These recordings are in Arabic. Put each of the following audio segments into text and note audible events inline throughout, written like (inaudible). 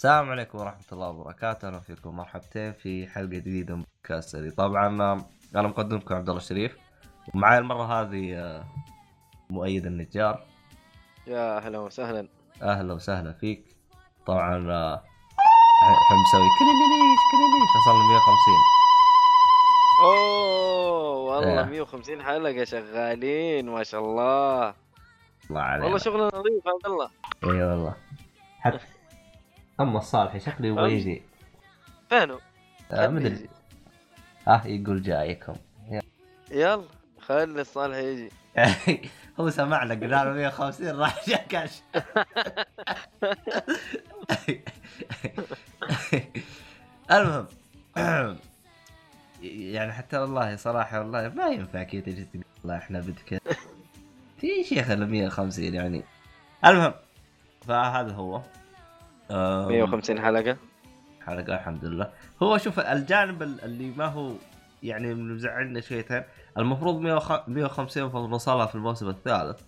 السلام عليكم ورحمة الله وبركاته، أهلا فيكم. مرحبتين في حلقة جديدة من بودكاست طبعا آه، أنا مقدمكم عبد الله الشريف ومعي المرة هذه آه، مؤيد النجار. يا أهلا وسهلا. أهلا وسهلا فيك. طبعا آه، الحين مسوي كليليش كليليش وصلنا 150 أوه والله إيه. 150 حلقة شغالين ما شاء الله. الله عليك. والله شغل نظيف عبد الله. اي والله. حتى أما الصالحي شكله يبغى. يجي. فينه آه، مدري. آه يقول جايكم. يلا خلي الصالح يجي. (laughs) هو سمعنا قلنا له 150 راح جاكش. (laughs) المهم (clears throat) يعني حتى والله صراحة والله ما ينفع كذا تجي تقول والله إحنا بدك. في شيخ ال 150 يعني. المهم فهذا هو. 150 حلقة. حلقة الحمد لله. هو شوف الجانب ال- اللي ما هو يعني مزعلنا شويتين المفروض 100 150 المفروض نوصلها في الموسم الثالث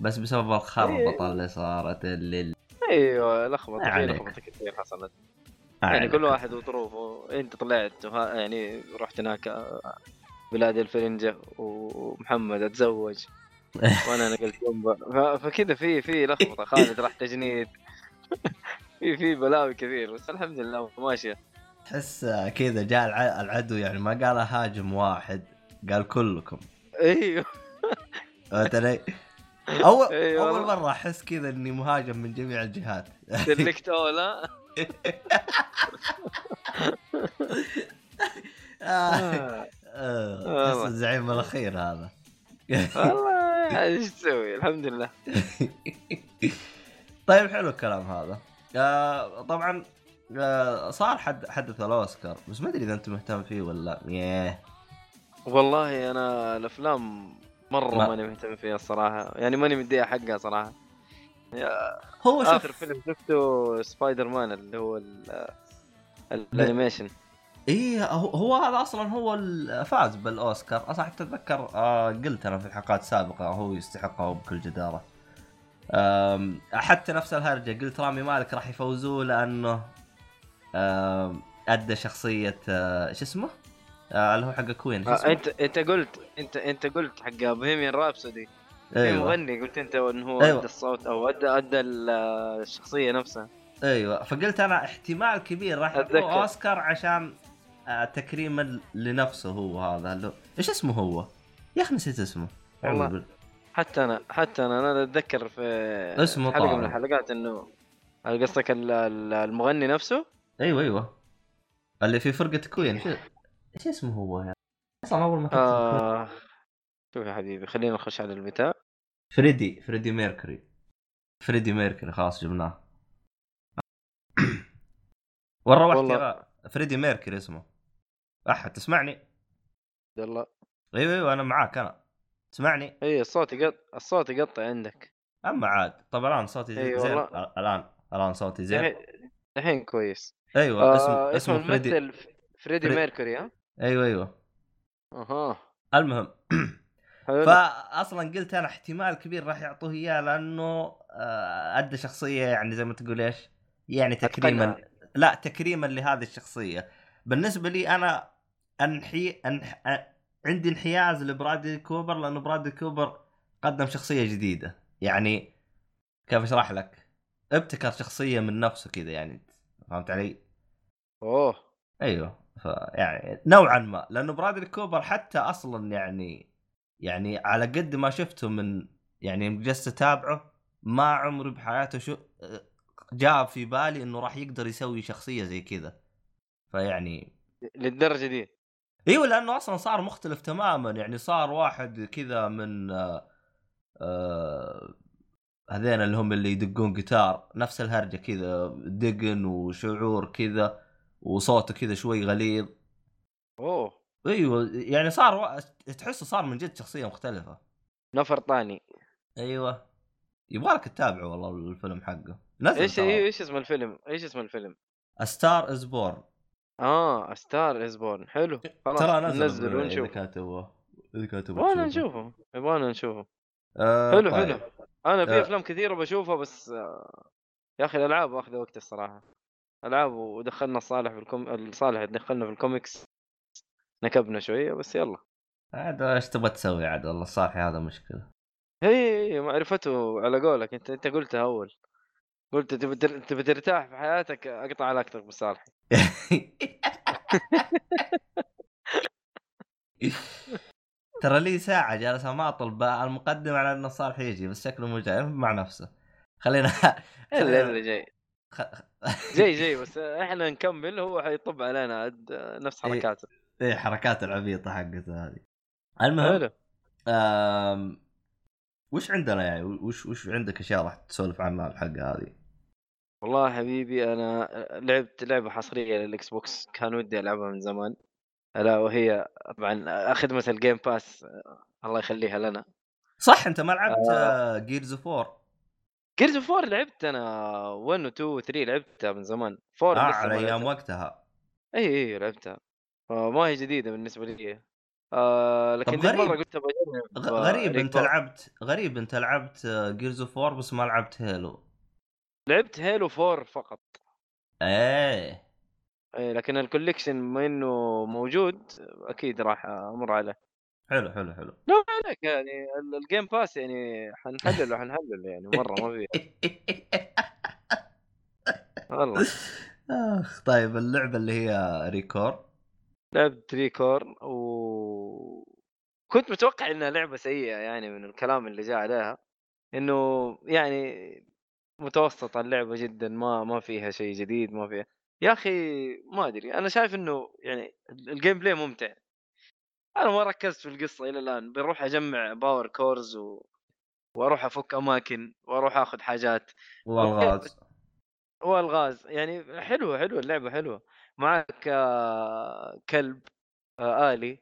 بس بسبب الخربطه اللي صارت اللي أيوه لخبطة في عليك. لخبطة كثير حصلت. يعني كل واحد وظروفه أنت طلعت وها يعني رحت هناك آه، بلاد الفرنجة ومحمد أتزوج (laughs) وأنا نقلت ينبع فكذا في في لخبطة. خالد راح تجنيد. (laughs) في في بلاوي كثير بس الحمد لله ماشية. تحس كذا جاء الع- العدو يعني ما قال هاجم واحد قال كلكم. أيوه. فهمت علي؟ اول أيوة أول. مرة أحس كذا إني مهاجم من جميع الجهات. سلكت اولا آه، آه، والله. الزعيم الأخير هذا. والله إيش تسوي؟ الحمد لله. (laughs) طيب حلو الكلام هذا. آه طبعا آه صار حد حدث الأوسكار بس ما أدري إذا أنت مهتم فيه ولا ياه. والله أنا الأفلام مرة ما- ماني مهتم فيها الصراحة. يعني ماني مديها حقها صراحة. هو آخر شوف فيلم شفته سبايدر مان اللي هو ال- ال animation. إيه هو, هذا أصلا هو فاز بالأوسكار. أصلا حتى أتذكر آه قلت أنا في الحلقات السابقه هو يستحقه بكل جدارة. حتى نفس الهرجة قلت رامي مالك راح يفوزوه لأنه أدى شخصية آه، شو اسمه؟ آه، اللي هو حق Queen آه،؟ انت أنت قلت انت أنت قلت حق Bohemian Rhapsody أيوه مغني قلت أنت انه هو أيوة. أدى الصوت أو ادى أدى ال- الشخصية نفسها أيوه فقلت أنا احتمال كبير راح. يعطوه أوسكار عشان آه، تكريما لنفسه هو هذا اللي إيش اسمه هو؟ يا أخي نسيت اسمه والله. حتى أنا حتى أنا أنا أتذكر في اسمه حلقة طارق. من الحلقات إنه قصدك ال- ال- المغني نفسه؟ أيوه أيوه. اللي في فرقة كوين. إيش اسمه هو يا أصلا أول ما آه. شوف يا حبيبي خلينا نخش على البتاع. فريدي فريدي ميركوري. فريدي ميركوري خلاص جبناه. وين (coughs) روحت والله. يا فريدي ميركوري اسمه. أحد تسمعني؟ يلا. أيوه أيوه أنا معاك أنا. تسمعني إي الصوت يقط الصوت يقطع عندك. أما عاد. طب الآن صوتي زين أي زين. والله. الآن الآن صوتي زين؟ الحين كويس. أيوه آه اسمه اسمه اسمه فريدي فريدي فري- ميركوري ها؟ أيوه أيوه. أها. المهم. (clears throat) فاصلا قلت أنا احتمال كبير راح يعطوه إياه لأنه آه، أدى شخصية يعني زي ما تقول إيش؟ يعني تكريما. لا تكريما لهذه الشخصية. بالنسبة لي أنا انحي أنح... عندي انحياز لبرادلي كوبر لأنه برادلي كوبر قدم شخصية جديدة. يعني كيف أشرح لك؟ ابتكر شخصية من نفسه كذا يعني فهمت علي؟ أوه. أيوه. فيعني نوعا ما. لأنه برادلي كوبر حتى أصلا يعني يعني على قد ما شفته من يعني جلست أتابعه ما عمري بحياته شو جاء في بالي إنه راح يقدر يسوي شخصية زي كذا. فيعني للدرجة دي. أيوه لأنه أصلا صار مختلف تماما. يعني صار واحد كذا من آه آه هذين اللي هم اللي يدقون جيتار نفس الهرجة كذا دقن وشعور كذا وصوته كذا شوي غليظ. أوه. إيوه يعني صار و... تحسه صار من جد شخصية مختلفة. نفر ثاني إيوه. يبغالك تتابعه والله الفيلم حقه. نزل إيش. إيش اسم الفيلم؟ إيش اسم الفيلم؟ ستار از بورن آه Star Is Born حلو خلاص ترى نزل اذا ونشوف. كان تبغى إذا كان تبغى يبغانا. نشوفه يبغانا نشوفه. آه حلو طيب. حلو. أنا في آه. أفلام كثيرة بشوفها بس آه، يا أخي الألعاب واخذة وقت الصراحة. ألعاب ودخلنا صالح في الكوم صالح دخلنا في الكوميكس نكبنا شوية بس يلا. عاد إيش تبغى تسوي عاد؟ والله صالحي هذا مشكلة. هي هي معرفته على قولك أنت أنت قلتها أول. قلت تبي تر- تبي ترتاح في حياتك أقطع علاقتك بصالح (laughs) ترى لي ساعة جالس اماطل المقدم على إن صالح يجي بس شكله مو جاي مع نفسه. خلينا (laughs) الا الا جاي. جاي (laughs) جاي بس إحنا نكمل هو حيطب علينا نفس إيه. حركاته. إيه حركات العبيطة حقته هذه. المهم آم... وش عندنا يعني وش وش عندك أشياء راح تسولف عنها الحلقة هذه؟ والله حبيبي أنا لعبت لعبة حصرية لل Xbox كان ودي ألعبها من زمان. ألا وهي طبعا خدمة ال Game Pass الله يخليها لنا. صح أنت ما لعبت آه... جيرز اوف 4 جيرز اوف 4 لعبت أنا 1 و 2 و 3 لعبتها من زمان. 4 آه لسه على ما أيام لعبتها. وقتها. اي اي لعبتها. فما هي جديدة بالنسبة لي. آه لكن طب دي غريب. مره قلت بجرب آه، غريب أنت. لعبت غريب أنت لعبت Gears of 4 بس ما لعبت هيلو لعبت Halo 4 فقط. إيه إيه لكن ال collection ما إنه موجود أكيد راح أمر عليه. حلو حلو حلو. لا عليك يعني ال- ال Game Pass يعني حنحلله حنحلله يعني مرة ما في والله. آخ طيب اللعبة اللي هي ريكور لعبت ReCore و كنت متوقع إنها لعبة سيئة يعني من الكلام اللي جاء عليها. إنه يعني متوسطة اللعبة جدا ما ما فيها شيء جديد ما فيها. يا أخي ما أدري أنا شايف إنه يعني ال gameplay ممتع. أنا ما ركزت في القصة إلى الآن. بروح أجمع power cores و... وأروح أفك أماكن وأروح آخذ حاجات. والغاز. والغاز. يعني حلوة حلوة اللعبة حلوة. معك آه، كلب آه، آلي.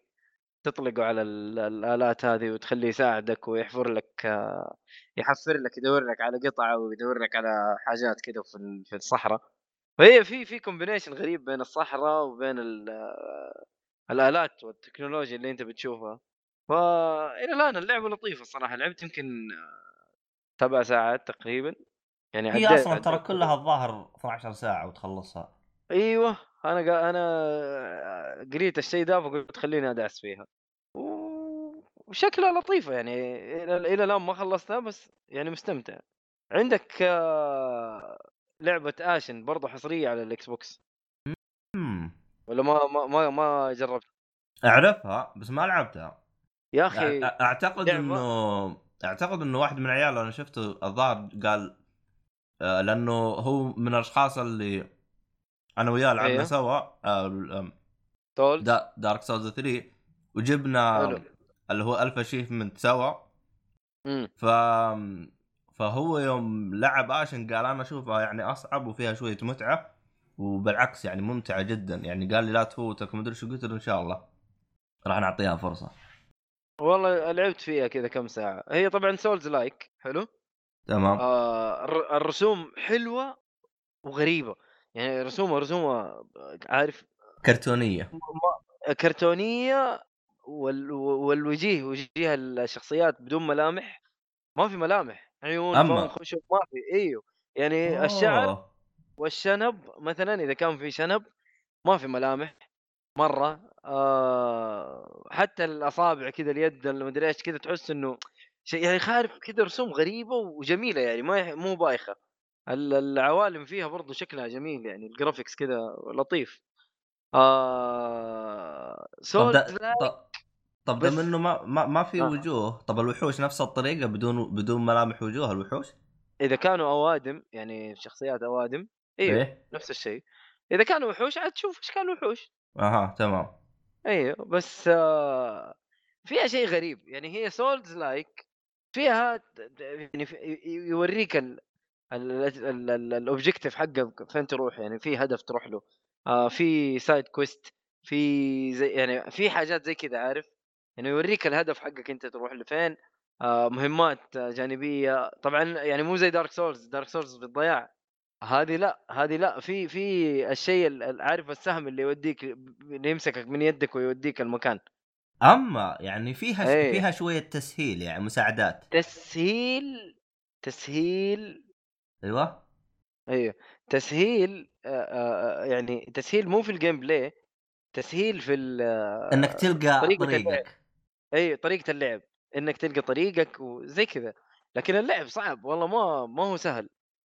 تطلقه على ال- الآلات هذه وتخليه يساعدك ويحفر لك آه، يحفر لك يدور لك على قطعه ويدور لك على حاجات كذا في في الصحراء. فهي في في كومبينيشن غريب بين الصحراء وبين آه، الآلات والتكنولوجيا اللي أنت بتشوفها. فإلى الآن اللعبة لطيفة الصراحه لعبت يمكن آه، سبع ساعات تقريبا. يعني هي أصلا ترى. كلها الظاهر 12 ساعة وتخلصها. أيوه. أنا قا... أنا قريت الشيء ده فقلت خليني أدعس فيها. وشكلها لطيفة يعني إلى إلى الآن ما خلصتها بس يعني مستمتع. عندك لعبة Ashen برضو حصرية على ال Xbox؟ ولا ما ما ما, ما جربت؟ أعرفها بس ما لعبتها. يا أخي أعتقد لعبة- إنه أعتقد إنه واحد من عيال أنا شفته الظاهر قال آه، لأنه هو من الأشخاص اللي أنا وياه لعبنا أيوه. سوا آه، ال- Souls دا Dark Souls 3 وجبنا حلو. اللي هو ال achievement سوا. ف فهو يوم لعب Ashen قال أنا أشوفها يعني أصعب وفيها شوية متعة وبالعكس يعني ممتعة جدا. يعني قال لي لا تفوتك ومدري شو قلت له إن شاء الله. راح نعطيها فرصة. والله لعبت فيها كذا كم ساعة. هي طبعا Souls-like حلو؟ تمام. آه الر- الرسوم حلوة وغريبة. يعني رسومها رسومها عارف؟ كرتونية. كرتونية وال... والوجيه وجيه الشخصيات بدون ملامح. ما في ملامح عيون أما. فم خشب ما في إيوه. يعني الشعر أوه. والشنب مثلا إذا كان في شنب ما في ملامح مرة. آه حتى الأصابع كذا اليد المدري إيش كذا تحس إنه شيء يعني خارف كذا رسوم غريبة وجميلة يعني ما مو بايخة. العوالم فيها برضو شكلها جميل يعني ال graphics كذا لطيف. آه طب Souls ده لا طب, طب ده منه ما ما, ما في آه. وجوه. طب الوحوش نفس الطريقة بدون بدون ملامح وجوه الوحوش؟ إذا كانوا أوادم يعني شخصيات أوادم إيوه إيه؟ نفس الشيء. إذا كانوا وحوش عاد تشوف إيش كانوا وحوش. أها تمام. إيوه بس آه فيها شيء غريب يعني هي Souls-like فيها يعني يوريك ال objective حقك فين تروح يعني؟ في هدف تروح له. آه في side quest في زي يعني في حاجات زي كذا عارف؟ يعني يوريك الهدف حقك انت تروح لفين آه مهمات جانبية. طبعا يعني مو زي Dark Souls Dark Souls في الضياع هذه لا هذه لا. في في الشيء ال- ال- عارف السهم اللي يوديك اللي يمسكك من يدك ويوديك المكان. أما يعني فيها إيه. فيها شوية تسهيل يعني مساعدات. تسهيل تسهيل أيوه. أيوه. تسهيل يعني تسهيل مو في ال gameplay تسهيل في إنك تلقى طريقة اللعب. طريقك أي طريقة اللعب، إنك تلقى طريقك وزي كذا، لكن اللعب صعب والله ما ما هو سهل.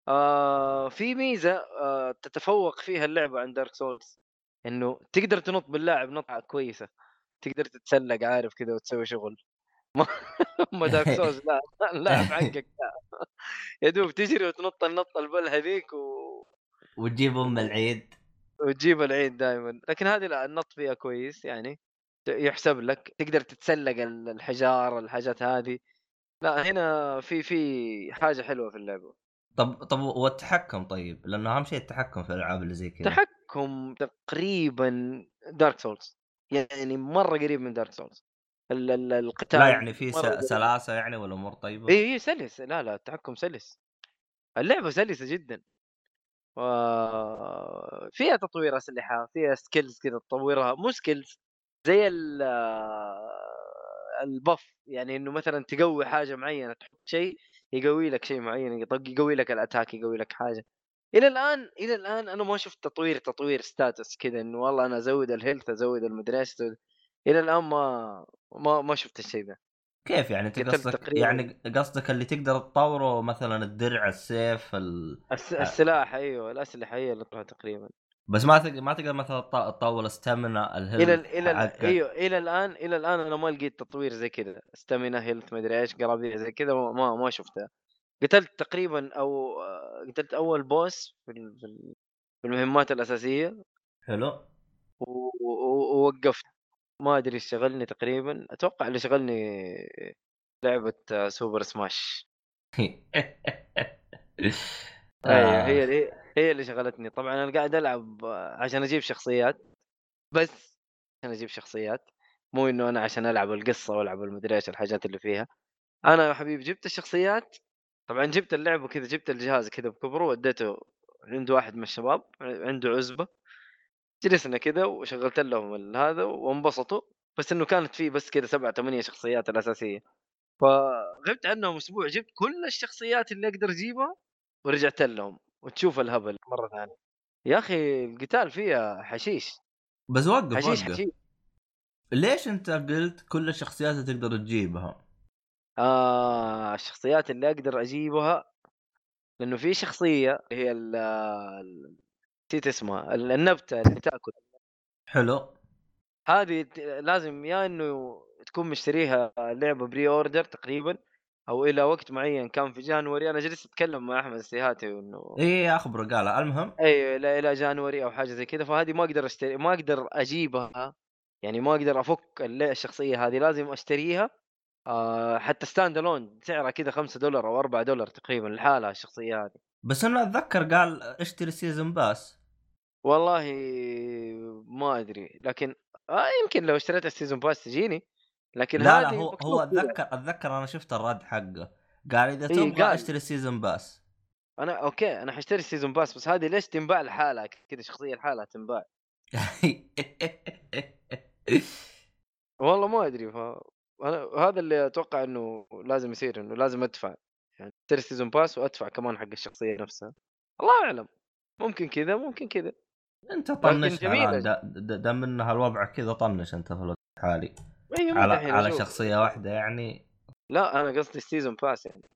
آآ في ميزة آآ تتفوق فيها اللعبة عن Dark Souls. إنه تقدر تنط باللاعب نطعة كويسة، تقدر تتسلق عارف كذا وتسوي شغل. ما (laughs) أما Dark Souls لا اللاعب حقك لا. يا دوب تجري وتنط النطة البلهة ذيك و وتجيب أم العيد. وتجيب العيد دايمًا، لكن هذه لأ النط فيها كويس يعني. يُحسب لك، تقدر تتسلق ال الحجار الحاجات هذه، لأ هنا في في حاجة حلوة في اللعبة. طب طب والتحكم طيب؟ لأنه أهم شيء التحكم في الألعاب اللي زي كذا. تحكُّم تقريبًا Dark Souls. يعني مرّة قريب من Dark Souls. ال ال لا القتال يعني في سلاسة يعني والامور طيبة؟ إي، إي سلس، لا، لا التحكُّم سلس، اللعبة سلسة جدًا. وفيها تطوير أسلحة، فيها skills كذا تطوّرها، مو skills زي ال الbuff. يعني إنه مثلًا تقوي حاجة معيّنة، تحط شيء يقوي لك شيء معيّن، يقوي لك ال attack يقوي لك حاجة. إلى الآن إلى الآن أنا ما شُفت تطوير تطوير status كذا. إنه والله أنا أزوّد ال health أزوّد المدري إيش إلى الآن ما ما ما شُفت الشيء ذا. كيف يعني أنت قصدك تقريبًا يعني قصدك اللي تقدر تطوره مثلا الدرع السيف ال... الس ه- السلاح أيوه، الأسلحة هي اللي تطلع تقريبًا. بس ما تقدر ما تقدر مثلا تط- تطور stamina ال health ال إلى ال حقك أيوه، إلى الآن إلى الآن أنا ما لقيت تطوير زي كذا، stamina health ما أدري إيش، قرابيع زي كذا ما ما شُفتها. قتلت تقريبًا أو آه، قتلت أول boss في ال في ال في المهمات الأساسية حلو ووقّفت، ما أدري إيش شغلني تقريبًا، أتوقع اللي شغلني لعبة سوبر سماش. (laughs) آه. هي اللي هي اللي شغلتني، طبعًا أنا قاعد ألعب آه، عشان أجيب شخصيات، بس عشان أجيب شخصيات، مو إنه أنا عشان ألعب القصة وألعب المدري إيش الحاجات اللي فيها. أنا يا حبيبي جِبت الشخصيات، طبعًا جِبت اللعبة كذا جِبت الجهاز كذا بكبره وديته عند واحد من الشباب عنده عُزبة، جلسنا كذا وشغّلت لهم ال هذا وانبسطوا، بس إنه كانت في بس كذا 7، 8 شخصيات الأساسية، فغِبت عنهم أسبوع جِبت كل الشخصيات اللي أقدر أجيبها ورجعت لهم، وتشوف الهبل مرة ثانية. يا أخي القتال فيها حشيش، بس وقف حشيش، وقف حشيش. ليش أنت قلت كل الشخصيات اللي تقدر تجيبها؟ آه، الشخصيات اللي أقدر أجيبها لأنه في شخصية هي نسيت اسمها ال النبتة اللي تأكل، حلو. هذه لازم يا إنه تكون مشتريها لعبة pre order تقريبًا أو إلى وقت معين كان في جانوري، أنا جلست أتكلم مع أحمد السيهاتي إنه إيه اخبره قال المهم؟ أيوه إلى إلى جانوري أو حاجة زي كذا، فهذه ما أقدر أشتري ما أقدر أجيبها، يعني ما أقدر أفُك ال الشخصية هذه، لازم أشتريها آآ حتى stand alone. سعرها كذا $5 أو $4 تقريبًا لحالها الشخصية هذه. بس أنا أتذكر قال اشتري season pass والله ما أدري، لكن آه يمكن لو اشتريت ال season pass تجيني، لكن لا لا هو هو أتذكر أتذكر أنا شفت الرد حقه قال إذا إي تبغى قال أشتري season pass. أنا أوكي أنا حاشتري ال season pass بس هذه ليش تنباع لحالها؟ كذا شخصية لحالها تنباع؟ (laughs) والله ما أدري ف أنا هذا اللي أتوقع إنه لازم يصير إنه لازم أدفع، يعني أشتري ال season pass وأدفع كمان حق الشخصية نفسها، الله أعلم. ممكن كذا ممكن كذا، انت طنشها دا- دام انها الوضع كذا طنش انت في الوقت الحالي. مو على على شخصية واحدة يعني. لا أنا قصدي ال season pass يعني.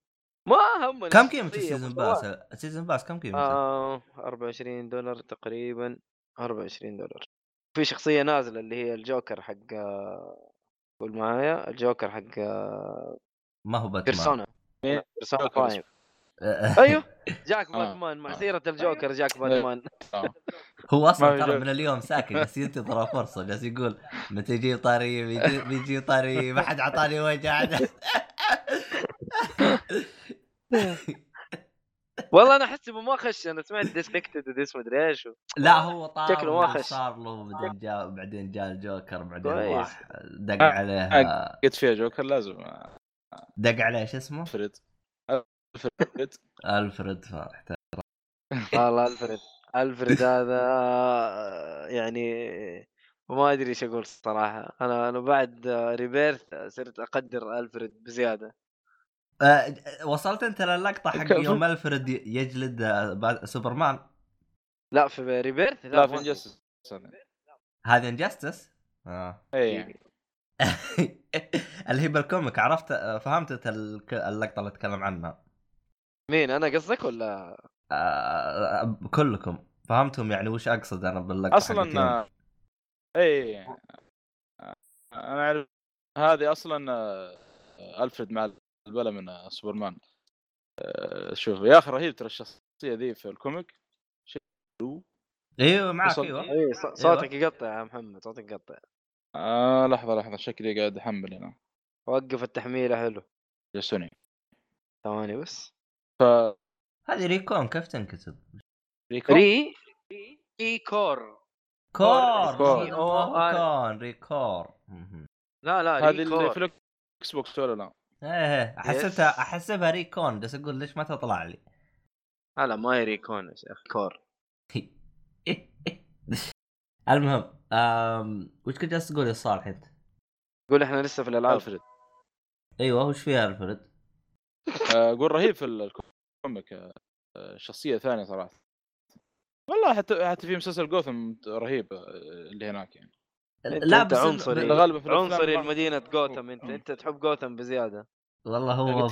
ما همني كم الشخصية ال season pass؟ ال season pass كم قيمته؟ آه 24$ تقريبًا. 24$ في شخصية نازلة اللي هي الجوكر حق قول معايا الجوكر حق ما هو باتمان. Persona. مين؟ Persona Joker 5 (laughs) أيوه جاك آه، باتمان مع آه. سيرة الجوكر جاك باتمان آه. هو أصلا ترى. من اليوم ساكت جالس ينتظر فرصه جالس يقول متى يجي طري بيجي, بيجي طري ما حد اعطاني وجع (laughs) والله أنا أحسبه ما خش أنا سمعت disconnected و dis مدري إيش لا هو طار شكله ما خش. صار له بعدين جاء بعدين جاء الجوكر بعدين. راح دق عليه قلت فيها جوكر لازم دق عليه شو اسمه؟ الفريد ألفريد. ألفريد فاحتاج والله ألفريد. ألفريد هذا يعني ما أدري إيش أقول الصراحة أنا أنا بعد Rebirth صرت أقدر ألفريد بزيادة. آه، وصلت أنت للقطة حق؟ يوم ألفريد يجلد سوبرمان؟ لا في Rebirth؟ لا في ما Injustice هذه Injustice آه. (laughs) اي اللي هي بال comic عرفت؟ فهمت اللقطة اللي اتكلم عنها. مين أنا قصدك ولا؟ آه، كلكم. فهمتم يعني وش أقصد أنا باللقطة أصلا آه، اي آه، أنا أعرف هذه أصلا آه، ألفريد مع البلا من آه، سوبرمان. آه، شوف يا أخي رهيب ترى الشخصية ذي في ال comic. شيء حلو. إيوه. معك إيوه. اي صوتك يقطع يا محمد صوتك يقطع. آه لحظة لحظة شكلي قاعد أحمل هنا. وقف التحميلة حلو. جلسوني ثواني بس. ف هذه Recon كيف تنكتب؟ ريكون ري Re Core Core Core. ReCore. لا لا هذه اللي في ال Xbox ولا لا؟ إيه إيه أحسبتها أحسبها Recon بس أقول ليش ما تطلع لي لا لا ما هي Recon يا شيخ Core (laughs) المهم آم... وش كنت جالس تقول يا صالح انت؟ قول إحنا لسه في الألعاب ألفريد أيوه وش فيها ألفريد؟ (laughs) آه، أقول رهيب في الكوميك آه، آه، شخصية ثانية صراحة. والله حتى حتى في مسلسل جوثم رهيب آه، اللي هناك يعني. لا بس عنصري. غالبا عنصري لمدينه جوثم أنت. أنت تحب جوثم بزيادة. والله هو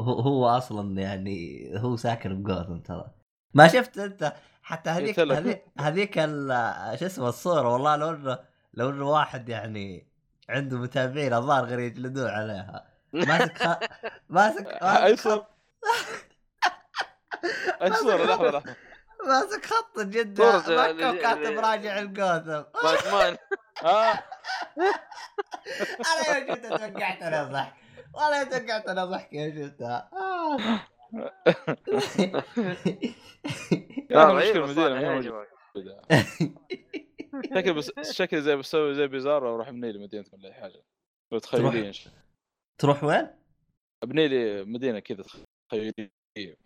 هو, هو أصلا يعني هو ساكن بجوثم ترى. ما شفت أنت حتى هذيك. هذيك هذيك ال- شو اسمه الصورة؟ والله لو إنه لو إنه واحد يعني عنده متابعين الظاهر غير يجلدون عليها. ماسك خ... (laughs) ماسك اي ماسك (laughs) صورة؟ لحظة لحظة. ماسك خط جدا مكة وكاتب اللي- راجع الجوثم. باتمان (laughs) آه. أنا يوم شفتها توقعت أنا ضحك. والله توقعت أنا ضحك يوم شفتها آه. مشكلة شكل بس شكل زي بسوي زي بيزار وأروح ابني لي مدينة ولا أي حاجة. لو تخيلين تروح وين؟ ابني لي مدينة كذا تخيلية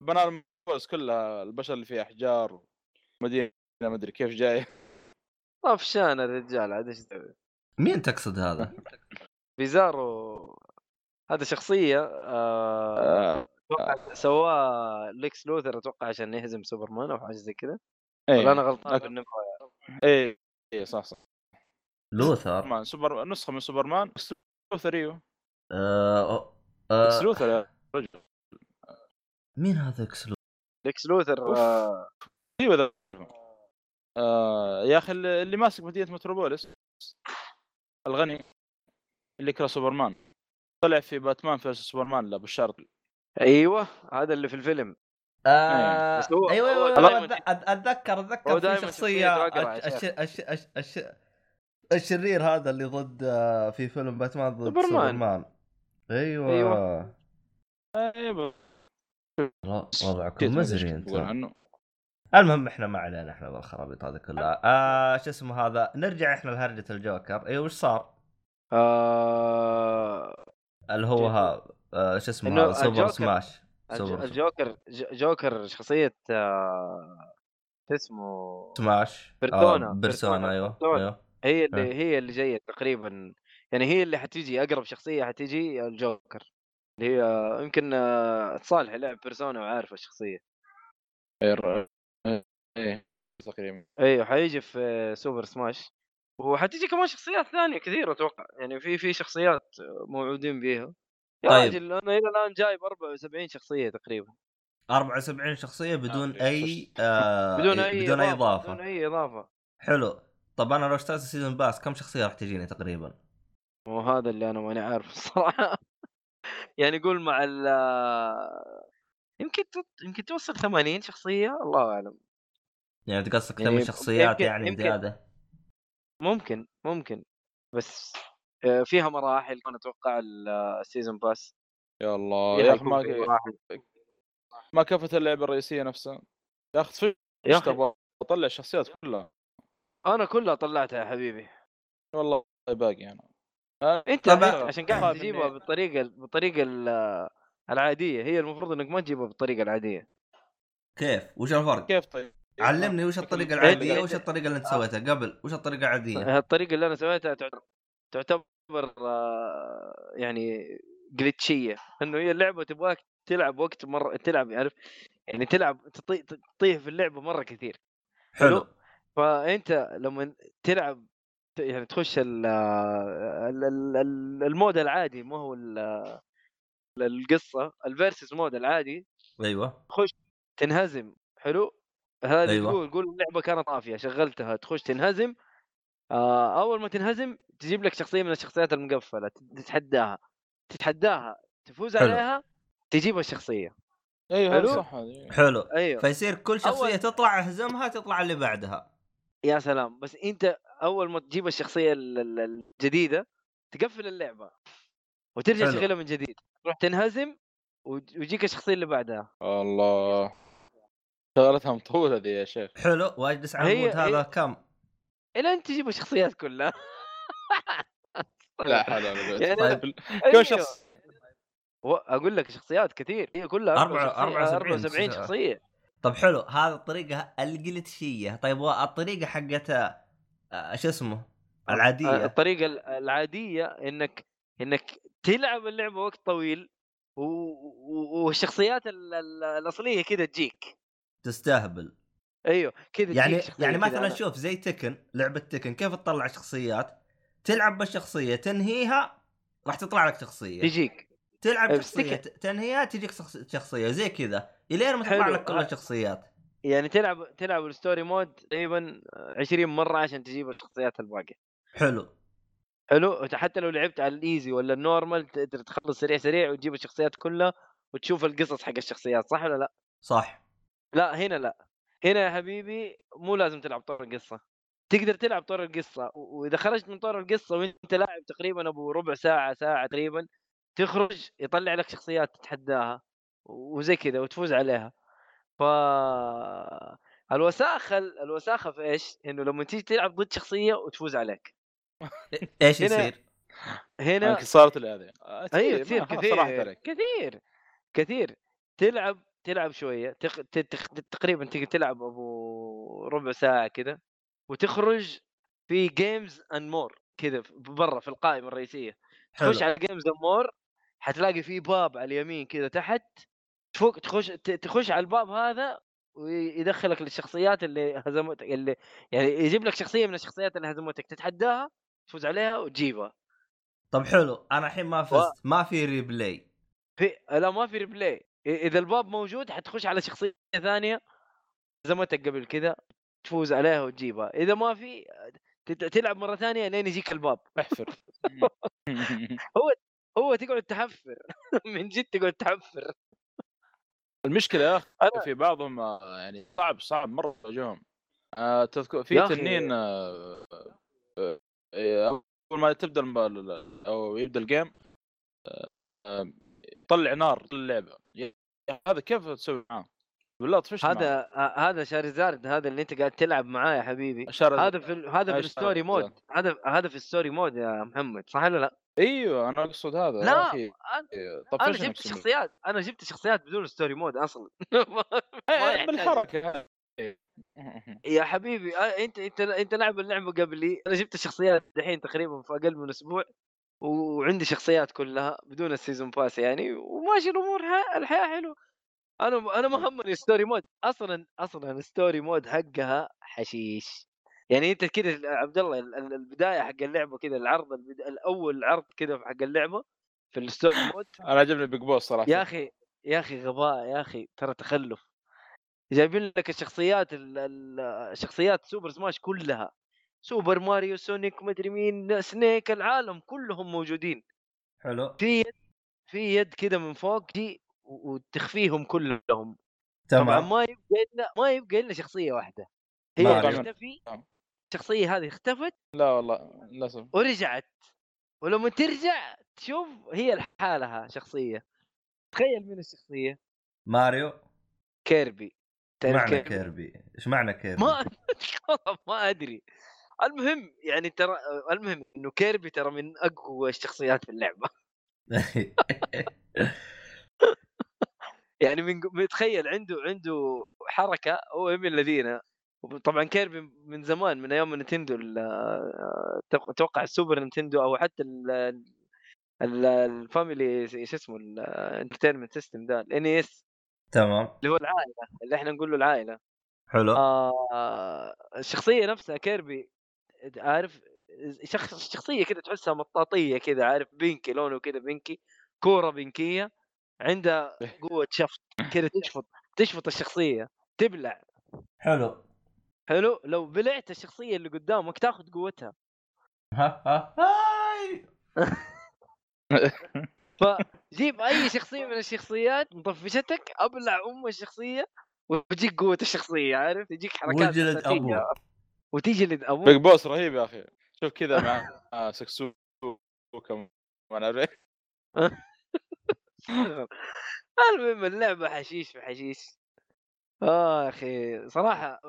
بنى المفوز كلها البشر اللي فيها احجار مدينة ما أدري كيف جاي طفشان الرجال عاد إيش؟ مين تقصد هذا؟ (laughs) بيزارو. هذا شخصية آه، آه، أتوقع سواه ليكس لوثر أتوقع عشان يهزم سوبرمان أو حاجة زي كذا. إيه ولا أنا غلطان؟ بالنبض إيه إيه صح صح. لوثر؟ سوبرمان سوبر نسخة من سوبرمان. لوثر إيوه. آه آه لوثر يا رجل. مين هذا؟ ليكس لوثر أوف. آه، أيوه ذا آه يا أخي اللي ماسك مدينة متروبوليس الغني اللي يكره سوبرمان طلع في باتمان في سوبرمان لا بالشرط أيوه هذا اللي في الفيلم آه هو- أيوه هو أيوه أيوة، اتذكر هو اتذكر في شخصية الشرير هذا اللي ضد آه، في فيلم باتمان ضد سوبرمان. سوبرمان أيوه أيوة. أيوه نسيت وضعكم مزري انت عنه المهم إحنا ما علينا إحنا بالخرابيط هذه كلها آه شو اسمه هذا نرجع إحنا لهرجة الجوكر أيوه وش صار؟ آه اللي هو ها آه شو اسمه هذا سوبر الجوكر- Smash Super الجوكر جوكر شخصية آه، شو اسمه Smash Persona. آه Persona. أيوه. أيوه هي اللي آه. هي اللي جاية تقريبا يعني هي اللي حتيجي أقرب شخصية حتيجي الجوكر اللي هي يمكن آه، صالح لعب Persona وعارف الشخصيه إيه الر- إيه تقريبا أيوه حيجي في Super Smash وحتيجي كمان شخصيات ثانية كثيرة أتوقع. يعني في في شخصيات موعودين بيها. يا طيب. راجل أنا إلى الآن جايب 74 شخصية تقريبا. 74 شخصية بدون آه، أي (laughs) آه بدون إي بدون أي بدون إضافة. أي إضافة. حلو. طب أنا لو اشتريت ال season pass كم شخصية راح تجيني تقريبا؟ وهذا اللي أنا ماني عارف (laughs) الصراحة. يعني قول مع ال يمكن يمكن توصل 80 شخصية الله أعلم. يعني يعني ثمان شخصيات يمكن- يعني يمكن- زياده ممكن ممكن. بس آه، فيها مراحل أنا أتوقع ال- ال season pass يا الله يا أخي ما ما كفت اللعبه الرئيسية نفسها. يا أخي يا أخي. تبغى أطلع الشخصيات كلها. أنا كلها طلعتها يا حبيبي. والله باقي أنا. أنت طبعا. عشان- قاعد تجيبها بالطريقة بالطريقة ال- العادية. هي المفروض إنك ما تجيبها بالطريقة العادية. كيف؟ وش الفرق؟ كيف طيب؟ علمني وش الطريقة العادية. وش الطريقة اللي أنت سويتها قبل؟ وش الطريقة العادية؟ (laughs) الطريقة اللي أنا سويتها تعت- تعتبر تعتبر آه، يعني جلتشيه إنه هي اللعبة تبغاك تلعب وقت مرة تلعب عارف؟ يعني تلعب تطي- تطيح في اللعبة مرة كثير. حلو. فأنت لما تلعب يعني تخش ال- ال- ال- ال- ال mode العادي ما هو ال- القصة ال versus mode العادي أيوه. تنهزم حلو؟ هذه أيوة. تقول تقول اللعبة كانت طافية شغلتها تخش تنهزم آه أول ما تنهزم تجيب لك شخصية من الشخصيات المقفلة تتحداها تتحداها تفوز حلو. عليها تجيب الشخصية. أيوه حلو؟ صح حلو. أيوه. فيصير كل شخصية أول- تطلع اهزمها تطلع اللي بعدها. يا سلام. بس أنت أول ما تجيب الشخصية ال- ال- الجديدة تقفل اللعبة وترجع. تشغلها من جديد. تروح تنهزم ويج- ويجيك الشخصية اللي بعدها. الله. شغلتها مطولة ذي يا شيخ. حلو. واجلس على هي- المود هذا. هي- كم؟ إلى انت تجيب الشخصيات كلها. لا حول ولا قوة. يعني طيب. بالله. أيوه. كم شخص؟ و- أقول لك شخصيات كثير. هي كلها أربعة- 74 74 74 شخصية. شخصية. طب حلو هذه الطريقة الجلتشيه طيب والطريقة حقت آه، شو اسمه؟ العادية. الطريقة ال- العادية إنك إنك تلعب اللعبة وقت طويل. والشخصيات ال... ال... الأصلية كذا تجيك. تستهبل. أيوه كذا يعني يعني مثلا شوف زي تكن لعبة تكن كيف تطلع شخصيات؟ تلعب بالشخصية تنهيها راح تطلع لك شخصية. تجيك. تلعب شخصية. تنهيها تجيك شخص- شخصية زي كذا. الين ما تطلع حلو. لك كل ه- الشخصيات. يعني تلعب تلعب ال story mode تقريبا 20 مرة عشان تجيب الشخصيات الباقية. حلو. حلو. حتى لو لعبت على ال easy ولا ال normal تقدر تخلص سريع سريع وتجيب الشخصيات كلها وتشوف القصص حق الشخصيات صح ولا لا؟ صح. لا هنا لا. هنا يا حبيبي مو لازم تلعب طور القصة. تقدر تلعب طور القصة وإذا خرجت من طور القصة وأنت لاعب تقريبا أبو ربع ساعة ساعة تقريبا تخرج يطلع لك شخصيات تتحداها. وزي كذا وتفوز عليها. ف الوساخه الوساخه في إيش؟ إنه لما تيجي تلعب ضد شخصية وتفوز عليك. (laughs) إيش هنا- يصير؟ هنا صارت لي هذه آه، أيوه كثير عليك كثير كثير تلعب تلعب شوية تق... ت- تخ... تقريبا تقدر تلعب أبو ربع ساعة كذا وتخرج في Games and More كذا برا في القائمة الرئيسية. حلو. تخش على Games and More حتلاقي في باب على اليمين كذا تحت تفوق تخش تخش على الباب هذا ويدخلك للشخصيات اللي هزمتك اللي يعني يجيب لك شخصية من الشخصيات اللي هزمتك تتحداها تفوز عليها وتجيبها. طب حلو أنا الحين ما فزت ما في replay في لا ما في replay إذا الباب موجود حتخش على شخصية ثانية هزمتك قبل كذا تفوز عليها وتجيبها. إذا ما في تلعب مرة ثانية لين يجيك الباب. احفر. (laughs) هو تقعد تحفر. (laughs) من جد تقعد تحفر. المشكلة يا أخي في بعضهم آه، يعني صعب صعب مرة تواجههم آه، تذكر في تنين آه، أول ما تبدأ أو يبدأ الجيم طلع نار اللعبه هذا كيف تسوي معاه؟ بالله طفشت. هذا هذا Charizard هذا اللي أنت قاعد تلعب معاه يا حبيبي هذا في هذا في ال story؟ mode هذا هذا في ال story mode يا محمد صح ولا لا؟ أيوه أنا أقصد هذا لا أخي أنا أنا جبت. شخصيات أنا جبت شخصيات بدون story mode أصلا. (laughs) (laughs) إيه، يحتاج. بالحركه (laughs) يا حبيبي آه، أنت أنت أنت لاعب اللعبة قبلي أنا جبت الشخصيات دحين تقريبا في أقل من أسبوع وعندي شخصيات كلها بدون ال season pass يعني وماشي الأمور الحياة حلوة. أنا أنا ما همني story mode أصلا أصلا ال story mode حقها حشيش. يعني أنت كذا عبد الله ال- ال- البداية حق اللعبة كذا العرض البدا... الأول عرض كذا حق اللعبة في الستوري mode. أنا عجبني Big Boss صراحة. يا أخي يا أخي غباء يا أخي ترى تخلف. جايبين لك الشخصيات ال- ال- شخصيات Super Smash كلها. Super Mario Sonic مدري مين Snake العالم كلهم موجودين. حلو. في يد في يد كذا من فوق و- وتخفيهم كلهم. طبعا تمام. ما يبقى إلا ما يبقى إلا شخصية واحدة. هي. تختفي الشخصية هذه اختفت لا والله للأسف. ورجعت. ولما ترجع تشوف هي لحالها شخصية. تخيل من الشخصية. ماريو؟ كيربي. معنى كيربي؟ كيربي؟ إيش معنى كيربي؟ ما (laughs) ما أدري. المهم يعني ترى المهم إنه كيربي ترى من أقوى الشخصيات في اللعبة. (laughs) (laughs) يعني من تخيل عنده عنده حركة هو من الذين. طبعا كيربي من زمان من أيام نينتندو أتوقع ال Super Nintendo أو حتى الفاميلي شو اسمه ال Entertainment System ذا ال NES تمام. اللي هو العائلة اللي إحنا نقول له العائلة. حلو. آه الشخصية نفسها كيربي عارف شخصية كذا تحسها مطاطية كذا عارف بينكي لونه كذا بينكي كورة بينكية عندها قوة شفط كذا تشفط تشفط الشخصية تبلع. حلو. حلو لو بلعت الشخصية اللي قدامك تاخذ قوتها. ها ها هاي! (laughs) فجيب أي شخصية من الشخصيات مطفشتك أبلع أم الشخصية وتجيك قوة الشخصية عارف؟ تجيك حركات وجلد ابوه وتجلد ابوه بيج بوس رهيب يا أخي. شوف كذا مع (laughs) آه سكسو كم ما المهم اللعبة حشيش في حشيش. آه يا أخي صراحة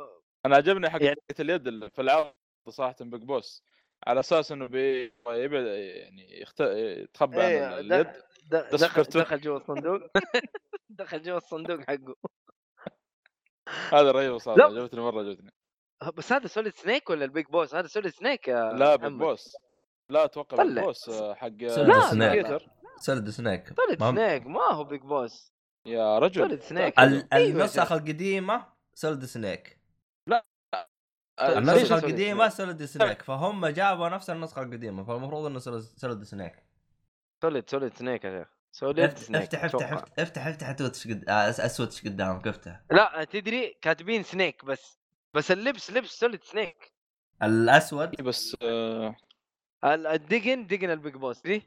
أنا عجبني حق يعني... اليد في العرض صراحة بيج بوس على أساس إنه بي يبعد يعني يخت... يتخبى إيه عن اليد دخل دخل جوا الصندوق. (laughs) دخل جوا الصندوق حقه. هذا رهيب صراحة عجبتني مرة عجبتني. بس هذا Solid Snake ولا ال Big Boss؟ هذا Solid Snake يا لا بيج بوس. لا أتوقع بيج بوس حق سوليد سنيك سوليد سنيك سوليد سنيك ما هو بيج بوس. يا رجل. سوليد سنيك النسخ القديمة سوليد سنيك النسخه القديمة Solid Snake فهم جابوا نفس النسخة القديمة فالمفروض إنه Solid Snake Solid Solid Snake يا شيخ. Solid Snake افتح افتح افتح افتح افتح قد... ال Switch قدامك افتح. لا تدري كاتبين Snake بس. بس اللبس لبس Solid Snake الأسود. بس آه... الدقن دقن ال Big Boss دي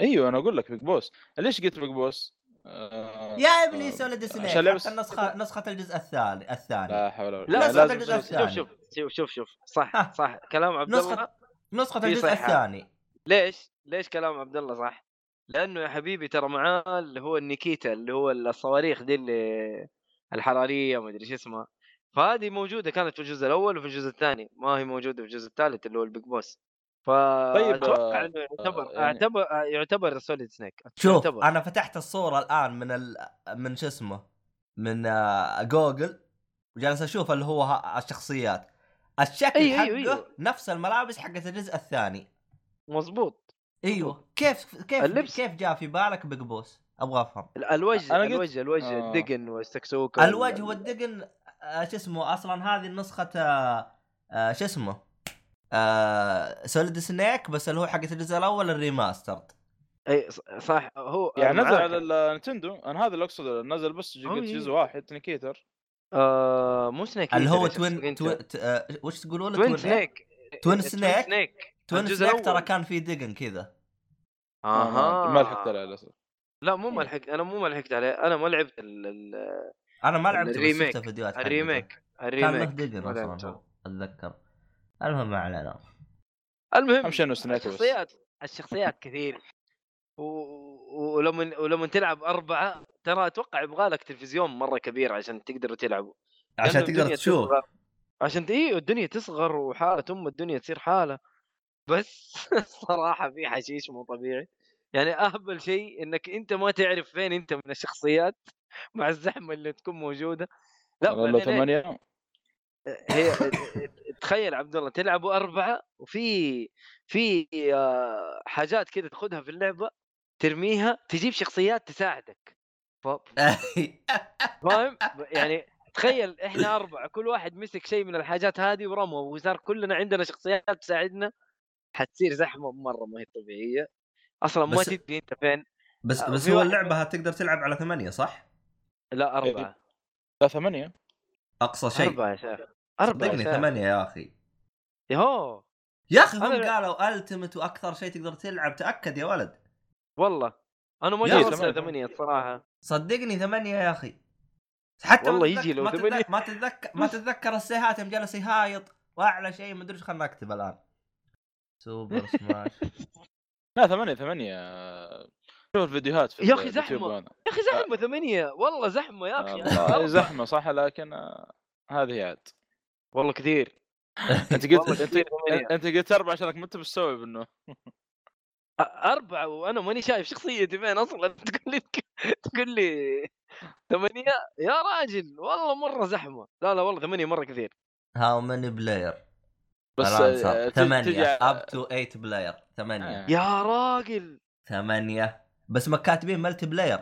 أيوه أنا أقول لك Big Boss. ليش قلت Big Boss؟ آه... يا ابني آه... Solid Snake عشان لبس... النسخه نسخة الجزء الثاني الثاني. لا حول ولا لا نسخة الجزء الثاني. شوف شوف شوف شوف. صح (laughs) صح. كلام عبد الله؟ نسخه نسخة الجزء الثاني. ليش؟ ليش كلام عبد الله صح؟ لأنه يا حبيبي ترى معاه اللي هو ال Nikita اللي هو الصواريخ دي اللي الحرارية ما أدري شو اسمها. فهذه موجودة كانت في الجزء الأول وفي الجزء الثاني. ما هي موجودة في الجزء الثالث اللي هو ال Big Boss. ف طيب أتوقع انه يعتبر يعني... اعتبر يعتبر Solid Snake شوف يعتبر. أنا فتحت الصورة الآن من ال... من شو اسمه من جوجل وجالس أشوف اللي هو الشخصيات الشكل أيوه حقه أيوه أيوه. نفس الملابس حقت الجزء الثاني مظبوط أيوه كيف كيف اللبس. كيف جاء في بالك Big Boss أبغى أفهم الوجه أنا الوجه الوجه آه. الدقن والسكسوكة الوجه والدقن آه شو اسمه أصلا هذه نسخة آه آه شو اسمه آه Solid Snake بس اللي هو حق الجزء الأول ال remastered إي صح. هو يعني نزل على النينتندو أنا هذا اللي اقصد نزل بس جزء واحد تنكيتر. آه مو سنيك اللي هو توين توين آه وش تقولوا توين سنيك. توين سنيك. توين سنيك ترى كان في دقن كذا. أها ما لحقت عليه للأسف. لا مو ما لحقت أنا مو ما لحقت عليه. أنا ما لعبت ال ال أنا ما لعبت الريميك. فيديوهات الريميك الريميك كان له دقن أصلا أتذكر. المهم ما علينا. المهم الشخصيات الشخصيات كثير. و... ولما ولما تلعب أربعة ترى أتوقع يبغى لك تلفزيون مرة كبير عشان تقدروا تلعبوا. عشان تقدر تشوف. عشان أيوه الدنيا تصغر وحالة أم الدنيا تصير حالة. بس (laughs) صراحة في حشيش مو طبيعي. يعني أهبل شيء إنك أنت ما تعرف فين أنت من الشخصيات مع الزحمة اللي تكون موجودة. لا والله ثمانية. هي تخيل عبد الله تلعبوا أربعة وفي في آه، حاجات كذا تاخذها في اللعبة ترميها تجيب شخصيات تساعدك. فاهم؟ يعني تخيل إحنا أربعة كل واحد مسك شيء من الحاجات هذه ورمى وصار كلنا عندنا شخصيات تساعدنا. حتصير زحمة مرة ما هي طبيعية. أصلا ما تدري أنت فين. بس آه، بس هو اللعبة تقدر تلعب على ثمانية صح؟ لا أربعة. لا ثمانية. أقصى شيء. أربعة يا شيخ أربعة صدقني ثمانية يا أخي. يهو يا أخي هم. قالوا التمت وأكثر شيء تقدر تلعب تأكد يا ولد. والله أنا ما جاي ثمانية الصراحة. صدقني ثمانية يا أخي. حتى والله يجي لو ما تتذكر ما تتذكر ما تتذكر السيهات يوم جالس يهايط وأعلى شيء ما أدري إيش خلنا اكتب الآن. (laughs) سوبر سماش لا ثمانية ثمانية. شوف الفيديوهات في يا أخي زحمة. يا أخي زحمة ثمانية. والله زحمة يا أخي. زحمة صح لكن هذه عاد. والله كثير. (laughs) أنت قلت أنت, أنت قلت أربعة عشانك ما أنت مستوعب إنه. أربعة وأنا ماني شايف شخصيتي فين أصلا. (laughs) تقول لي تقول لي ثمانية؟ يا راجل والله مرة زحمة. لا لا والله ثمانية مرة كثير. how many player. بس آه، ثمانية up to 8 player. ثمانية. آه. يا راجل. ثمانية. بس ما كاتبين multiplayer.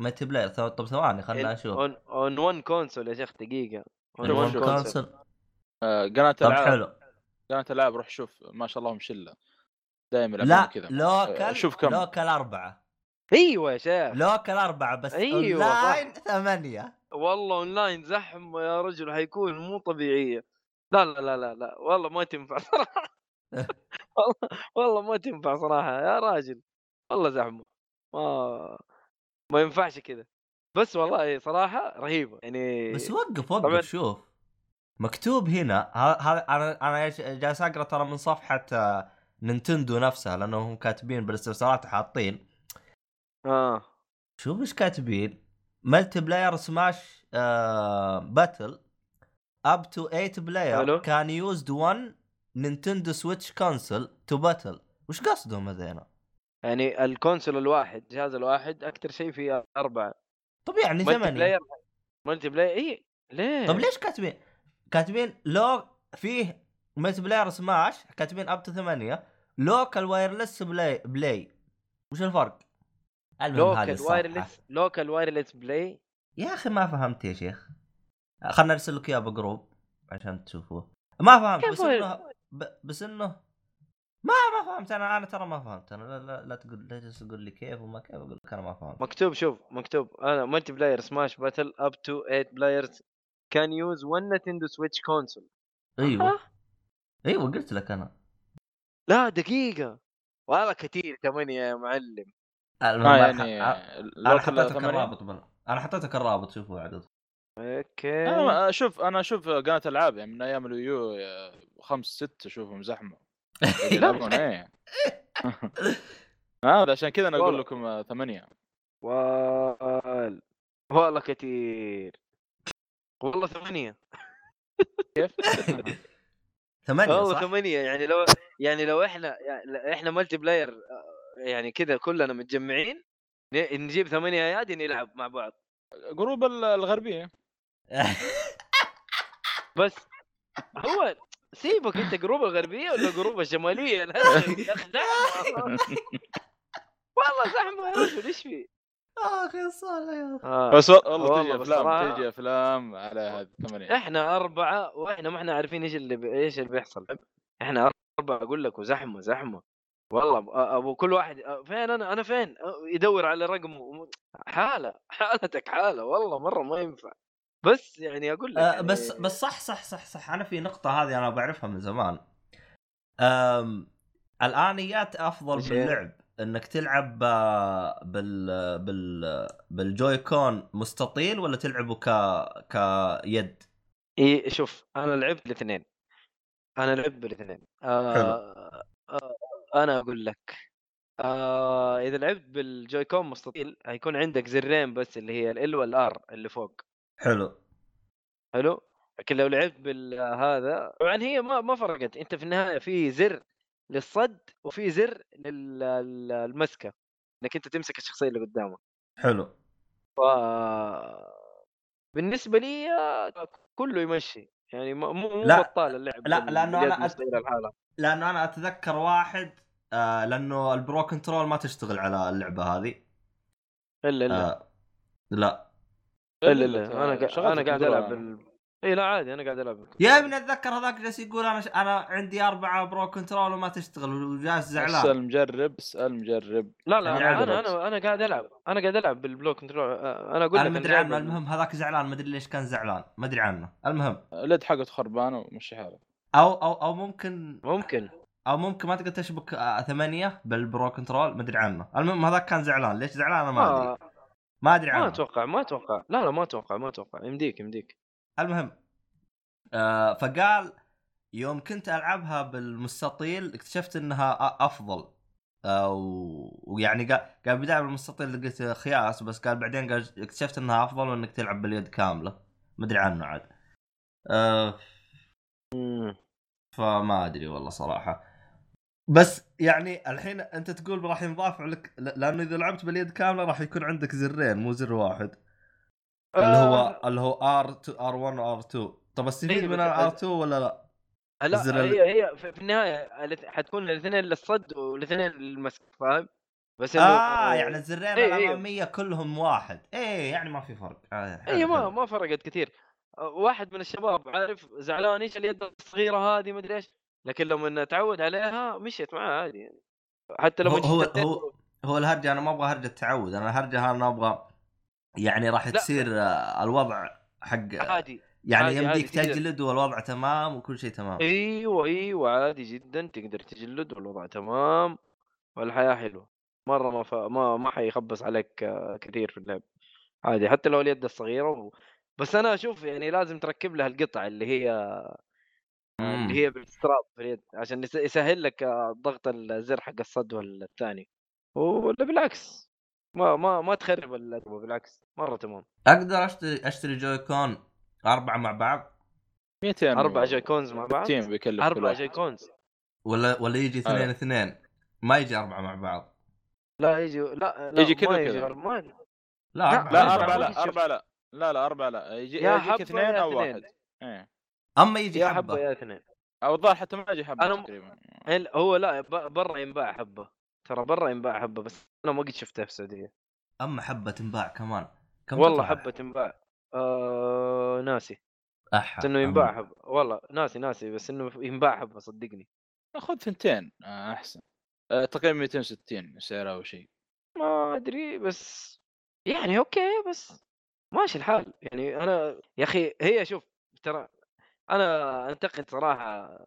multiplayer. طب ثواني خلنا نشوف اون اون ون كونسول يا شيخ دقيقة. on شوف، one شوف. console آه، قناة طب العاب حلو. قناة العاب روح شوف. ما شاء الله هم شلة. دائما لا كذا. local شوف كم. local أربعة. أيوه يا شيخ. local أربعة بس أيوة، أونلاين ثمانية. والله أونلاين زحمة يا رجل حيكون مو طبيعية. لا لا لا لا لا. والله ما تنفع صراحة. (laughs) والله والله ما تنفع صراحة يا راجل. والله زحمة. ما ما ينفعش كذا بس والله صراحة رهيبة يعني بس وقف طبعاً. وقف شوف مكتوب هنا هذا أنا أنا جالس أقرأ ترى من صفحة آه، نينتندو نفسها لانهم كاتبين بالاستفسارات حاطين آه شوف إيش كاتبين multiplayer Smash آه battle up to 8 player. can use 1 Nintendo Switch console to battle وش قصدهم هذين؟ يعني ال console الواحد جهاز الواحد أكثر شيء فيه أربعة. طب يعني multiplayer multiplayer اي ليه؟ طب ليش كاتبين؟ كاتبين لو فيه multiplayer Smash كاتبين up to 8 local wireless play play. وش الفرق؟ local. wireless local wireless play؟ يا أخي ما فهمت يا شيخ. خلنا نرسل لك إياه بجروب عشان تشوفوه. ما فهمت بس إنه ب... بس إنه ما ما فهمت أنا أنا ترى ما فهمت. أنا لا, لا, لا تقول لا تجلس تقول لي كيف وما كيف أقول لك أنا ما فهمت. مكتوب شوف مكتوب. أنا ملتي بلاير سماش باتل اب تو 8 بلايرز كان يوز ون نتندو سويتش كونسول أيوه. أيوه قلت لك أنا. لا دقيقة. والله كثير ثمانية يا معلم. آه أنا يعني أنا حطيتك ثمانية. الرابط بل... أنا حطيتك الرابط شوفوا عدد. أوكي. أنا أشوف أنا أشوف قناة ألعاب يعني من أيام الويو خمس ست أشوفهم زحمة. يلعبون (laughs) إيه. هذا (laughs) عشان كذا أنا أقول والله. لكم آه، ثمانية. وال... والله كثير والله ثمانية. كيف؟ (laughs) ثمانية والله؟ ثمانية يعني لو يعني لو إحنا يعني إحنا multiplayer آه، يعني كذا كلنا متجمعين ن- نجيب ثمانية ايادي نلعب مع بعض. جروب ال- الغربية. بس هو سيبك انت جروب الغربية ولا جروب الشمالية الهرجة يا أخي زحمة. (laughs) والله زحمة يا رجل إيش في؟ أخي صالح يا أخي. آه. بس والله تجي بس افلام تجي أفلام على ثمانيه إحنا أربعة وإحنا ما إحنا عارفين إيش اللي. إيش اللي بيحصل إحنا أربعة أقول لك وزحمة زحمة والله أبو كل واحد فين أنا أنا فين يدور على رقمه حالة حالتك حالة والله مرة ما ينفع بس يعني أقول لك آه يعني بس بس صح صح صح صح أنا في نقطة هذه أنا بعرفها من زمان. أم الانيات أفضل؟ باللعب إنك تلعب آه، بال بال بالجويكون مستطيل ولا تلعبه ك كيد؟ إيه شوف أنا لعبت الاثنين أنا لعبت بالاثنين آه. آه أنا أقول لك آه إذا لعبت بالجويكون مستطيل هيكون عندك زرين بس اللي هي ال والار اللي فوق حلو. حلو؟ لكن لو لعبت بالهذا طبعا هي ما ما فرقت. أنت في النهاية في زر للصد وفي زر للمسكه إنك أنت تمسك الشخصية اللي قدامك. حلو. ف بالنسبة لي كله يمشي. يعني مو مو لا، بطال اللعب لا، باليد أنا أت- لأنه أنا أتذكر واحد آه لأنه ال Pro Control ما تشتغل على اللعبة هذه. إلا إلا. آه لا. الا الا أنا قا- شغلت أنا قاعد ألعب بال... اي لا عادي أنا قاعد ألعب. يا ابني أتذكر هذاك جالس يقول أنا ش... أنا عندي أربعة Pro Control وما تشتغل وجالس زعلان. اسأل مجرب اسأل مجرب. لا لا أنا أنا. أنا أنا قاعد ألعب أنا قاعد ألعب بال Pro Control آه، أنا أقول لك أنا أنا مدري عنه ال- المهم هذاك زعلان مدري ليش كان زعلان مدري عنه. المهم. اليد حقته خربانة ومشي حاله أو أو أو ممكن ممكن. أو ممكن ما تقدر تشبك آه، ثمانية بال Pro Control مدري عنه. المهم هذاك كان زعلان ليش زعلان؟ أنا ما أدري. ما ما أدري ما عنه أتوقع ما أتوقع. لا لا ما أتوقع ما أتوقع. يمديك يمديك. المهم آه فقال يوم كنت ألعبها بالمستطيل اكتشفت إنها أفضل. آه ويعني قال قال بدايه بالمستطيل لقيت خياس بس قال بعدين قال اكتشفت إنها أفضل وإنك تلعب باليد كاملة. مدري عنه عاد. آه. فما أدري والله صراحة. بس يعني الحين انت تقول راح ينضاف لك لأنه إذا لعبت باليد كاملة راح يكون عندك زرين مو زر واحد. اللي هو آه، اللي هو R R 1 و R 2 طب استفيد إيه، من بس- ال R 2 ولا لا؟ لا الزر ال- هي هي في النهاية حتكون الاثنين للصد والاثنين للمسك فاهم؟ بس انه آه يعني الزرين إيه، إيه. الأمامية كلهم واحد. إيه يعني ما في فرق. آه اي ما. ما فرقت كثير. أه، واحد من الشباب عارف؟ زعلان إيش اليد الصغيرة هذه؟ ما أدري إيش. لكن لما تعود عليها مشيت معاه عادي يعني حتى لو هو هو, هو هو الهرجة أنا ما أبغى هرجة تعود أنا الهرجة أنا أبغى يعني راح. تصير آه، الوضع حق عادي يعني عادي، يمديك عادي. تجلد والوضع تمام وكل شيء تمام أيوه أيوه عادي جدا تقدر تجلد والوضع تمام والحياة حلوة مرة ما ف... ما ما حيخبص عليك آه، كثير في اللعب عادي حتى لو اليد الصغيرة و... بس أنا أشوف يعني لازم تركب لها القطع اللي هي. اللي هي بالاستراب في اليد عشان يس- يسهل لك آه، ضغط الزر حق الصد والثاني. ولا بالعكس ما ما ما تخرب اللعبه بالعكس مرة تمام. أقدر أشتري أشتري Joy-Con أربعة مع بعض؟ 200 أربع جاي كونز مع بعض؟ تيم بيكلف كل أربع. Joy-Cons. ولا ولا يجي اثنين آه. اثنين ما يجي أربعة مع بعض. لا يجي لا لا يجي كذا. ما لا لا، أربعة. لا ما لا لا لا لا أربعة لا يجي يا يجيك حبة اثنين اثنين. واحد. إيه. أما يجي يا حبة, حبة. يا اثنين. أو الظاهر حتى ما يجي حبة أنا م- تقريبا. هل- هو لا ب- برا ينباع حبة. ترى برا ينباع حبة بس أنا ما قد شفتها في السعودية. أما حبة تنباع كمان. كم والله تطلع؟ حبة تنباع. آه ناسي. أح بس إنه ينباع حبه والله ناسي ناسي بس إنه ينباع حبة صدقني. خذ ثنتين آه، أحسن. آه، تقريبا 260 سعرها أو شيء. ما أدري بس يعني أوكي بس ماشي الحال. يعني أنا يا أخي هي شوف ترى أنا انتقد صراحة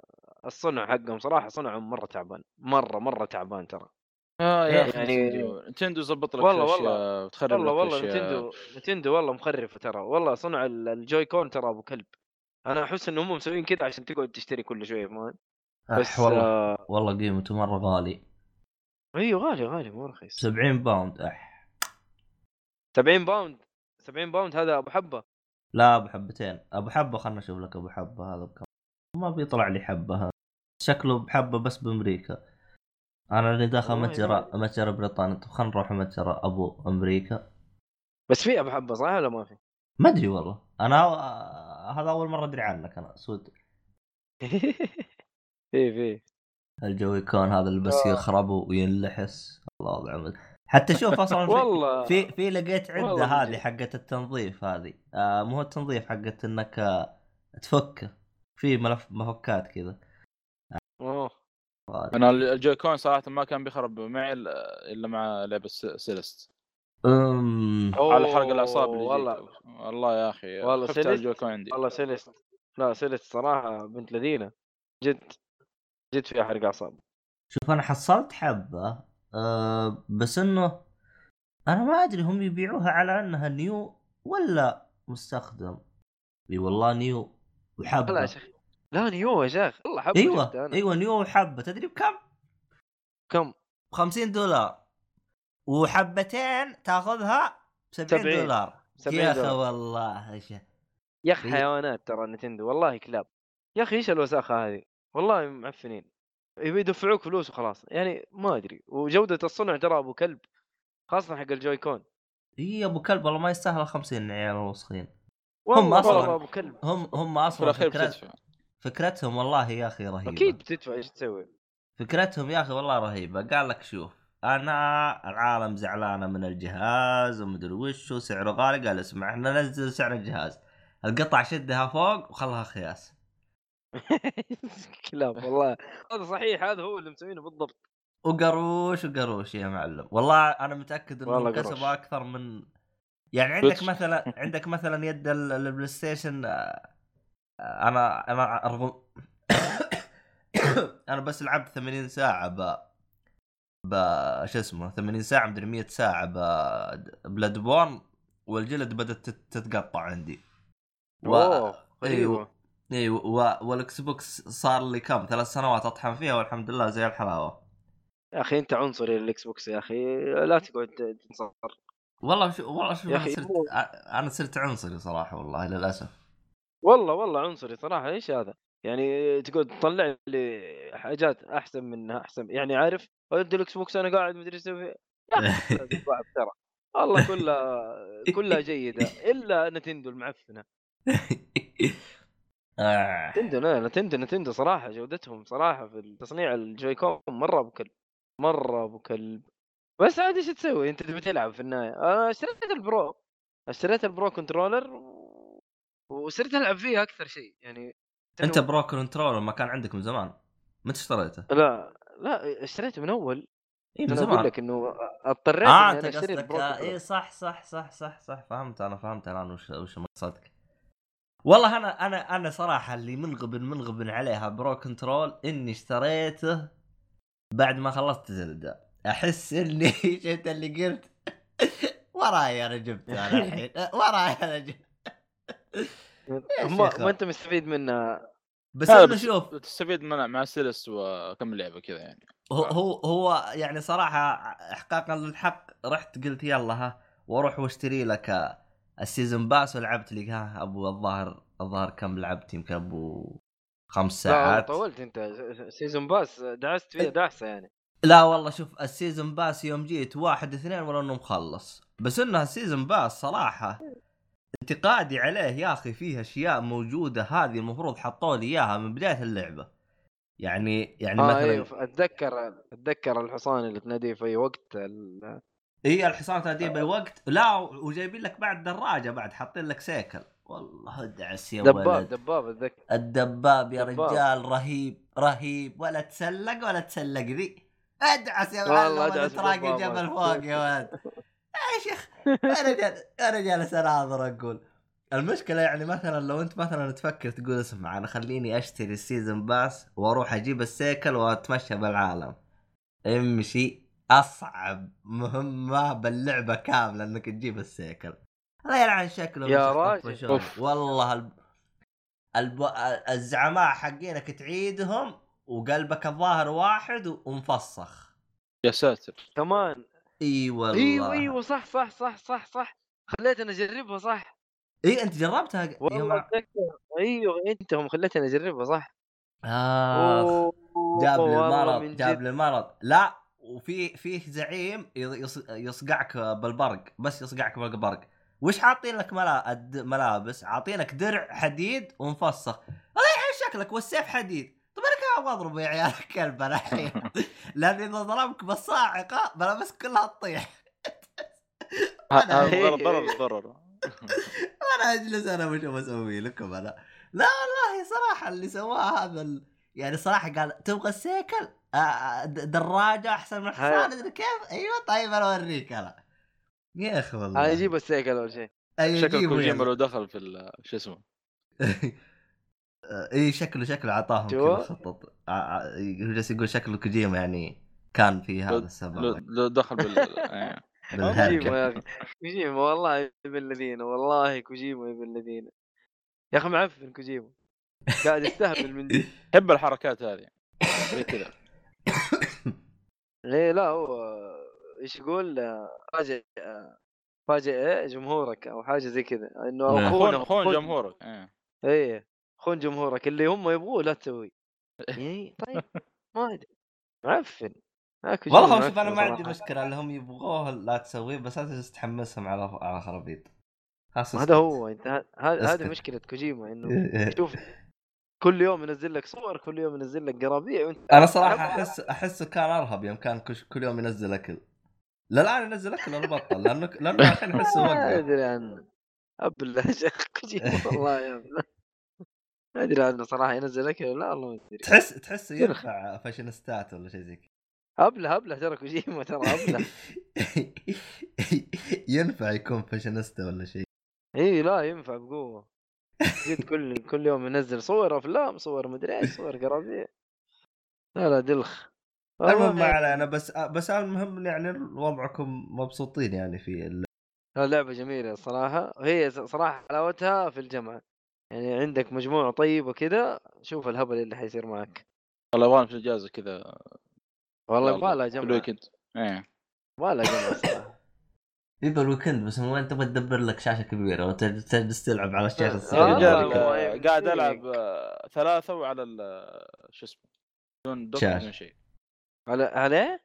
الصنع حقهم صراحة صنعهم مرة تعبان مرة مرة تعبان ترى. آه يا أخي يعني- نتندو نتندو ظبط لك والله- والله- وتخرب والله والله. نتندو نتندو والله مخرفة ترى. والله صنع ال- ال Joy-Con ترى أبو كلب. أنا أحس ان هم مسوين كذا عشان تقعد تشتري كل شوية man أح بس والله آه. والله قيمته مرة غالي. أيوه غالي غالي مو رخيص. 70 pound أح. 70 pound 70 pound هذا أبو حبة. لا أبو حبتين. أبو حبة خلنا أشوف لك أبو حبة. هذا بكم. ما بيطلع لي حبة هذا. شكله بحبه بس بأمريكا. أنا اللي داخل متجر متجر بريطانيا طب خلينا نروح متجر أبو أمريكا. بس في أبو حبة صح ولا ما في؟ ما أدري والله. أنا هذا أول مرة أدري عنك أنا. سود. (laughs) في في. ال Joy-Con هذا اللي بس آه. يخرب وينلحس. الله بعمل حتى شوف أصلا في والله. في في لقيت عدة هذه. حقت التنظيف هذه. آه مو هو التنظيف حقت إنك آه تفكه في ملف مفكات كذا. أوه. هذه. أنا ال Joy-Con صراحة ما كان بيخرب معي الا إلا مع لعبة سيلست. أمم، على حرق الأعصاب اللي والله. والله يا أخي والله سيلست- على ال Joy-Con عندي والله سيلست. لا سيلست صراحة بنت لذينة. جد. جد فيها حرق أعصاب. شوف أنا حصلت حبة. آه بس إنه أنا ما أدري هم يبيعوها على إنها new ولا مستخدم إي والله new لا وحبه يا شيخ لا new يا شيخ والله حبة أيوه. أيوه new وحبة تدري بكم؟ كم؟ ب 50 دولار وحبتين تاخذها ب 70 70 دولار 70 يا أخي. والله يا شيخ يا أخي. حيوانات ترى نتندو والله كلاب يا أخي إيش الوساخة هذه؟ والله معفنين يبي يدفعوك فلوس وخلاص. يعني ما أدري. وجودة الصنع ترى أبو كلب خاصة حق الجوي كون. إي أبو كلب والله ما يستاهل 50 عيال الوسخين أصلاً- والله أبو كلب. هم هم أصلا فكرت فكرتهم والله يا أخي رهيبة. أكيد بتدفع. إيش تسوي؟ فكرتهم يا أخي والله رهيبة. قال لك شوف أنا العالم زعلانة من الجهاز ومدري وش وسعره غالي. قال اسمع إحنا ننزل سعر الجهاز. القطع شدها فوق وخلها خياس. (laughs) كلاب والله هذا صحيح هذا هو اللي مسوينه بالضبط وقروش وقروش يا معلم والله أنا متأكد والله كسبوا. أكثر من يعني عندك. مثلا عندك مثلا يد ال- البلاي ستيشن آه، أنا أنا رغم (coughs) أنا بس لعبت 80 ساعة ب ب شو اسمه 80 ساعة مدري 100 ساعة ب بلود بورن والجلد بدأت تت- تتقطع عندي و... غريبة اي. والاكس بوكس صار لي كم؟ ثلاث سنوات أطحن فيها والحمد لله زي الحلاوة. يا أخي أنت عنصري للاكس بوكس يا أخي. لا تقعد تنصر. والله شو والله شوف أنا صرت أنا صرت عنصري صراحة والله للأسف. والله والله عنصري صراحة. إيش هذا؟ يعني تقعد تطلع لي حاجات أحسن منها أحسن. يعني عارف الاكس بوكس أنا قاعد مدري أسوي فيه. يا أخي (laughs) ترى. والله كلها كلها جيدة. إلا نينتندو المعفنة. (laughs) آه. نينتندو لا نينتندو نينتندو صراحة جودتهم صراحة في تصنيع ال Joy-Con مرة أبو كلب مرة أبو كلب. بس عاد إيش تسوي؟ أنت تبي تلعب في النهاية. أنا اشتريت ال Pro اشتريت ال Pro Controller و... وصرت ألعب فيه أكثر شيء يعني أنت Pro Controller ما كان عندك من زمان؟ متى اشتريته؟ لا لا اشتريته من أول. اي من أنا أقول زمان. لك إنه اضطريت آه أنت قصدك آه،. اي صح صح صح صح صح فهمت أنا فهمت الآن وش وش مقصدك. والله أنا أنا أنا صراحة اللي منغبن منغبن عليها برو كنترول إني اشتريته بعد ما خلصت زلدة أحس إني (laughs) شفت اللي قلت. وراي أنا جبته أنا الحين. وراي أنا جبت يا ما, أنت مستفيد منها بس بس- شوف. تستفيد مع مع سلس وكم لعبة كذا يعني. هو هو هو يعني صراحة احقاقا للحق رحت قلت يلا ها وأروح وأشتري لك ال season pass ولعبت لي ها أبو الظاهر الظاهر كم لعبت؟ يمكن أبو خمس لا ساعات. طولت أنت. season pass دعست فيها دعسة يعني. لا والله شوف ال season pass يوم جيت واحد اثنين ولا إنه مخلص. بس انه ال season pass صراحة انتقادي عليه يا أخي فيه أشياء موجودة هذه المفروض حطوا لي إياها من بداية اللعبة. يعني يعني آه مثلا أيوه أتذكر أتذكر الحصان اللي تناديه في اي وقت ال... اي الحصان تناديه باي وقت لا وجايبين لك بعد دراجة بعد حاطين لك سيكل. والله ادعس يا دباب ولد. دباب اتذكر. الدباب يا دباب. رجال رهيب رهيب. ولا تسلق ولا تسلق ذي. ادعس يا والله معلم ولا تراقي. الجبل فوق يا ولد. (laughs) يا شيخ أنا جال أنا جالس أناظر أقول. المشكلة يعني مثلا لو أنت مثلا تفكر تقول اسمع أنا خليني أشتري ال season pass وأروح أجيب السيكل وأتمشى بالعالم. امشي. أصعب مهمة باللعبة كاملة إنك تجيب السيكل. الله يلعن شكله يا راجل. والله الب... الب... الزعماء حقينك تعيدهم وقلبك الظاهر واحد ومفسخ. يا ساتر. كمان. إي والله. إيوه إيوه صح صح صح صح صح. خليتني أجربها صح. إي أنت جربتها؟ والله. أتذكر. إيوه انت هم خليتني أجربها صح. آه أوه، جاب لي المرض جاب. لي المرض. لا. وفي فيه زعيم يص- يصقعك بالبرق بس يصقعك بالبرق. وش حاطين لك ملابس؟ عاطينك درع حديد ومفسخ. الله يعين شكلك والسيف حديد. طب أنا كيف اضربه يا عيال الكلب أنا الحين؟ (laughs) لأن إذا ضربك بالصاعقة ملابسك كلها تطيح ضرر ضرر (laughs) أنا أجلس أنا وش أسوي لكم أنا. لا والله صراحة اللي سواه هذا. يعني صراحة قال تبغى السيكل؟ دراجة أحسن من الحصان ادري كيف؟ أيوه طيب أنا أوريك أنا. يا أخي والله. أنا أجيب السيكل أول شيء شكل كوجيما. لو دخل في ال- شو اسمه. (laughs) إي شكله شكله اعطاهم؟ كذا خطط. جالس يقول شكله كوجيما يعني كان في هذا السبب. لو دخل بال (laughs) إيه. كوجيما يا أخي كوجيما والله ابن الذين والله كوجيما ابن الذين. يا أخي معفن كوجيما. قاعد يستهبل من (laughs) جد يحب الحركات هذه. زي كذا. ليه لا هو إيش يقول فاجئ فاجئ إيه جمهورك أو حاجة زي كذا إنه نعم. خون خون جمهورك إيه. إيه خون جمهورك اللي هم يبغوه لا تسوي (laughs) إيه طيب ما أدري معفن والله شوف أنا ما عندي. مشكلة اللي هم يبغوه لا تسويه بس انت جالس تحمسهم على على خرابيط هذا. هو أنت هذا. هذه مشكلة كوجيما إنه (laughs) شوف كل يوم ينزل لك صور كل يوم ينزل لك قرابيع وانت أنا صراحة أحس احسه كان أرهب يوم كان كل يوم ينزل أكل. لا الآن ينزل أكل ولا بطل لأنه لأنه (laughs) الحين احسه ما وقف أدري عنه ابل (laughs) يا شيخ والله يا ابل ما أدري عنه صراحة ينزل لك لا والله ما أدري. تحس تحسه ينفع فاشينيستات ولا شيء زي كذا. ابله ابله ترى كوجيما ترى ابله (laughs) ينفع يكون فاشينيستا ولا شيء. اي لا ينفع بقوة. جد كل كل يوم ينزل صور أفلام صور مدري إيش صور قرابيع لا لا دلخ. المهم ما والله علينا بس بس المهم يعني وضعكم مبسوطين يعني في ال... لا، لعبة جميلة صراحة. هي صراحة حلاوتها في الجامعة يعني عندك مجموعة طيبة كذا شوف الهبل اللي حيصير معك. والله يبغى في الاجازه كذا. والله يبغى لها في جمعه الويكند إيه. يبغى لها جمعه صراحة. يبقى الويكند بس مو أنت تبغى تدبر لك شاشة كبيرة وتجلس تلعب على الشاشه آه، يا الصغيره آه، يا قاعد فيك. ألعب آه، ثلاثة وعلى ال- شو اسمه بدون دوك شاشة. بدون شيء على عليه؟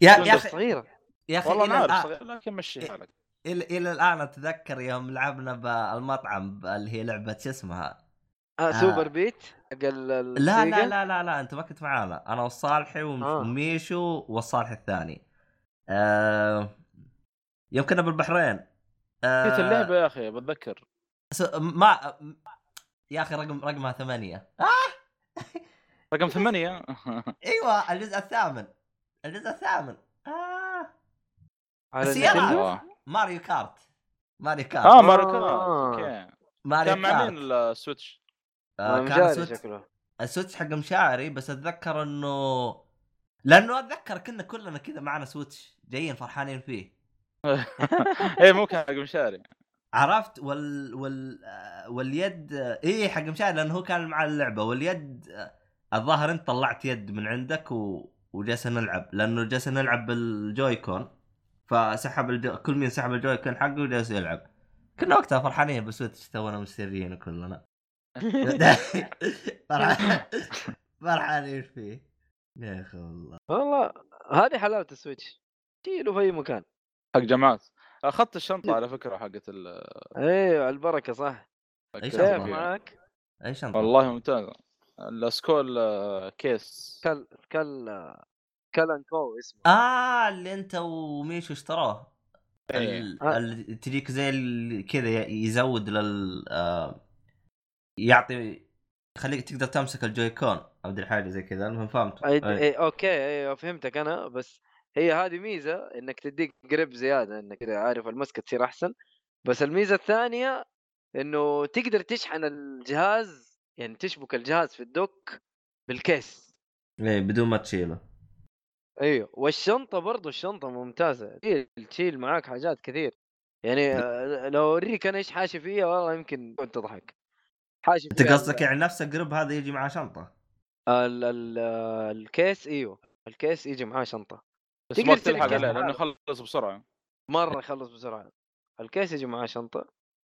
يا بدون يا دوك. أخي صغيرة يا أخي والله ما الآن صغير لكن مشي حالك إلى إلى الآن أتذكر يوم لعبنا بالمطعم اللي هي لعبة شو اسمها آه سوبر بيت حق ال- لا؟ لا لا لا لا أنت ما كنت معانا أنا والصالحي وم- آه. وميشو والصالح الثاني آه يوم كنا بالبحرين. آه نسيت اللعبة يا أخي بتذكر. س- ما يا أخي رقم رقمها ثمانية. رقم (laughs) ثمانية؟ إيوه الجزء الثامن. الجزء الثامن. آه. على؟ آه. ماريو كارت. ماريو كارت. آه ماريو كارت. آه. okay. ماريو كان مع كارت. مين ال Switch؟ آه آه، كان Switch شكله. ال Switch حق مشاري بس أتذكر إنه لأنه أتذكر كنا كلنا كذا معنا Switch جايين فرحانين فيه. إيه مو كان حق مشاري. عرفت؟ وال وال واليد إيه حق مشاري لأنه هو كان مع اللعبة. واليد الظاهر أنت طلعت يد من عندك و... وجالسين نلعب. لأنه جالسين نلعب بال Joy-Con. فسحب الجو... كل مين سحب ال Joy-Con حقه وجالس يلعب. كنا وقتها فرحانين ب Switch تونا مشتريين كلنا. (laughs) فرح- فرحانين فيه. يا أخي والله. والله هذه حلاوة ال Switch. شيله في أي مكان. حق جماعات اخذت الشنطة على فكرة حقت ال أيوه على البركة صح شنطة؟ كيف معك؟ أي شنطة والله ممتاز الأسكول آه، كيس كل كل كلانكو اسمه آه اللي أنت وميشو اشتروه إيه. ال- آه. تجيك زي كذا ي- يزود لل آه، يعطي يخليك تقدر تمسك الجويكون أو حاجة زي كذا المهم فهمت أي... أي. أي... okay أيوه فهمتك أنا بس هي هذه ميزة إنك تديك grip زيادة إنك كذا عارف المسكة تصير أحسن. بس الميزة الثانية إنه تقدر تشحن الجهاز يعني تشبك الجهاز في ال dock بالكيس. إيه بدون ما تشيله. أيوه والشنطة برضو الشنطة ممتازة. تشيل تشيل معاك حاجات كثير. يعني آه، لو اوريك أنا إيش حاشي فيها والله يمكن كنت تضحك حاشي أنت قصدك يعني نفس ال grip هذا يجي معاه شنطة؟ ال... ال... ال case إيوه. ال case يجي معاه شنطة. بس تقدر ما تلحق عليه لأنه. يخلص بسرعة. مرة يخلص بسرعة. ال case يجي معاه شنطة.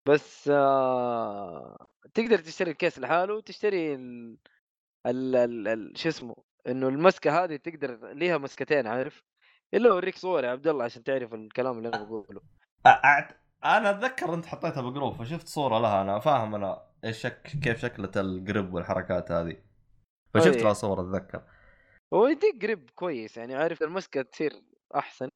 بس آه... تقدر تشتري ال case لحاله وتشتري ال... ال... ال... ال... شو اسمه إنه المسكة هذه تقدر ليها مسكتين عارف؟ إلا أوريك صور يا عبد الله عشان تعرف الكلام اللي أنا بقوله. أعت... أنا أتذكر أنت حطيتها ب group فشفت صورة لها أنا فاهم أنا إيش شك... كيف شكلة ال grip والحركات هذه. فشفت أي. لها صور أتذكر. هو يديك grip كويس يعني عارف المسكة تصير أحسن.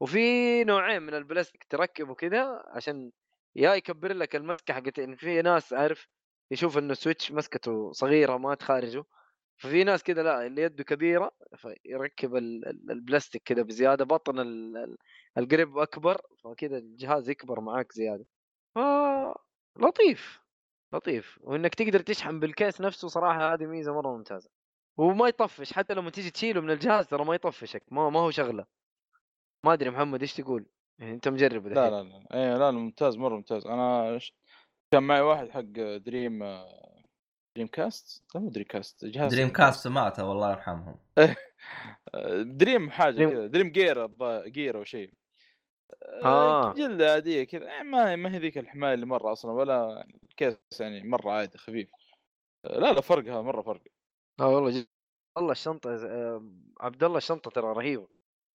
وفي نوعين من البلاستيك تركبه كذا عشان يا يكبر لك المسكة حقت يعني في ناس عارف يشوف إنه Switch مسكته صغيرة ما تخارجه ففي ناس كذا لا اللي يده كبيرة فيركب ال- ال- البلاستيك كذا بزيادة بطن ال- ال- ال grip أكبر فكذا الجهاز يكبر معاك زيادة. ف لطيف لطيف. وإنك تقدر تشحن بال case نفسه صراحة هذه ميزة مرة ممتازة. وما يطفش حتى لما تيجي تشيله من الجهاز ترى ما يطفشك ما, ما هو شغلة. ما أدري محمد إيش تقول؟ يعني أنت مجرب لا لا لا إيه لا لا ممتاز مرة ممتاز. أنا ش- كان معي واحد حق Dream Dreamcast؟ لا مو Dreamcast جهاز Dreamcast ماتوا والله يرحمهم. (laughs) Dream حاجة Dream- كذا Dream Gear Gear أو شيء. آه. جلدة عادية كذا يعني ما ما هي ذيك الحماية اللي مرة أصلا ولا ال case يعني مرة عادي خفيف. آه، لا لا فرقها مرة فرق. آه والله جد. والله الشنطة عبد الله الشنطة ترى رهيبه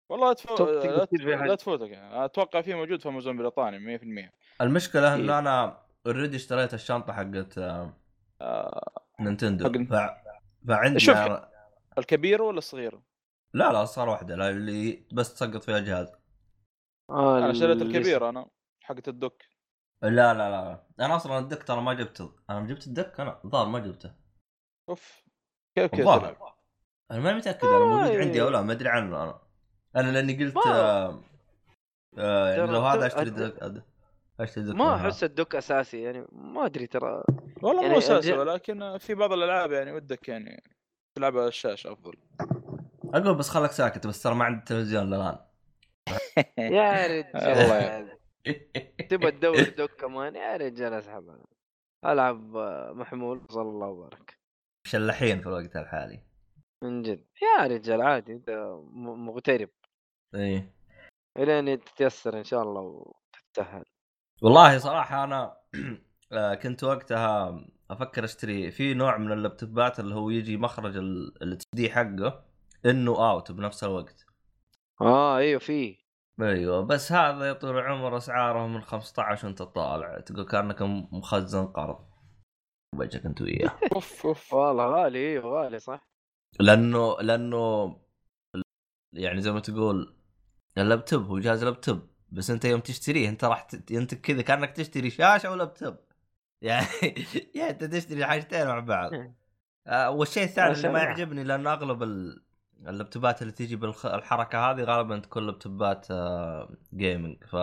والله تفو... تقدر لا, تشيل فيها لا. تفوتك يعني. أتوقع فيه موجود في أمازون بريطانيا 100% المشكلة إيه. انه أنا already اشتريت الشنطة حقت آه، آه Nintendo. حق- ف... فعندي شوف. أنا... الكبيره ولا الصغيره؟ لا لا صار واحدة. لا اللي بس تسقط فيها الجهاز. آه أنا شريت الكبيره أنا حقت الدك. لا لا لا. أنا أصلا الدك ترى ما جبته. أنا جبت الدك أنا الظاهر ما جبته. أوف. كيف الظاهر تلعب؟ أنا ما متأكد أنا موجود. عندي أو لا ما أدري عنه أنا. أنا لأني قلت آه آه يعني لو هذا أشتري دك أشتري دك ما. أحس الدك أساسي يعني ما أدري ترى. والله يعني مو اساسي ولكن في بعض الألعاب يعني ودك يعني تلعبها على الشاشة أفضل. أقول بس خلك ساكت بس ترى ما عندي تلفزيون الآن. (laughs) (laughs) يا. رجال. تبغى تدور دوك كمان يا رجال أسحب أنا. ألعب آه، محمول صلى الله وبارك. شلحين في الوقت الحالي. من جد. يا رجال عادي انت مغترب. إيه. إلين تتيسر إن شاء الله وتتسهل. والله صراحة أنا (clears throat) آه، كنت وقتها أفكر أشتري في نوع من اللابتوبات اللي هو يجي مخرج ال HD حقه in out بنفس الوقت. آه أيوه في أيوه بس هذا يا طول العمر أسعاره من 15 وأنت طالع تقول كأنك مخزن قرض. وجهك أنت وياه. أوف أوف والله غالي أيوه غالي صح؟ لأنه لأنه يعني زي ما تقول اللابتوب هو جهاز لابتوب بس أنت يوم تشتريه أنت راح ت... أنت كذا كأنك تشتري شاشة ولابتوب. (laughs) يعني يعني أنت تشتري حاجتين مع بعض. آه والشيء الثاني اللي ما. يعجبني لأنه أغلب ال... اللابتوبات اللي تيجي بالحركه هذه غالبا تكون لابتوبات gaming ف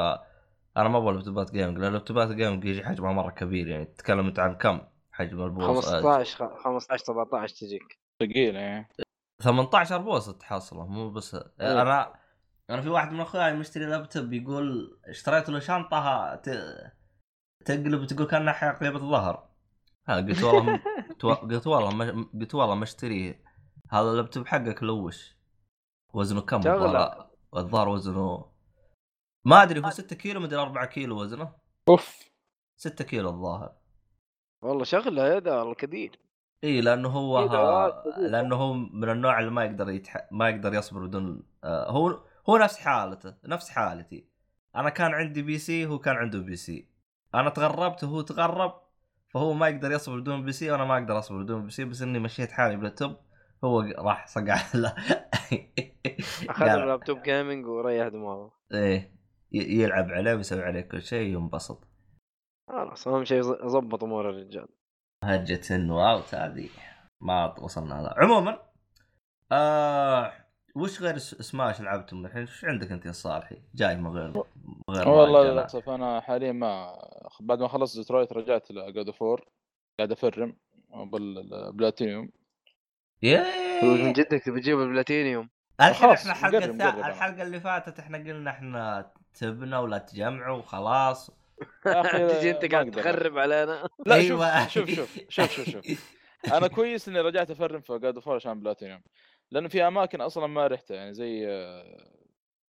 أنا ما أبغى لابتوبات gaming لأن لابتوبات gaming يجي حجمها مرة كبير يعني تتكلم أنت عن كم؟ حجم البوصة. 15 خ- 15 17 تجيك. ثقيل يعني 18 بوصة تحصله مو بس إيه. أنا أنا في واحد من أخوياي مشتري لابتوب يقول اشتريت له شنطة ت... تقلب تقول كأنها حقيبه ظهر ها قلت والله م... (laughs) قلت والله ما... قلت والله ما اشتريه. هذا اللابتوب حقك لوش وزنه كم. الظاهر الظاهر وزنه ما أدري هو 6 كيلو مدري 4 كيلو وزنه. أوف. 6 كيلو الظاهر والله شغله هذا والله كبير. إي لأنه هو ده، ها... لأنه هو من النوع اللي ما يقدر يتح... ما يقدر يصبر بدون آه هو هو نفس حالته نفس حالتي. أنا كان عندي PC هو كان عنده PC. أنا تغربت وهو تغرب فهو ما يقدر يصبر بدون PC وأنا ما أقدر أصبر بدون PC بس إني مشيت حالي بلابتوب هو راح صقع (laughs) له أخذ اللابتوب gaming وريح دماغه. إيه يلعب عليه ويسوي عليه كل شيء ينبسط. خلاص اهم شيء يظبط امور الرجال هجة in out هذه ما وصلنا لها عموما آه وش غير سماش لعبتم الحين؟ وش عندك أنت يا صالحي؟ جاي من غير من غير والله. للأسف أنا حاليا ما بعد ما خلصت ديترويت رجعت ل God of War قاعد أفرم بالبلاتينيوم من جدك تبي تجيب البلاتينيوم الحين إحنا الحلقة. الحلقة اللي فاتت إحنا قلنا إحنا تبنى ولا تجمعوا وخلاص (laughs) تجي أنت قاعد. تخرب علينا. لا أيوة. شوف شوف شوف شوف شوف شوف. (laughs) أنا كويس إني رجعت أفرم في God of War عشان بلاتينيوم. لأنه في أماكن أصلا ما رحتها يعني زي آه،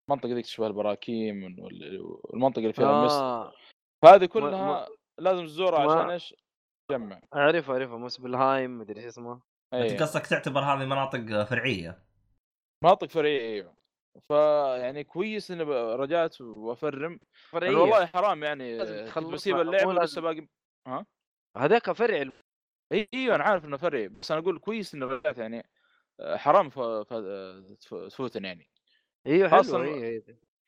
المنطقة ذيك تشبه البراكين وال- والمنطقة اللي فيها ال mist آه. فهذه كلها ما- لازم تزورها عشان إيش؟ تجمع. اعرف اعرفها موسبلهايم مدري إيش اسمه. أنت اي قصدك تعتبر هذه مناطق فرعية؟ مناطق فرعية إيوه. فيعني كويس إني رجعت وأفرم. لأن فرعيه والله حرام يعني بسيب اللعبة لسه باقي هذاك فرعي اي أيوه أنا عارف إنه فرعي بس أنا أقول كويس انه رجعت يعني آه، حرام ف... ف... تف- تفوتن يعني. أيوه حلو. هي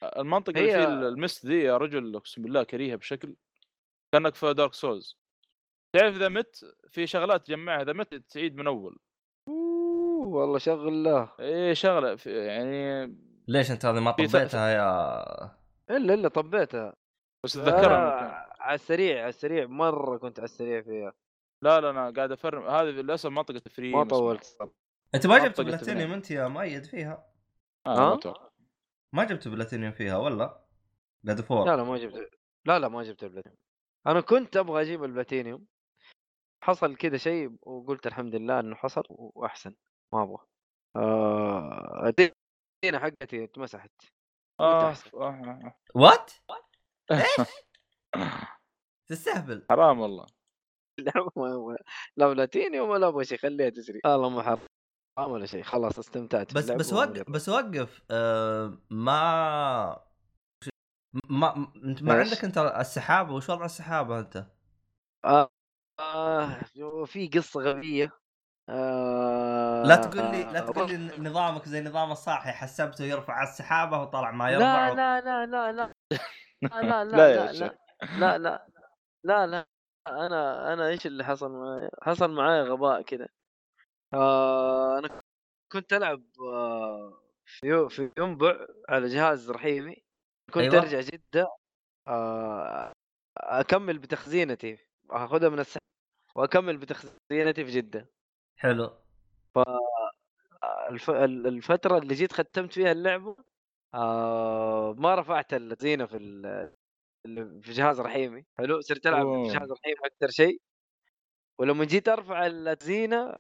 المنطقة اللي هي- فيه المست دي يا رجل أقسم بالله كريهة بشكل كأنك في دارك سولز تعرف إذا مت في شغلات تجمعها إذا مت تعيد من أول. أوه، والله شغله إيه شغلة يعني ليش أنت هذه ما طبيتها يا إلا إلا طبيتها. بس تذكرها. أنا على السريع على السريع. مرة كنت على السريع فيها. لا لا أنا قاعد أفرم. هذه للأسف منطقة فرعية ما طولت. أنت ما جبت بلاتينيوم. أنت يا مؤيد فيها؟ آه ها؟ ما أتوقع. ما جبت بلاتينيوم فيها ولا؟ God of War لا لا ما جبت. لا لا ما جبت البلاتينيوم أنا كنت أبغى أجيب البلاتينيوم. حصل كذا شيء وقلت الحمد لله إنه حصل وأحسن. ما أبغى. آه الدينا حقتي اتمسحت آه أحسن. آه، آه. وات؟ (laughs) تستهبل حرام والله (laughs) لا ما- لا بلاتينيوم ولا أبغى شيء خليها تسري والله ما حرام ولا شيء خلاص استمتعت بس بس وقف بس وقف آه ما ما انت ما؟ عندك انت السحابة وش وضع السحابة أنت؟ آه آه في قصة غبية آه لا تقول لي لا تقول لي نظامك زي نظام الصاحي حسبته يرفع على السحابة وطلع ما يرفع لا لا لا لا لا. لا لا (laughs) لا لا. لا. لا لا. لا لا. أنا أنا إيش اللي حصل معي؟ حصل معي غباء كذا آه أنا كنت ألعب آه في في ينبع على جهاز رحيمي. كنت أيوة. أرجع جدة آه أكمل بتخزينتي. آخذها من السحب وأكمل بتخزينتي في جدة. حلو الف... ال- الفترة اللي جيت ختمت فيها اللعبة آه ما رفعت التخزينة في في جهاز رحيمي حلو صرت ألعب. في جهاز رحيمي أكثر شيء ولما جيت أرفع التخزينة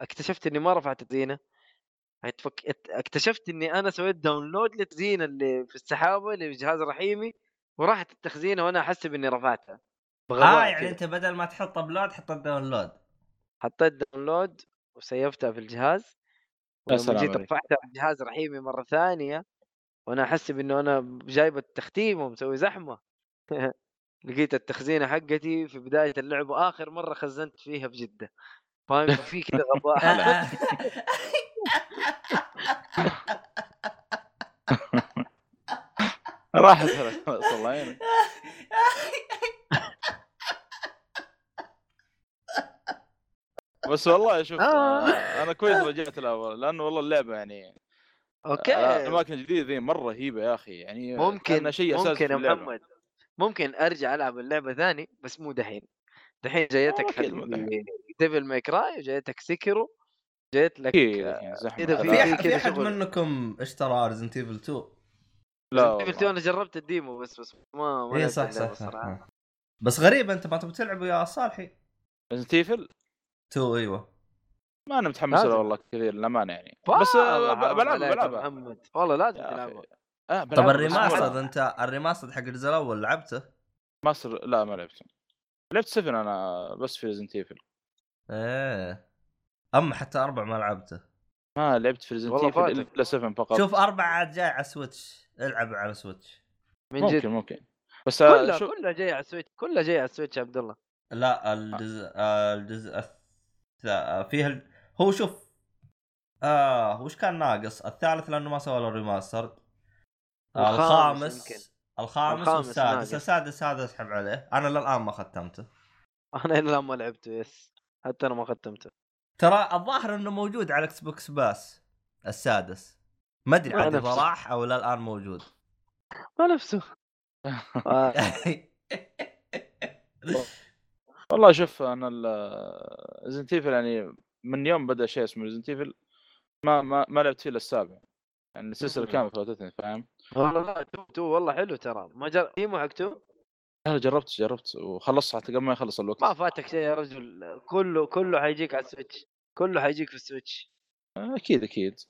اكتشفت إني ما رفعت. ات- اكتشفت إني أنا سويت download للتخزينة اللي في السحابة اللي في جهاز رحيمي وراحت التخزينة وأنا أحسب إني رفعتها آه يعني كذا. أنت بدل ما تحط upload حط ال download حطيت download و save تها في الجهاز ولما جيت. رفعتها على جهاز رحيمي مرة ثانية وأنا احسب انه أنا جايب التختيم ومسوي زحمة. (laughs) لقيت التخزينه حقتي في بداية اللعبة وآخر مرة خزنت فيها في جده فاهم في كذا غباء. (laughs) راحت خلاص الله يعينك (laughs) بس والله شوف آه. آه، أنا كويس رجعت الأول لأنه والله اللعبة يعني آه، okay الاماكن الجديده ذي مرة رهيبه يا أخي يعني ممكن شيء أساسي ممكن في يا اللعبة. محمد ممكن أرجع ألعب اللعبة ثاني بس مو دحين دحين جايتك. Devil May Cry جايتك Sekiro جايت لك آه، إذا في في- كذا أحد. منكم اشترى Resident Evil 2 لا Devil 2 والله. أنا جربت ال demo بس بس ما ما اي لعبت صح صح, صح, صراحة. صح. بس غريب أنت ما تبي تلعبه يا صالحي Resident Evil 2 أيوه. ما أنا متحمس له. والله كثير للأمانة يعني. والله بس آه، ب- حرام بلعبها عليك يا بلعبها محمد. والله لازم أخي. آه طب ال remaster. أنت ال remaster حق الجزء الأول لعبته؟ remaster لا ما لعبته. لعبت 7 أنا بس في Resident Evil إيه. أما حتى أربع ما لعبته. ما لعبت في Resident Evil. إلا 7 فقط. شوف أربع عاد جاي على Switch العب على Switch من ممكن جد. ممكن. بس آه، كلها شوف كلها جاي على ال Switch كلها جاي على ال Switch يا عبد الله. لا الجزء آه الجزء. فيها ال... هو شوف آه وش كان ناقص؟ الثالث لأنه ما سووا له remaster آه الخامس الخامس يمكن. الخامس الخامس والسادس. السادس هذا اسحب عليه. أنا للآن ما ختمته. (laughs) أنا إلى الآن ما لعبته yes. حتى أنا ما ختمته. ترى الظاهر إنه موجود على Xbox Pass السادس. ما أدري عاد إذا. راح أو لا الان موجود. ما نفسه. (laughs) آه، (laughs) والله شوف أنا Resident Evil يعني من يوم بدأ شيء اسمه Resident Evil ما ما ما لعبت فيه إلا السابع يعني السلسلة. كاملة فاتتني فاهم؟ والله لا two two والله حلو ترى. ما جر... demo حق two؟ أنا جربت جربت وخلصت حتى قبل ما يخلص الوقت. ما فاتك شيء يا رجل. كله كله حيجيك على ال Switch. كله حيجيك في ال Switch. أكيد أكيد.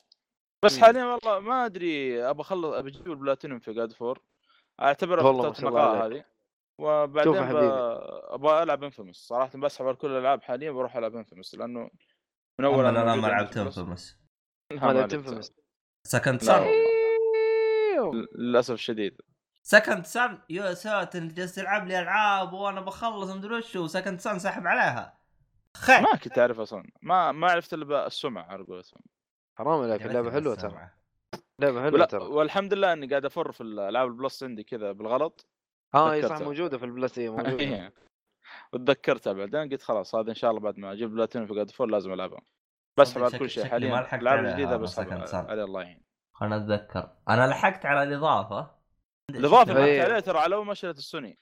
بس. حاليا والله ما أدري ابى أخلص ابى أجيب البلاتينيوم في جاد فور اعتبرها والله ما شاء الله. هذه. وبعدين ب... أبغى ألعب Infamous. صراحة بسحب على كل الألعاب حاليا بروح ألعب Infamous لأنه من أول أنا ما لعبت. Infamous. ما لعبت. Infamous. Second والله. للأسف الشديد. Second Son يا ساتر أنت جالس تلعب لي ألعاب وأنا بخلص مدري وش و Second Son ساحب عليها. خير ما كنت أعرف أصلا. ما ما عرفت إلا السمعه على قولتهم. حرام عليك اللعبة حلوة ترى. لعبة حلوة ترى. والحمد لله إني قاعد أفر في الألعاب ال Plus عندي كذا بالغلط. آه إي صح. موجودة في ال Plus هي (laughs) موجودة. إيه. وتذكرتها بعدين قلت خلاص هذا إن شاء الله بعد ما أجيب بلاتينيوم في جاد فور لازم ألعبها. بسحب على كل شيء حاليا بسحب Second Sun. على الله يعين خلنا اتذكر أنا لحقت على الإضافة. الإضافة إيه. اللي عليها ترى على أول ما شريت السوني.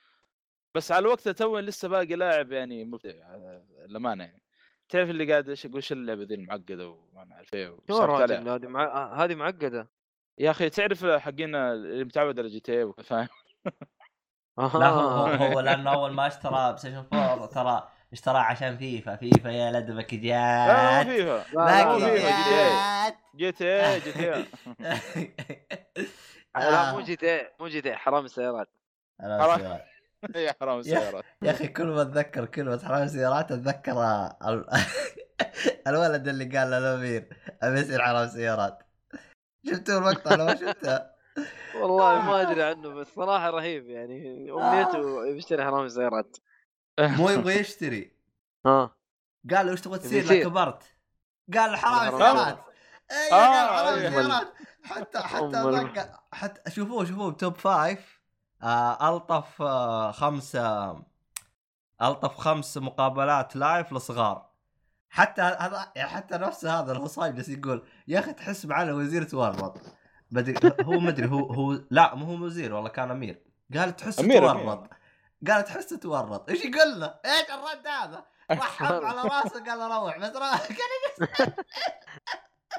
بس على الوقت توي لسه باقي لاعب يعني مبدع آه، للأمانة يعني. تعرف اللي قاعد إيش يقول شو اللعبة ذي المعقدة وما نعرف إيه هذه؟ مع... هذه معقدة. يا أخي تعرف حقين اللي متعود على جي تي اي فاهم؟ (laughs) لا هو, هو, آه. هو لأنه أول ما اشترى بلاي ستيشن 4 ترى اشتراه عشان فيفا فيفا يا لدبك لا جات فيها لا، باقي (laughs) لا، لا. جات جي تي اي جي تي اي لا آه. مو جي تي إيه، مو جي تي إيه، حرام السيارات حرام. سيارات. (laughs) يا حرام السيارات يا أخي كل ما أتذكر كلمه حرام سيارات أتذكر ال- (laughs) الولد اللي قال للامير أبي يصير حرام سيارات شفتوا المقطع أنا ما شفته والله ما أدري عنه بس صراحة رهيب يعني. أمنيته يشتري حرام السيارات مو يبغى (laughs) يشتري. ها. قال له إيش تبغى تصير. لا كبرت. قال له حرام حرام سيارات. اي آه، قال حرام. سيارات. حتى (laughs) حتى حتى شوفوه شوفوه توب فايف آه ألطف آه خمسة ألطف خمس مقابلات لايف لصغار. حتى هذا يعني حتى نفس هذا الهصايب جالس يقول يا أخي تحس معنا وزير تورط بدري هو مدري هو هو لا مو هو وزير والله كان أمير. قال تحس تورط. قال تحس تورط. إيش يقول له؟ إيش الرد هذا؟ راح على راسه قال له روح بس روح. (laughs)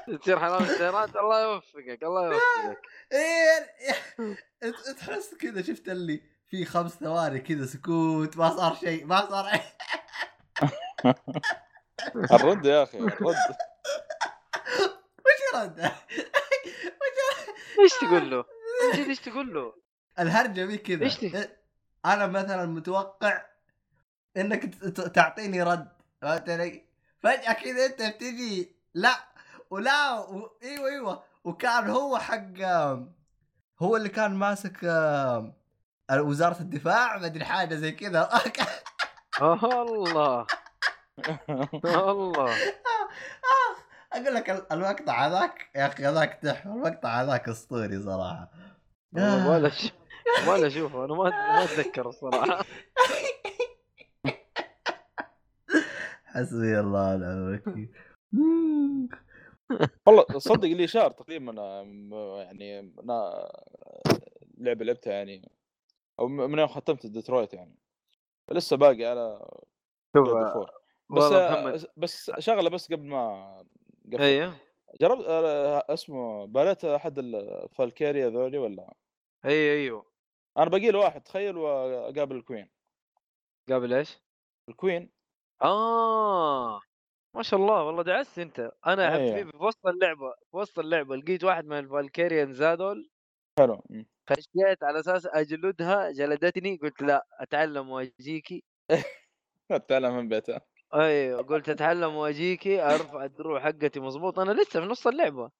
قال تصير حرام السيارات الله يوفقك الله يوفقك. إيه (laughs) تحس كذا شفت اللي في خمس ثواني كذا سكوت ما صار شيء ما صار (laughs) الرد يا أخي الرد. وش رد؟ إيش تقول له؟ إيش تقول له؟ الهرجة مي كذا تي- أنا مثلا متوقع إنك تعطيني رد فهمت علي؟ فجأة كذا أنت بتجي لا ولا و... إيوه إيوه وكان هو حق هو اللي كان ماسك وزارة الدفاع ما أدري حاجة زي كذا (laughs) الله الله (laughs) أقول لك ال- المقطع هذاك يا أخي هذاك تحفه المقطع هذاك أسطوري صراحة. ولا ش... ولا أشوفه. أنا ما ما اتذكر الصراحه حسبي الله ونعم الوكيل. والله صدق لي شهر تقريبا آه، يعني أنا لعبة لعبتها يعني أو من يوم ختمت ديترويت يعني. لسه باقي على شوف. بس آه، محمد بس شغلة بس قبل ما أيوه. جربت آه، اسمه بليت أحد ال Valkyria ذولي ولا؟ أيوه أيوه. أنا باقي له واحد تخيل واقابل ال queen. قبل إيش؟ ال queen. آه ما شاء الله والله دعست أنت. أنا أيوة. حبيبي في وسط اللعبة في وسط اللعبة لقيت واحد من ال Valkyrian ذولي. حلو. خشيت على أساس أجلدها جلدتني قلت لا أتعلم وأجيكي. (laughs) تعلم من بيته. أيوه قلت أتعلم واجيكي أرفع الدروع حقتي مظبوط أنا لسه في نص اللعبة.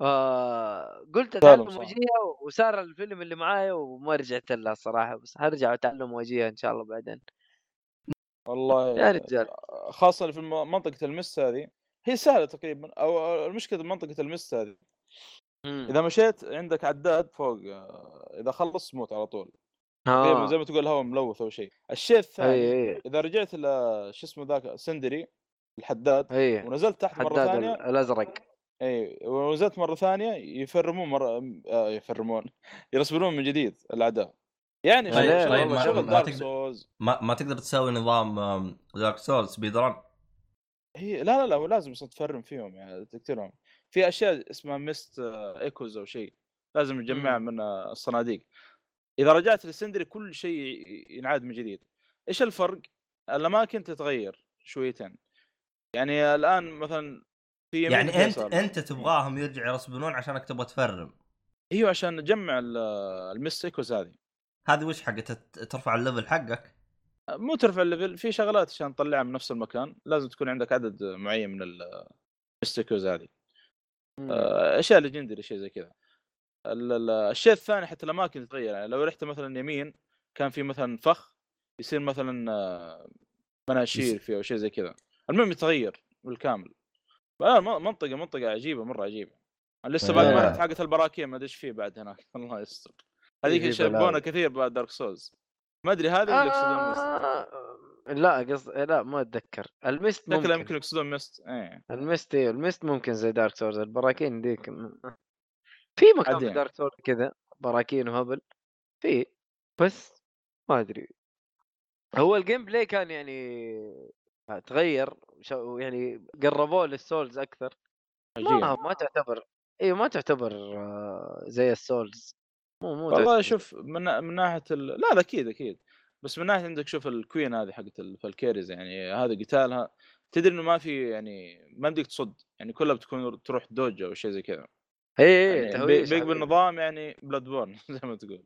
آه قلت أتعلم. وأجيها وسار الفيلم اللي معايا وما رجعت لها الصراحة بس هرجع أتعلم وأجيها إن شاء الله بعدين. والله يا رجال. خاصة في منطقة المس هذه هي سهلة تقريبا أو المشكلة منطقة المس هذه. إذا مشيت عندك عداد فوق آه، إذا خلص موت على طول. آه. زي ما تقول الهواء ملوث أو شيء. الشيء الثاني أي إذا رجعت ل شو اسمه ذاك Sindri الحداد أي ونزلت تحت مرة ثانية ال- الأزرق. أي ونزلت مرة ثانية يفرمون مرة آه يفرمون يرسبونون من جديد الأعداء. يعني طيب- شغل طيب، شغل, ما- شغل ما Dark تقدر- Souls ما, ما تقدر تسوي نظام Dark Souls speed run هي لا لا لا هو لازم تفرم فيهم يعني تقتلهم في أشياء اسمها Mist Echoes أو شيء لازم تجمعها من آه، الصناديق. إذا رجعت ل Sindri كل شيء ينعاد من جديد. إيش الفرق؟ الاماكن تتغير شويتين يعني الآن مثلا في يعني أنت ويسار. أنت تبغاهم يرجعوا يرسبونون عشانك تبغى تفرم. أيوه عشان نجمع ال- ال Mist Echoes هذه. هذه وش حقه تت- ترفع ال level حقك؟ مو ترفع الليفل في شغلات عشان تطلعها من نفس المكان. لازم تكون عندك عدد معين من المست إيكوز هذه. آه، أشياء legendary شيء زي كذا. الشيء الثاني حتى الأماكن تتغير يعني لو رحت مثلا يمين كان في مثلا فخ يصير مثلا آه، مناشير فيه أو شيء زي كذا. المهم يتغير بالكامل. منطقة منطقة عجيبة مرة عجيبة. لسه بعد ما. رحت حقت البراكين ما أدري إيش فيه بعد هناك. (laughs) الله يستر. هذيك بلاوي. كثير بعد Dark Souls ما أدري هذه ولا يقصدون آه... لا قصد لا ما أتذكر. ال mist ممكن. يمكن يقصدون mist إيه. ال mist أيوه ال mist ممكن زي Dark Souls البراكين ديك م- في مكان في. Dark Souls كذا براكين وهبل في بس ما أدري. هو ال gameplay كان يعني تغير يعني قربوه لل Souls أكثر. ما ما تعتبر أيوه ما تعتبر آه، زي ال Souls مو مو والله. شوف من من ناحية ال... لا لا أكيد أكيد. بس من ناحية عندك شوف ال queen هذه حقت ال Valkyries يعني هذا قتالها تدري إنه ما في يعني ما بدك تصد يعني كلها بتكون تروح dodge أو شيء زي كذا. اي اي يعني big. بالنظام يعني Bloodborne (laughs) زي ما تقول.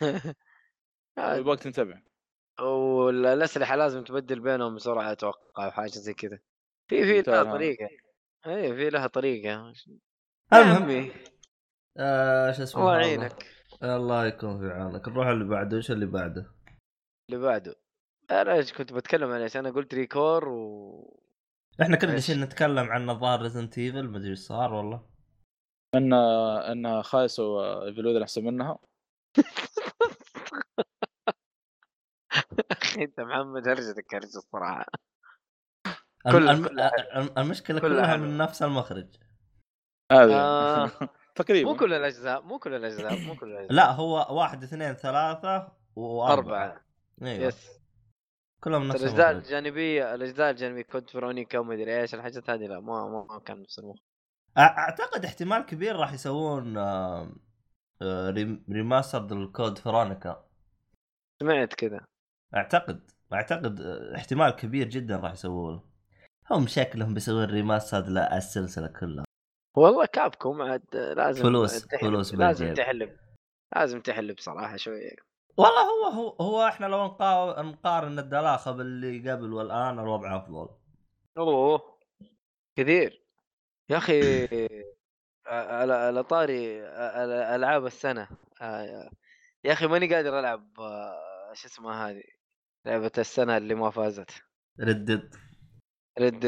(laughs) يبغاك تنتبه والأسلحة لازم تبدل بينهم بسرعة أتوقع أو حاجة زي كذا. في في لها ها. طريقة. اي في لها طريقة. المهم آه شو اسمه الله؟ يعينك. الله يكون في عونك. نروح اللي بعده. إيش اللي بعده؟ اللي بعده. أنا إيش كنت بتكلم عن إيش أنا قلت ReCore و إحنا كنا؟ جالسين نتكلم عن الظاهر Resident Evil ما أدري إيش صار والله. أن انها خايسه و Evil Within احسن منها. (laughs) أخي أنت محمد هرجتك هرجه الصراحة. كل- المشكلة كل كلها. من نفس المخرج. هذه آه. (laughs) تقريبا. مو كل الأجزاء مو كل الأجزاء مو كل الأجزاء. لا هو واحد اثنين ثلاثة وأربعة. أربعة. أيوه. Yes. كلهم نفس الأجزاء الجانبية الأجزاء الجانبية Code Veronica وما ادري إيش الحاجات هذه لا ما ما, كان نفس المخرج. أعتقد احتمال كبير راح يسوون rem- remaster ال Code Veronica سمعت كذا. أعتقد أعتقد آه، احتمال كبير جدا راح يسوونه هم شكلهم بيسوون ريماستر للسلسلة كلها. والله كابكم عاد لازم فلوس- تحلب. فلوس لازم بالجيب. تحلب لازم تحلب صراحة شوية. والله هو هو هو إحنا لو نقا- نقارن الدلاخة باللي قبل والآن الوضع أفضل. أوه كثير. يا أخي على على طاري ألعاب السنة آه، يا أخي ماني قادر ألعب آه، شو اسمها هذه لعبة السنة اللي ما فازت. Red Dead Red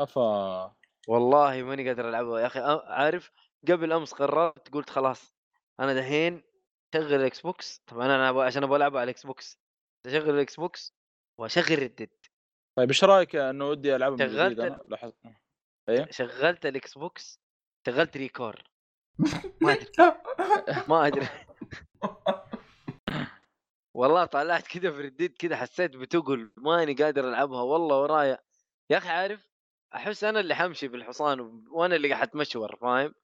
أفا. والله ماني قادر ألعبها يا أخي عارف قبل أمس قررت قلت خلاص أنا دحين شغل ال Xbox طبعا أنا أبغى عشان أبغى ألعبها على ال Xbox أشغل الاكس بوكس واشغل Red Dead طيب إيش رأيك إنه ودي ألعبها من شغلت جديد أنا لاحظت. إيه؟ شغلت ال Xbox شغلت ReCore ما (laughs) أدري. ما أدري. والله طلعت كذا في Red Dead كذا حسيت بتقل ماني قادر ألعبها والله ورايا. يا أخي عارف أحس أنا اللي حأمشي بالحصان وأنا اللي قاعد أتمشور فاهم؟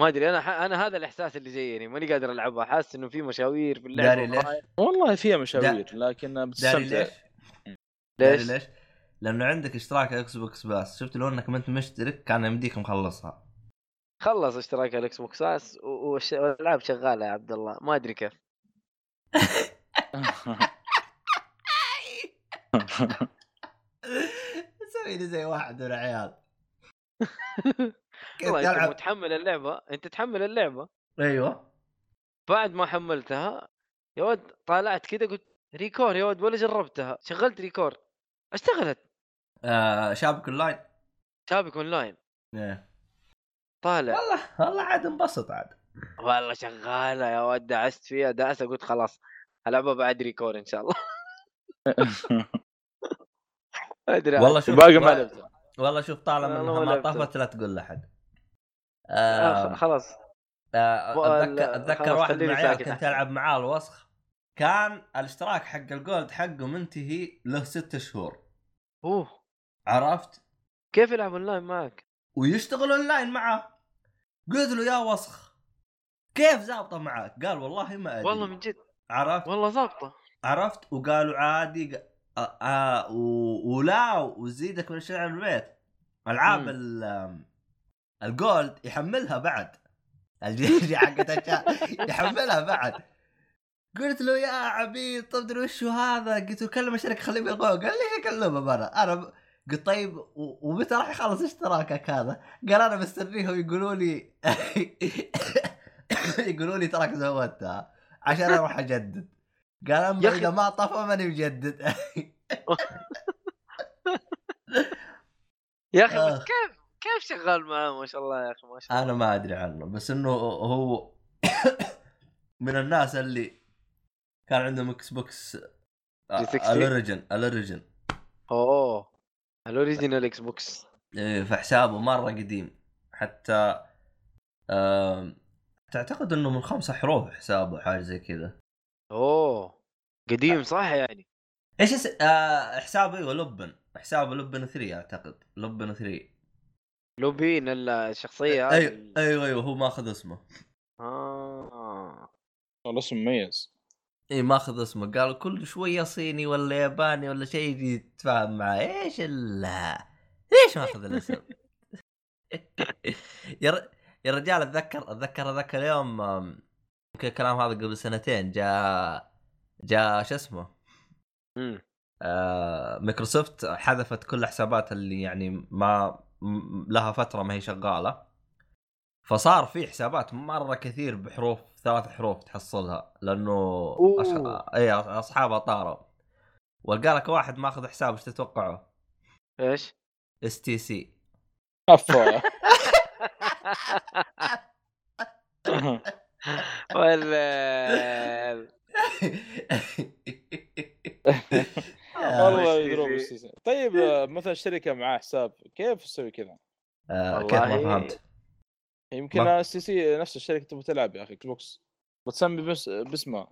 ما أدري أنا ح... أنا هذا الإحساس اللي جايني ماني قادر ألعبها. حاسس إنه في مشاوير في اللعبة داري ليش؟ ورايا. والله فيها مشاوير لكن بتستمتع ليش؟ ليش؟ لأنه عندك اشتراك Xbox Pass شفت لو إنك ما أنت مشترك كان يمديك مخلصها. خلص اشتراك ال Xbox Pass و- والش- والألعاب شغالة يا عبد الله. ما أدري كيف. (laughs) سوي لي زي واحد من العيال. (laughs) أنت متحمل اللعبة. أنت تحمل اللعبة. أيوه. بعد ما حملتها يا ولد طالعت كذا قلت ReCore يا ولد ولا جربتها. شغلت ReCore. اشتغلت. آه شابك أونلاين؟ شابك أونلاين؟ إيه. طالع. والله والله عاد انبسط عاد. والله شغالة يا ولد دعست فيها دعسه قلت خلاص العبها بعد ReCore إن شاء الله. (laughs) أدري. والله شوف باقي ما لعبتها والله شوف طالما انها ما. طفت لا تقول لأحد. آه، آه خلاص. آه أتذكر أتذكر واحد ساكت كنت. العب معاه الوسخ. كان الاشتراك حق ال Gold حقه منتهي له ست شهور. أوه. عرفت؟ كيف يلعب أونلاين معك؟ ويشتغل أونلاين معاه قلت له يا وسخ كيف زابطة معاك؟ قال والله ما أدري. والله من جد. عرفت؟ والله ظابطه عرفت؟ وقالوا عادي ق- آه آه و- ولا وأزيدك من الشعر البيت. ألعاب ال Gold يحملها بعد. ال GG حقت (laughs) يحملها بعد. قلت له يا عبيد طب تدري وش هذا؟ قلت له كلم الشركة خليه يلغوه قال لي اكلمه أنا أنا ب- قلت طيب ومتى راح يخلص اشتراكك هذا؟ قال أنا مستنيهم يقولوا لي (laughs) يقولوا لي تراك زودتها عشان أروح أجدد قال أما إذا ما طفى ماني مجدد (laughs) يا أخي آه. كيف كيف شغال معاه ما شاء الله يا أخي ما شاء الله أنا ما أدري عنه بس إنه هو (coughs) من الناس اللي كان عندهم Xbox 360. ال origin- ال origin- أوه ال original Xbox. إيه، فحسابه مرة قديم. حتى آم، تعتقد إنه من خمسة حروف حسابه حاجة زي كذا. أوه قديم صح يعني؟ إيش اس... آه حسابه إيوه لبن حسابه لبن 3 أعتقد. لبن 3 لوبين الشخصية هذه. أيوه أيوه أيوه هو ماخذ اسمه. آه. والله اسم مميز. إي ماخذ اسمه. قال كل شوية صيني ولا ياباني ولا شيء يجي يتفاهم معاه إيش ال؟ ليش ماخذ الاسم؟ (laughs) يا. يا رجال أتذكر أتذكر ذاك اليوم يمكن الكلام هذا قبل سنتين جاء جاء شو اسمه؟ آه مايكروسوفت حذفت كل حسابات اللي يعني ما لها فترة ما هي شغالة. فصار في حسابات مرة كثير بحروف ثلاث حروف تحصلها لأنه. أش... إي أصحابها طاروا والقى لك واحد ماخذ حساب إيش تتوقعوا؟ إيش؟ STC ولا والله آه، يضرب. طيب آه، مثلا شركة معاه حساب كيف تسوي كذا؟ آه كيف ما فهمت؟ يمكن ما- السي سي نفس الشركة تبغى تلعب يا أخي إكس بوكس. بتسمي بس باسمها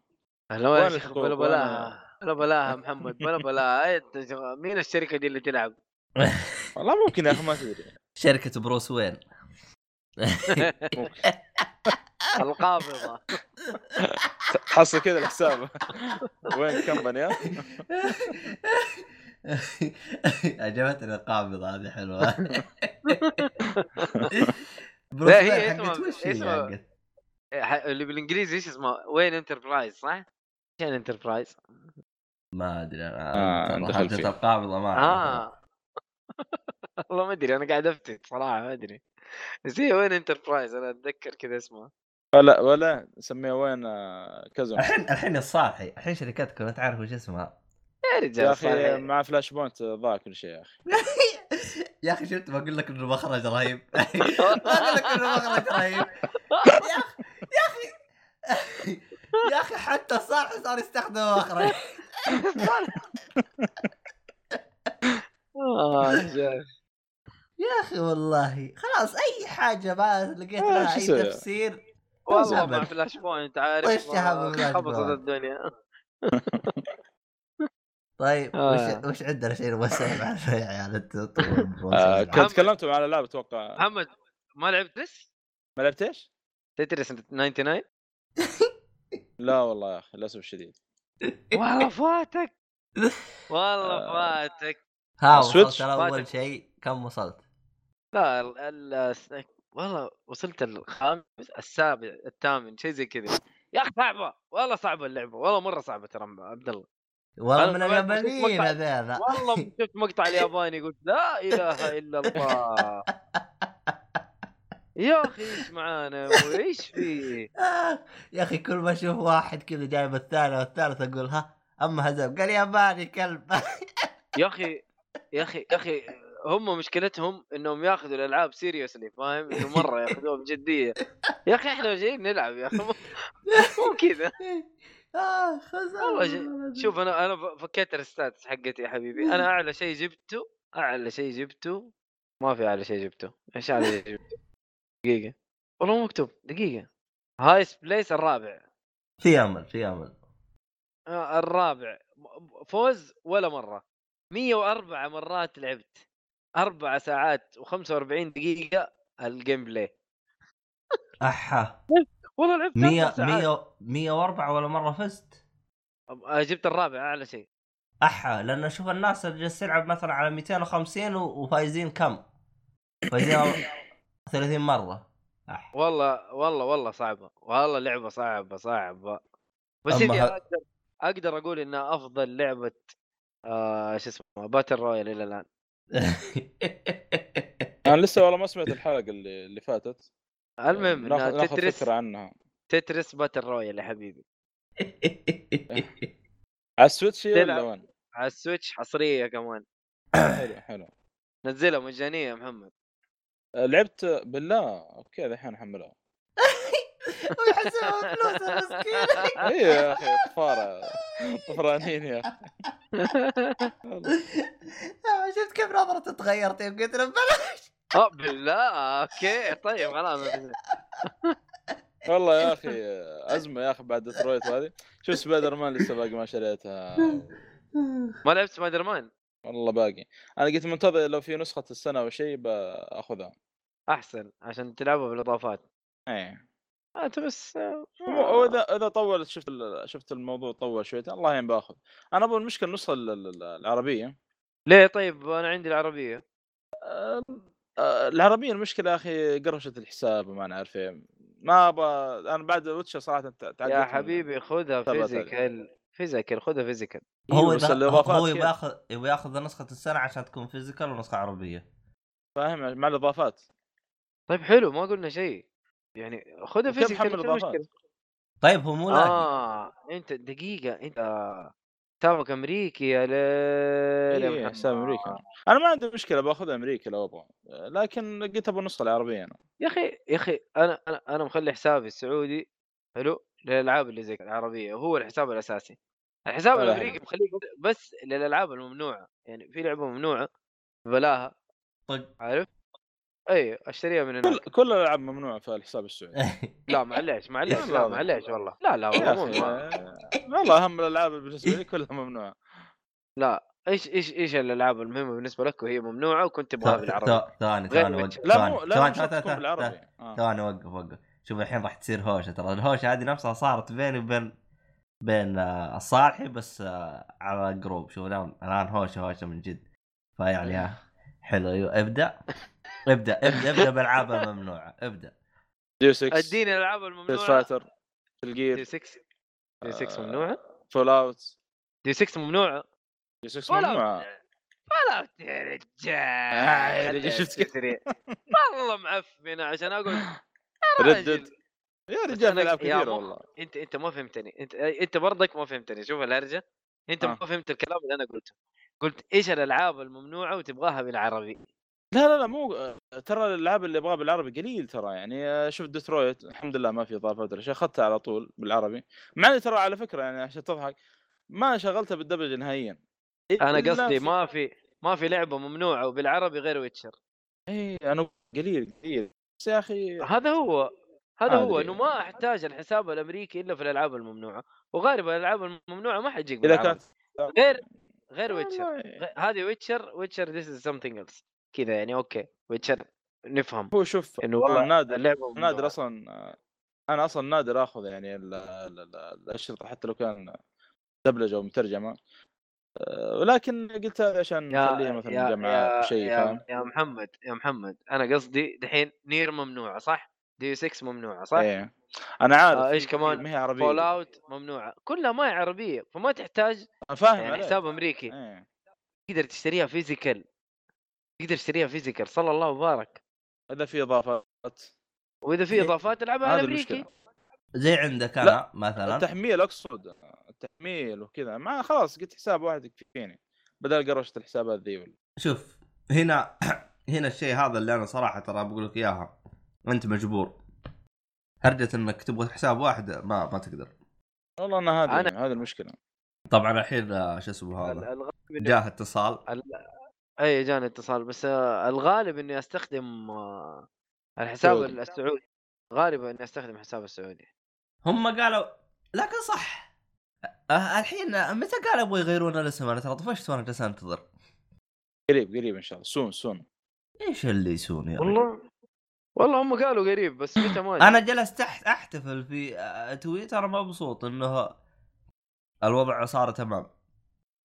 هلا وين يا شيخ؟ بلا بلاها بلا بلاها محمد بلا. بلاها مين الشركة دي اللي تلعب؟ (laughs) والله ممكن يا أخي ما تدري. شركة بروس وين؟ (laughs) القابضة. (laughs) تحصل كذا الحساب. وين company ها؟ عجبتني القابضة هذه حلوة. لا، هي اسمها- حقت وش هي اسمها- اللي بالإنجليزي إيش اسمه؟ Wayne Enterprise صح؟ إيش يعني enterprise؟ ما أدري آه، أنا دخل حقت فيه. القابضه ما. آه والله ما أدري أنا قاعد افتي صراحة ما أدري بس هي Wayne Enterprise أنا أتذكر كذا اسمها ولا ولا نسميها وين آه، كازون الحين الحين الصالحي الحين شركتكم انت عارف وش اسمها يا يا رجال أخي صحيح. مع Flashpoint ضاع كل شيء يا أخي (laughs) يا أخي شفت بقول لك إنه مخرج رهيب (laughs) بقول لك إنه مخرج رهيب يا أخي يا أخي يا أخي حتى الصالحي صار يستخدم مخرج آه،. يا أخي والله خلاص أي حاجة ما لقيت آه، لها أي؟ طفسير والله. مع فلاش بوينت عارف خبصت بوينت. الدنيا (laughs) طيب آه. وش وش عندنا شيء نبغى نسولف عنه يا عيال انت آه، طول كنت تكلمتوا على الألعاب أتوقع محمد ما لعبت تس؟ ما لعبت إيش؟ تترس 99 (laughs) لا والله يا أخي للأسف الشديد والله (laughs) فاتك والله آه. فاتك ها سويتش؟ وصلت أول. شيء كم وصلت؟ لا ال ال والله وصلت الخامس السابع الثامن شيء زي كذا يا أخي صعبة والله صعبة اللعبة والله مرة صعبة ترى عبد الله والله من اليابانيين هذيلا. والله (laughs) شفت مقطع الياباني قلت لا إله إلا الله. يا أخي إيش معانا وايش في؟ آه، (laughs) يا أخي كل ما أشوف واحد كذا جايب الثاني والثالث أقول ها أما هزم. قال ياباني كلب. يا أخي يا أخي يا أخي هم مشكلتهم إنهم ياخذوا الألعاب seriously فاهم؟ إنه مرة ياخذوها بجديه يا أخي إحنا جايين نلعب يا أخي مو كذا. (laughs) آه، خزان والله ج- شوف أنا أنا ف- فكيت ال stats حقتي يا حبيبي. أنا أعلى شيء جبته أعلى شيء جبته ما في أعلى شيء جبته. إيش أعلى شيء جبته؟ دقيقة. والله مو مكتوب. دقيقة. highest place الرابع. في أمل في أمل. آه، الرابع. فوز ولا مرة. 104 مرات لعبت. أربع ساعات و45 دقيقة ال gameplay أحا. (laughs) والله لعبت 100 100 ساعات. 100 104 ولا مرة فزت. آه، جبت الرابع أعلى شيء. أحا لأن أشوف الناس اللي جالس تلعب مثلا على 250 و- وفايزين كم؟ فايزين (laughs) 30 مرة. أح. والله والله والله صعبة. والله لعبة صعبة صعبة. بس اني ه- أقدر أقدر أقول انها أفضل لعبة آه شو اسمه battle royale إلى الآن. (laughs) أنا لسه والله ما سمعت الحلقة اللي اللي فاتت. المهم إنها ناخذ Tetris فكرة عنها. Tetris battle royale يا حبيبي. (laughs) على ال Switch ولا. وين؟ على ال Switch حصرية كمان. حلو حلو. نزلها مجانية يا محمد. آه، لعبت بالله. okay الحين أحملها. (laughs) ويحسبها فلوس المسكين (laughs) اي يا أخي طفارة. طفرانين يا أخي. شفت كيف نظرته تغيرت يوم قلت له بلاش. آه بالله okay طيب خلاص والله يا أخي (laughs) أزمة يا أخي بعد ديترويت هذه شوف سبايدر مان لسه باقي ما شريتها؟ ما لعبت سبايدر مان؟ والله باقي. أنا قلت منتظر لو في نسخة السنة أو شيء بأخذها. أحسن عشان تلعبها بالإضافات. إيه. أنت بس آه، هو إذا طولت شفت شفت الموضوع طول شوي الله يعين بأخذ. أنا أبغى المشكلة النسخة ال- ال- العربية. ليه؟ طيب أنا عندي العربية. آه، العربية المشكلة يا أخي قرشت الحساب وما نعرف إيه ما أبغى أنا بعد Witcher صراحة يا حبيبي خذها. physical physical خذها physical هو الإضافات هو؟ يبغى ياخذ يبغى ياخذ نسخة السنة عشان تكون physical ونسخة عربية فاهم مع الإضافات طيب حلو ما قلنا شيء يعني خذها فيزيكال اضافات؟ المشكلة؟ طيب هو مو لاقي آه أنت دقيقة أنت حسابك أمريكي يا ليل محمد. حساب أمريكا أنا ما عندي مشكلة باخذ أمريكا لو أبغى. لكن قلت أبغى النسخه العربية أنا. يا أخي يا أخي أنا أنا أنا مخلي حسابي السعودي حلو للألعاب اللي زي العربية وهو الحساب الأساسي. الحساب الأمريكي مخليه بس للألعاب الممنوعة يعني في لعبة ممنوعة بلاها. طق عارف؟ اي أشتريها من كل هناك. كل الألعاب ممنوعة في الحساب السعودي. (laughs) لا معليش معليش لا، لا لا. معليش والله. لا لا والله مو والله اهم الألعاب بالنسبة لي (laughs) كلها ممنوعة. لا إيش إيش إيش الألعاب المهمة بالنسبة لك وهي ممنوعة وكنت تبغاها بالعربي؟ ثواني وجه. وقف لا ثواني مو لا بالعربي. آه. ثواني وقف وقف. شوف الحين راح تصير هوشة ترى. الهوشة هذه نفسها صارت بيني وبين بين آه، الصالحي بس آه، على جروب شوف الآن الآن هوشة هوشة من جد. فيعني ها حلو. أيوه ابدأ. (laughs) ابدأ ابدأ ابدأ بالالعاب الممنوعة ابدأ. ديو 6 أديني الالعاب الممنوعة. فايتر دي الجير 6 دي 6 آه، ممنوعة؟ فول اوت دي 6 ممنوعة؟ ديو 6 ولا- ممنوعة. ولا يا رجال. آه، يا رجال، شفت؟ سريع (laughs) والله معفنه عشان أقول (laughs) يا ردد. يا رجال ألعاب كثيرة والله. أنت أنت ما فهمتني. أنت أنت برضك ما فهمتني. شوف الهرجة. أنت آه. ما فهمت الكلام اللي أنا قلته. قلت إيش الألعاب الممنوعة وتبغاها بالعربي؟ لا لا لا مو ترى الألعاب اللي ابغاها بالعربي قليل ترى يعني شوف ديترويت الحمد لله ما في اضافات ولا شيء أخذتها على طول بالعربي. مع إني ترى على فكرة يعني عشان تضحك ما شغلتها بالدبلجه نهائيا أنا قصدي ما في ما في لعبة ممنوعة وبالعربي غير Witcher. إي أنا قليل قليل. بس يا أخي هذا هو هذا ما هو. إنه ما أحتاج الحساب الأمريكي إلا في الألعاب الممنوعة وغالبا الألعاب الممنوعة ما حتجيك إذا بالعربي. كانت غير غير Witcher. والله. غ- هذه Witcher Witcher this is something else كذا يعني okay Witcher نفهم هو شوف إنه والله نادر اللعبة نادر. أصلا أنا أصلا نادر آخذ يعني ال- ال- ال- الاشرطه حتى لو كان دبلجة أو مترجمة أه، ولكن قلت هذا عشان نخليها مثلا يا جمعة يا, شيء فاهم يا, محمد يا محمد أنا قصدي دحين Nier ممنوعة صح؟ DOA 6 ممنوعة صح؟ إيه أنا عارف آه، إيش في- كمان؟ ما هي عربية Fallout ممنوعة كلها ما هي عربية فما تحتاج فاهم يعني عليك. حساب أمريكي إيه تقدر تشتريها physical تقدر تشتريها physical صلى الله وبارك. إذا في إضافات. وإذا في. إضافات العبها على امريكي زي عندك لا، أنا مثلا. التحميل أقصد. التحميل وكذا. ما خلاص قلت حساب واحد يكفيني بدل قروشه الحسابات ذي ولا. شوف هنا (clears throat) هنا الشيء هذا اللي أنا صراحة ترى بقول لك إياها أنت مجبور. هرجة إنك تبغى حساب واحد ما ما تقدر. والله أنا هذه أنا- هذه المشكلة. طبعا الحين آه، شو اسمه هذا؟ جاه اتصال. أي جاني اتصال بس آه، الغالب إني أستخدم آه، الحساب سعودي. السعودي. غالبا إني أستخدم الحساب السعودي. هم قالوا لكن صح. آه، الحين متى قالوا يبغوا يغيرون الاسم؟ أنا ترى طفشت وأنا جالس أنتظر. قريب قريب إن شاء الله. soon soon. إيش اللي soon يا رجل؟ والله والله هم قالوا قريب بس متى ما أدري. أنا جلست تحت أحتفل في آه، تويتر مبسوط إنه الوضع صار تمام. سون-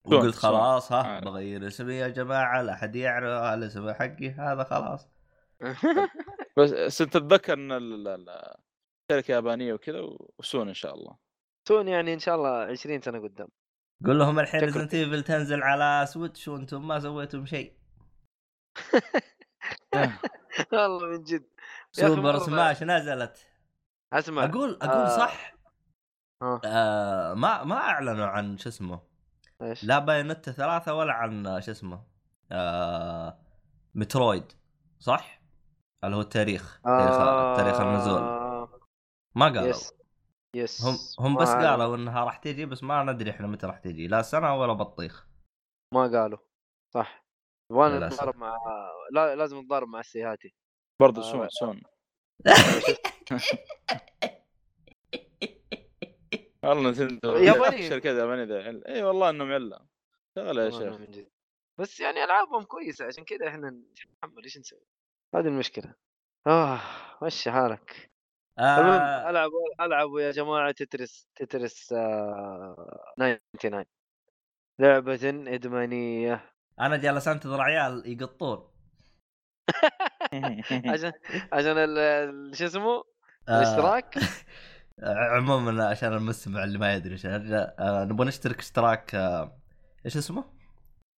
وقلت. خلاص ها. بغير اسمي يا جماعة لا احد يعرف الاسم حقي هذا خلاص (laughs) بس بس تتذكر إن ال- ال- الشركة يابانية وكذا و soon إن شاء الله soon يعني إن شاء الله 20 سنة قدام قول لهم الحين. Resident Evil تنزل على Switch وأنتم ما سويتم شيء (laughs) والله من جد Super Smash نزلت أسمع أقول أقول آه. صح آه. آه ما ما أعلنوا عن شو اسمه إيش؟ لا Bayonetta ثلاثة ولا عن شو اسمه آه Metroid صح؟ اللي هو التاريخ تاريخ, تاريخ النزول. آه، ما قالوا. yes. yes. هم هم بس. قالوا إنها راح تجي بس ما ندري إحنا متى راح تجي لا سنة ولا بطيخ. ما قالوا. صح. للأسف. نتضارب مع لا لازم نتضارب مع السيهاتي. برضه آه، soon soon (laughs) (laughs) والله Nintendo يابانيين. الشركات اليابانيه ذا إي والله إنهم عله شغله يا شيخ. بس يعني ألعابهم كويسة عشان كذا إحنا نتحمل. إيش نسوي؟ هذه المشكلة. آه مشي حالك. المهم آه. العب ألعبوا يا جماعة تترس تترس آه 99 لعبة إدمانية. أنا جالس أنتظر عيال يقطون. (laughs) عشان عشان شو اسمه؟ آه. الاشتراك. (laughs) عموما عشان المستمع اللي ما يدري إيش. نبغى نشترك اشتراك آه إيش اسمه؟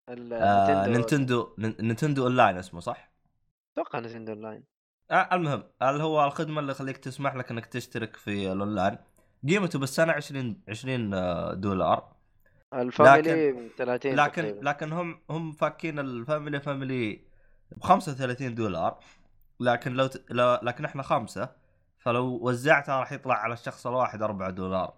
آه Nintendo. Nintendo Nin- Nintendo online اسمه صح؟ أتوقع Nintendo online. آه المهم اللي هو الخدمة اللي يخليك تسمح لك إنك تشترك في الأونلاين؟ قيمته بالسنة 20 20 آه، دولار. ال family 30 لكن تقريباً. لكن هم هم فاكين ال family family ب 35 دولار. لكن لو, ت... لو لكن إحنا خمسة. فلو وزعتها راح يطلع على الشخص الواحد 4 دولار.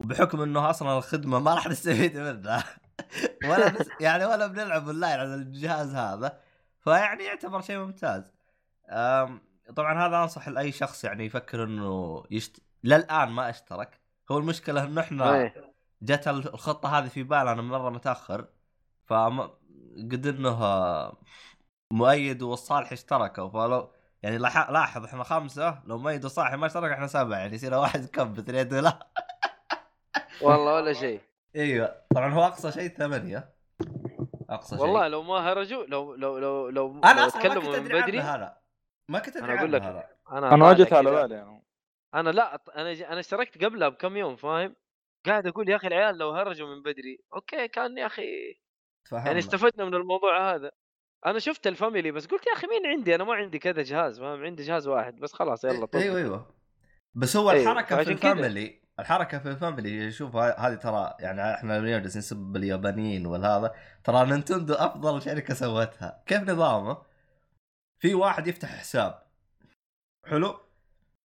وبحكم إنه أصلا الخدمة ما راح نستفيد منها. (laughs) ولا بس يعني ولا بنلعب أونلاين على الجهاز هذا. فيعني يعتبر شيء ممتاز. طبعا هذا أنصح لأي شخص يعني يفكر إنه يشت... للآن ما أشترك. هو المشكلة إنه إحنا إيه. جت الخطة هذه في بالنا مرة متأخر. فما قد إنه مؤيد والصالح اشتركوا. فلو يعني لاح- لاحظ إحنا خمسة لو مؤيد وصالح ما اشترك إحنا سبعة يعني يصير واحد كم ب 2 دولار والله ولا شيء. إيوه. طبعا هو أقصى شيء ثمانية. أقصى شيء. والله لو ما هرجوا لو لو لو لو, أنا لو أصلا ما تكلموا كنت من أدري بدري هذا. ما كنت أدري أنا أقول عنه لك. هذا. أنا أنا جت على. بالي يعني أنا لا أنا ج... أنا اشتركت قبلها بكم يوم فاهم؟ قاعد أقول يا أخي العيال لو هرجوا من بدري okay كان يا أخي تفهمنا. يعني استفدنا من الموضوع هذا. أنا شفت ال family بس قلت يا أخي مين عندي؟ أنا ما عندي كذا جهاز فاهم؟ عندي جهاز واحد بس خلاص يلا طب. أيوه أيوه. بس هو إيه، الحركة في فعشان كذا. ال family الحركة في ال family شوف هذه ترى يعني إحنا اليوم جالسين نسب اليابانيين والهذا ترى Nintendo أفضل شركة سوتها. كيف نظامه؟ في واحد يفتح حساب. حلو؟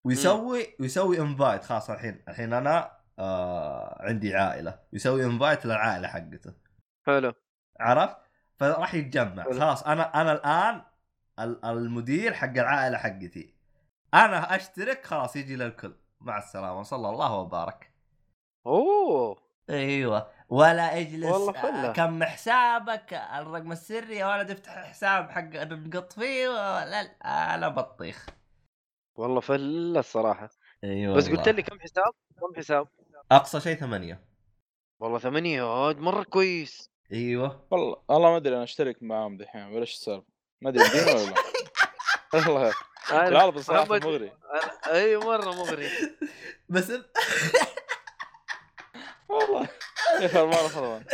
ويسوي ويسوي invite خلاص الحين الحين أنا آه عندي عائلة. يسوي invite للعائلة حقته. حلو. عرفت؟ فراح يتجمع. خلاص أنا أنا الآن ال- المدير حق العائلة حقتي. أنا أشترك خلاص يجي للكل. مع السلامة صلى الله وبارك. أوه. أيوه. ولا أجلس والله فلة. كم حسابك الرقم السري يا ولد افتح حساب حق نقط فيه ولا أنا بطيخ. والله فلة الصراحة. أيوه بس قلت لي كم حساب؟ كم حساب؟ أقصى شيء ثمانية. والله ثمانية عاد مرة كويس. إيوه. والله والله ما أدري أنا أشترك معاهم دحين ولا إيش السالفة. ما أدري يدين ولا لا. (laughs) والله العرض صراحة مغري. أي مرة مغري. بس والله يا أخي ما خربان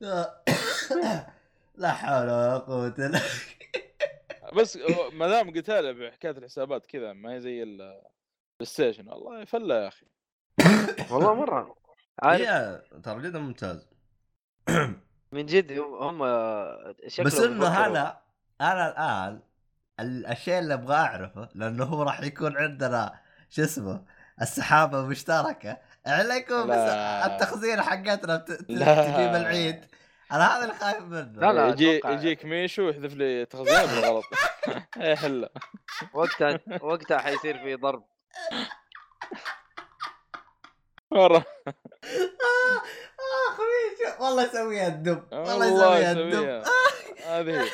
(coughs) لا حول ولا قوة إلا بس ما دام قلت له بحكاية الحسابات كذا ما هي زي ال- ال PlayStation والله فله يا أخي. والله مرة عارف يا ترى جدا ممتاز (clears throat) من جد هم شكلهم بس إنه. أنا أنا الآن ال- الشيء اللي أبغى أعرفه لأنه هو راح يكون عندنا شو اسمه السحابة مشتركه عليكم بس. التخزين حقتنا. تجيب العيد أنا هذا اللي خايف منه لا، لا. يجي يجيك ميشو يحذف لي تخزين بالغلط (laughs) يا حله وقتها وقتها حيصير في ضرب (laughs) مرة. اخ ميشو والله يسويها الدب. والله يسويها الدب. يسويها هذه. هي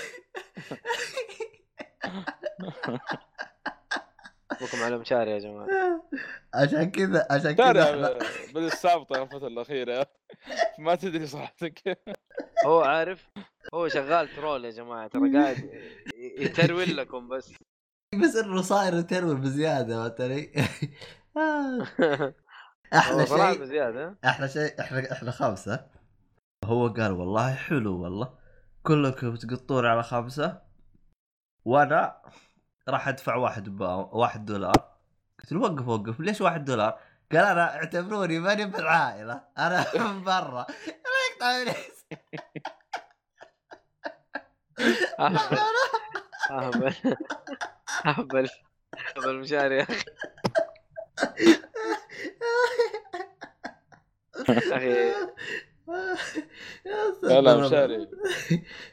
بكم على مشاري يا جماعة. عشان كذا عشان كذا ترى إحنا- بدي السابطه الفترة الأخيرة. ما تدري كيف هو عارف؟ هو شغال ترول يا جماعة. ترى قاعد يترول لكم بس. بس انه صاير يترول بزياده ترى (laughs) أحلى شيء أحلى شيء إحنا إحنا خمسه هو قال والله حلو والله. كلكم تقطون على خمسه وأنا راح أدفع واحد با... واحد دولار. قلت له وقف وقف. ليش واحد دولار؟ قال أنا اعتبروني ماني بالعائلة. أنا (laughs) من برا. لا يقطع أهبل. أهبل. أهبل. أهبل مشاري يا أخي. أخي. لا لا مشاري.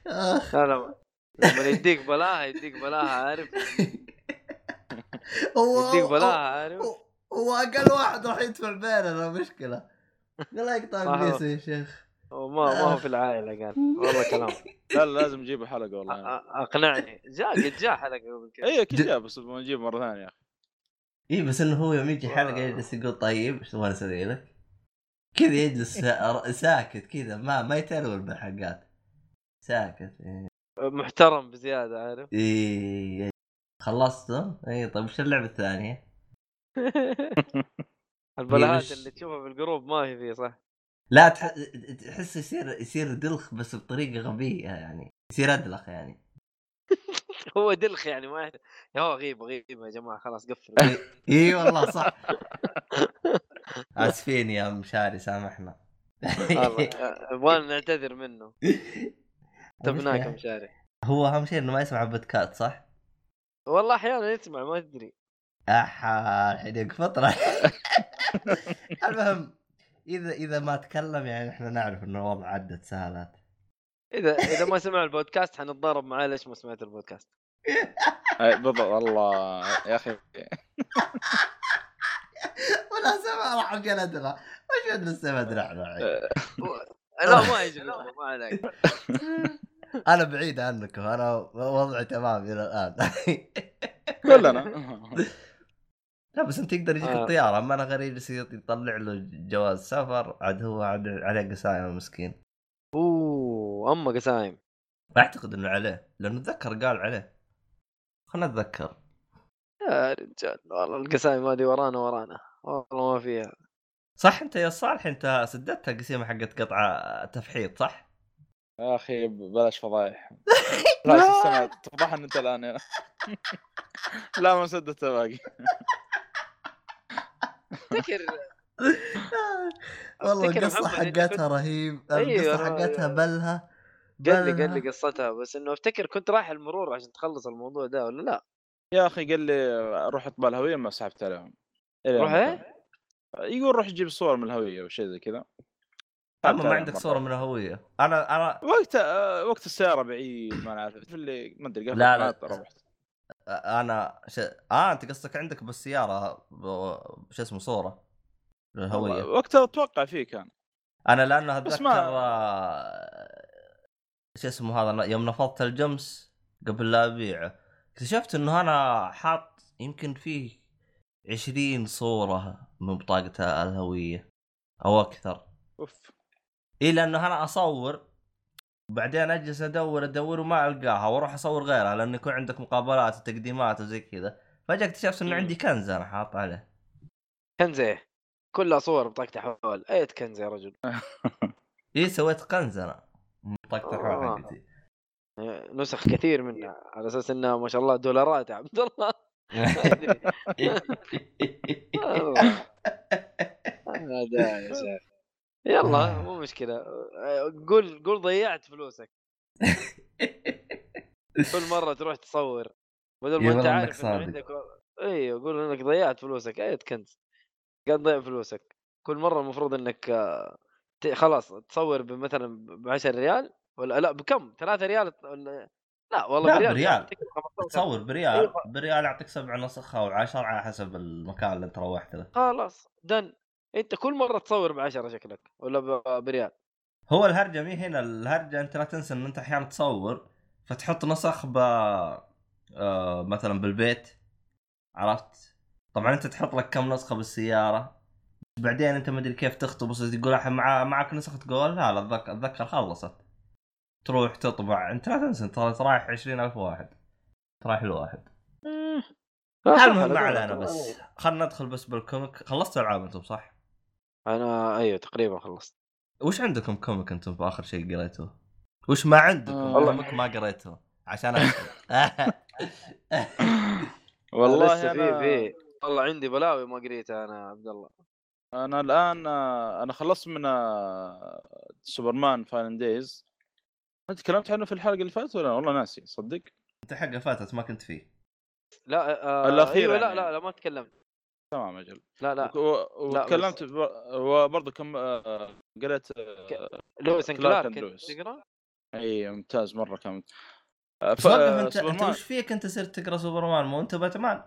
لا لا لما يديك بلاها يديك بلاها عارف؟ هو يديك بلاها عارف؟ هو- هو أقل واحد راح يدفع بيننا مشكلة. قال لا يقطع ابليس يا شيخ. هو ما ما هو في العائلة قال. والله كلام. لا لا لازم نجيب حلقه والله. أقنعني. جاء قد جاء حلقة قبل كذا اي أكيد ج- جاء بس نجيب مرة ثانية. يا أخي اي بس إنه هو يوم يجي حلقة يجلس يقول طيب إيش تبغى أسوي لك؟ كذا يجلس (laughs) سا- ساكت كذا ما ما ي troll بالحلقات ساكت إيه. محترم بزيادة عارف إيه. خلصتوا؟ اي طيب وش اللعبة الثانية؟ (laughs) البلاهات اللي تشوفها في الجروب ما هي فيه صح لا تح... تحس يصير يصير دلخ بس بطريقة غبية يعني يصير أدلخ يعني (laughs) هو دلخ يعني ما يا هو غيب غيب يا جماعة خلاص قفل (laughs) إي والله صح. (laughs) آسفين يا مشاري سامحنا. والله يبغانا نعتذر منه. تبناك يا مشاري. هو أهم شيء إنه ما يسمع بودكاست صح؟ والله أحيانا يسمع ما تدري. أحا الحين فترة. المهم إذا إذا ما تكلم يعني إحنا نعرف إنه الوضع عدت سهالات إذا إذا ما سمع البودكاست حنتضارب معاه ليش ما سمعت البودكاست. (laughs) بالضبط والله يا أخي. (laughs) ولا سمع راح جلدنا وش نستفاد نحن الحين؟ لا ما يجلس ما عليك. (laughs) أنا بعيد عنكم أنا وضعي تمام إلى الآن. كلنا. لا بس أنت تقدر يجيك آه. الطيارة. أما أنا غير يجلس يطلع له جواز سفر عاد هو عاد عليه قسايم مسكين. أوه. اما قسايم. أعتقد إنه عليه لأنه اتذكر قال عليه. خلنا اتذكر يا رجال والله القسايم هذه ورانا ورانا. والله ما فيها. صح أنت يا صالح؟ أنت سددت القسيمه حقت قطع تفحيط صح؟ يا أخي بلاش فضايح. (laughs) لا استمع تفضحني أنت الآن هنا (laughs) لا ما سدت باقي. افتكر. (laughs) والله القصة حقتها رهيب أيوة، القصة أنا- حقتها بلها قال لي قال. لي قصتها بس إنه أفتكر كنت رايح المرور عشان تخلص الموضوع ده ولا لا؟ يا أخي قال لي روح اطبع الهوية ما سحبت عليهم روح إيه؟ يقول روح جيب صور من الهوية أو شيء زي كذا أما ما عندك. صورة من الهوية أنا أنا وقت آه، وقت السيارة بعيد ما أنا عارف في اللي ما أدري لا، لا. ربحت أنا ش... آه أنت قصدك عندك بالسيارة ب... شو اسمه صورة للهويه وقتها أتوقع فيه كان أنا لأنه أتذكر ما- آه، شو اسمه هذا يوم نفضت الجمس قبل لا أبيعه اكتشفت إنه أنا حاط يمكن فيه عشرين صورة من بطاقة الهوية أو أكثر. أوف. إي لأنه أنا أصور بعدين أجلس أدور أدور وما ألقاها وأروح أصور غيرها لأنه يكون عندك مقابلات وتقديمات وزي كذا. فجأة اكتشفت إنه. عندي كنز أنا حاط عليه. كنزة؟ إيه؟ كلها صور بطاقة حوال اي كنزة يا رجل؟ (laughs) إي سويت كنز أنا. الحوار آه. حقتي. نسخ كثير منها على أساس انها ما شاء الله دولارات يا عبد الله. (laughs) داعي يا شيخ. يلا مو مشكلة. قول قول ضيعت فلوسك. كل مرة تروح تصور. بدل ما يا أنت عارف إنه. عندك أيوه قول إنك ضيعت فلوسك. اي كنز قاعد تضيع فلوسك. كل مرة المفروض إنك آه، خلاص تصور بمثلا ب 10 ريال ولا لا بكم؟ 3 ريال ولا لا والله لا، بريال بريال. أفتكر 15. تصور بريال أيوة. بريال يعطيك سبع نسخ أو عشر على حسب المكان اللي انت روحت له خلاص done انت كل مرة تصور ب 10 شكلك ولا بريال هو الهرجة مي هنا الهرجة انت لا تنسى ان انت أحيانا تصور فتحط نسخ ب آه مثلا بالبيت عرفت طبعا انت تحط لك كم نسخة بالسيارة بعدين انت ما ادري كيف تخطب بس تقول مع معك نسخة تقول لا لا اتذكر اتذكر خلصت. تروح تطبع. انت لا تنسى انت رايح 20000 واحد. رايح صح، المهم ما. علينا بس. خلنا ندخل بس بال comic. خلصتوا العاب أنتم صح؟ أنا أيوه تقريبا خلصت. وش عندكم comic أنتم في آخر شيء قريتوه؟ وش ما عندكم آه. comic ما قريتوه؟ عشان. (laughs) والله (laughs) لسه في في والله عندي بلاوي ما قريتها أنا يا عبد الله. أنا الآن أنا خلصت من آه، Superman Final Days. أنت تكلمت عنه في الحلقة اللي فاتت ولا؟ والله ناسي صدق؟ انت حقه فاتت ما كنت فيه. لا آه الأخيرة أيوه لا يعني. لا لا ما تكلمت. تمام أجل لا لا. لا، وتكلمت وبرضه كم آه، قريت آه، Lois Clark. تقرأ؟ إي ممتاز مرة كان ف- أنت أنت وش فيك؟ أنت صرت تقرأ سوبرمان مو أنت باتمان؟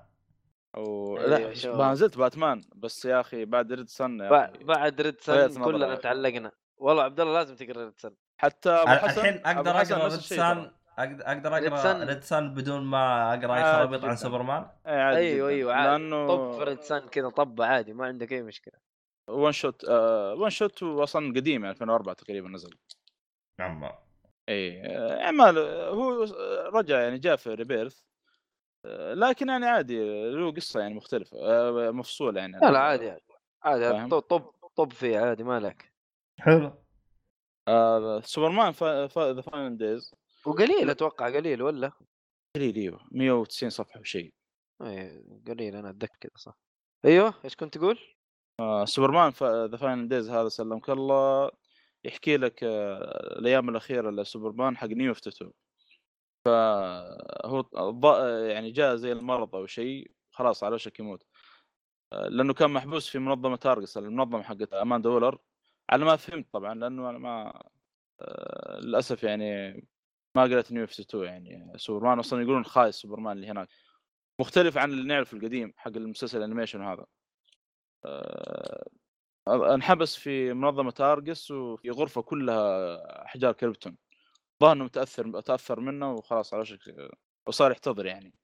و... لا شوف. ما زلت باتمان بس يا أخي بعد Red Son أخي. بعد Red Son نظرة كلنا. تعلقنا والله عبد الله لازم تقرأ Red Son حتى أبو حسن الحين أقدر أقرأ Red أقدر- أقدر Red أقرأ Son. Red Son بدون ما أقرأ أي خرابيط عن. سوبرمان إيه، أيوه. أيوه عادي لأنه طب في Red Son كذا طب عادي ما عندك أي مشكلة one shot آه one shot أصلا قديم يعني 2004 تقريبا نزل نعم اي آه، أعمال آه، هو رجع يعني جاء في Rebirth آه، لكن يعني عادي له قصة يعني مختلفة آه، مفصولة يعني لا لا عادي عادي؟ طب طب طب فيه عادي ما عليك. حلو. آه سوبرمان The Final Days وقليل أتوقع قليل ولا؟ قليل أيوه 190 صفحة وشيء اي قليل أنا أتذكر كذا صح. أيوه إيش كنت تقول؟ آه سوبرمان The Final Days هذا سلمك الله يحكي لك آه الأيام الأخيرة لسوبرمان حق New 52 فهو يعني جاء زي المرض أو شيء خلاص على وشك يموت. آه، لأنه كان محبوس في منظمة ARGUS المنظمة حقت أماندا والر. على ما فهمت طبعا لأنه أنا ما آه، للأسف يعني ما قريت New 52 يعني سوبرمان أصلا يقولون خايس سوبرمان اللي هناك. مختلف عن اللي نعرفه القديم حق المسلسل ال animation هذا آه، أنحبس في منظمة ARGUS وفي غرفة كلها أحجار كريبتون. ظهر إنه متأثر تاثر منه وخلاص على وشك وصار يحتضر يعني.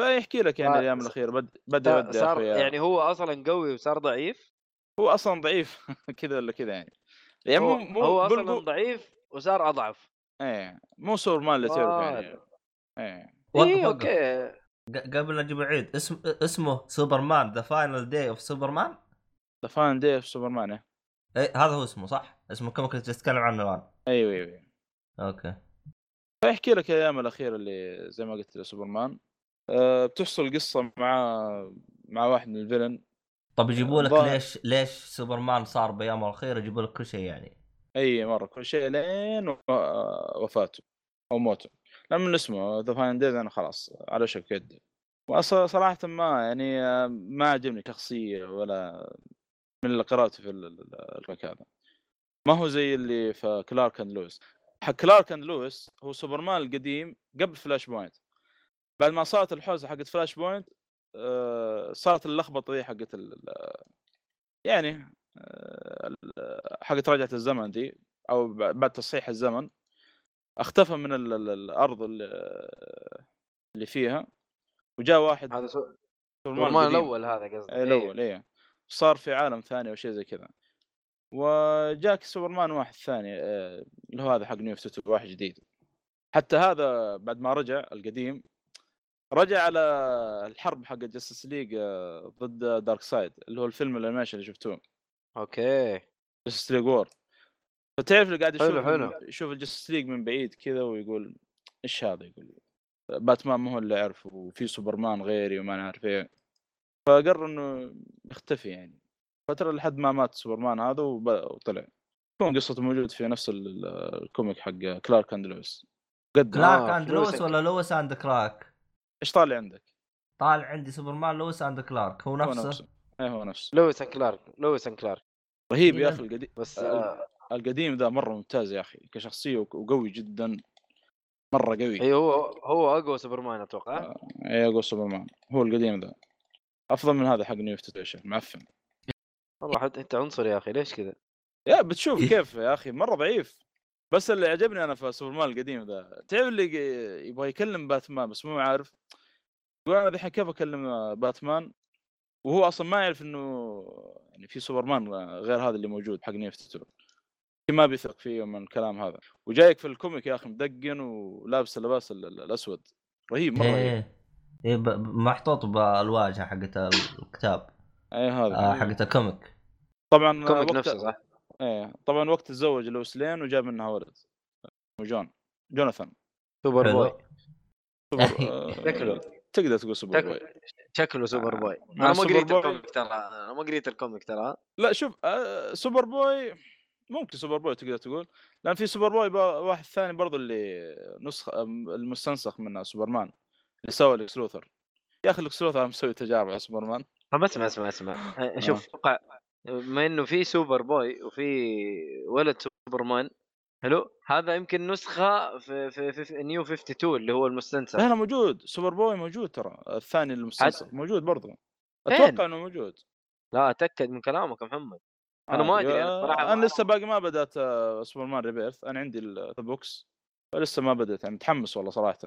فيحكي لك يعني الأيام الأخيرة. بد بدأ يودي يا صار يعني هو أصلا قوي وصار ضعيف؟ هو أصلا ضعيف (laughs) كذا ولا كذا يعني. يعني هو, مو مو هو أصلا بالقو- ضعيف وصار أضعف. إيه مو سوبرمان اللي تعرف يعني. إيه. وقف اي وقف أوكي. قبل أجيب عيد اسم اسمه سوبرمان ذا Final Day of سوبرمان The Final Days of سوبرمان إيه. اي هذا هو اسمه صح؟ اسمه كم كنت تتكلم عنه الآن؟ أيوه أيوه. أوكي. فيحكي لك الأيام الأخيرة اللي زي ما قلت سوبرمان. آه، بتحصل قصة مع مع واحد من ال villain. طب يجيبوا لك ليش ليش سوبرمان صار بايامه الأخيرة؟ يجيبوا لك كل شيء يعني. أي مرة كل شيء لين وفاته أو موته. من اسمه The Final Days أنا خلاص على وشك يد صراحة ما يعني ما عجبني شخصيه ولا من اللي قرأته في ال- ال- ال comic هذا ما هو زي اللي في كلارك and لويس حق كلارك and لويس هو سوبرمان القديم قبل Flashpoint. بعد ما صارت الحوسه حقت Flashpoint آه، صارت اللخبطة دي حقت يعني آه، حقت رجعة الزمن دي أو بعد تصحيح الزمن. اختفى من ال- ال- الأرض اللي فيها. وجاء واحد هذا سو- سوبرمان. الأول هذا قصدي إيه، الأول إيه. صار في عالم ثاني أو شيء زي كذا. وجاك سوبرمان واحد ثاني آه، اللي هو هذا حق New 52 واحد جديد. حتى هذا بعد ما رجع القديم رجع على الحرب حق Justice League ضد Darkseid اللي هو الفيلم ال animation اللي شفتوه. أوكي. Justice League War فتعرف اللي قاعد حلو، يشوف حلو. يشوف ال Justice League من بعيد كذا ويقول إيش هذا؟ يقول باتمان ما هو اللي يعرفه وفي سوبرمان غيري وما نعرف إيه. فقرر إنه يختفي يعني. فترة لحد ما مات سوبرمان هذا وطلع. يكون قصته موجود في نفس ال- ال- ال comic حق كلارك and لويس. قد كلارك آه، and. لويس ولا لويس and كلارك إيش طالع عندك؟ طالع عندي سوبرمان لويس and كلارك. هو هو نفسه؟ نفسه. إيه هو نفسه. لويس and كلارك لويس and كلارك. رهيب يا إيه. أخي القديم بس آه. القديم ذا مرة ممتاز يا أخي كشخصية وقوي جدا مرة قوي. اي هو هو أقوى سوبرمان أتوقع. آه. أي أقول سوبرمان. هو القديم ذا. أفضل من هذا حق New معفن. والله حتى أنت عنصري يا أخي ليش كذا؟ يا بتشوف إيه. كيف يا أخي مرة ضعيف. بس اللي عجبني أنا في سوبرمان القديم ذا تعرف اللي يبغى يكلم باتمان بس مو عارف؟ يقول أنا الحين كيف أكلم باتمان؟ وهو أصلا ما يعرف إنه يعني في سوبرمان غير هذا اللي موجود حق 52 ما بيثق فيه من الكلام هذا. وجايك في ال comic يا أخي مدقن ولابس اللباس ال- ال- الأسود. رهيب مرة إيه. إيه محطوط بالواجهة حقت الكتاب. اي هذا. آه حقت ال comic. طبعا ال comic وقت نفسه صح؟ إيه طبعا وقت تزوج لويس لين وجاب منها ولد اسمه جون جوناثان سوبر. بوي (laughs) آه، شكله. تقدر تقول سوبر بوي شكله سوبر آه. بوي آه، أنا ما قريت. الكوميك ترى أنا ما قريت ال comic ترى لا شوف آه، سوبر بوي ممكن سوبر بوي تقدر تقول لأن في سوبر بوي واحد ثاني برضو اللي نسخ آم، المستنسخ من سوبرمان اللي سوى ليكس لوثر يا أخي ليكس لوثر مسوي تجارب على سوبرمان طب اسمع اسمع اسمع آه، شوف أتوقع بما إنه في سوبر بوي وفي ولد سوبرمان حلو؟ هذا يمكن نسخة في في, في, في New 52 اللي هو المستنسخ لا لا موجود. سوبر بوي موجود ترى الثاني المستنسخ موجود برضو. فين؟ أتوقع إنه موجود. لا أتأكد من كلامك يا محمد. ما آه، آه، صراحة أنا ما- لسه باقي ما بدأت آه، سوبرمان Rebirth أنا عندي ال- ال books فلسه ما بدأت يعني متحمس والله صراحة.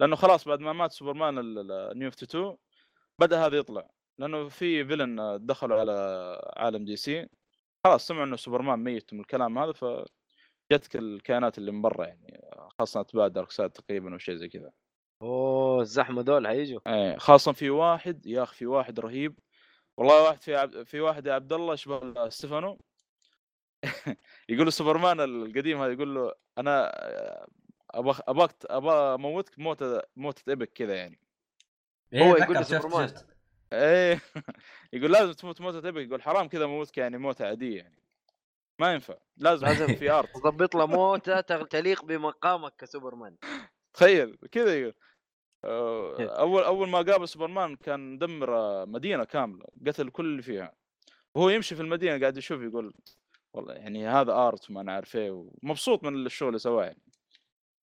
لأنه خلاص بعد ما مات سوبرمان ال- ال- New 52 بدأ هذا يطلع. لأنه في villain آه، دخلوا على عالم DC. خلاص سمعوا إنه سوبرمان ميت من الكلام هذا فجتك الكائنات اللي من برا يعني آه، خاصة أتباع دارك سايد تقريبا أو شيء زي كذا. أوه الزحمة دول حيجوا إيه خاصة في واحد يا أخي في واحد رهيب. والله واحد في عب... في واحد يا عبد الله شبه ستيفانو. (laughs) يقول له سوبرمان القديم هذا يقول له أنا أبغى أبغاك أبغى أموتك موته موتة ابك كذا يعني. إيه هو يقول شفت- سوبرمان. شفت. إيه. (laughs) يقول لازم تموت موتة ابك يقول حرام كذا اموتك يعني موتة عادية يعني. ما ينفع لازم لازم. في art تضبط له (laughs) موتة تليق بمقامك كسوبرمان. تخيل كذا يقول. آه، أول أول ما قابل سوبرمان كان مدمر آه، مدينة كاملة قتل كل اللي فيها. وهو يمشي في المدينة قاعد يشوف يقول والله يعني هذا art وما نعرف إيه ومبسوط من الشغل اللي سواه يعني.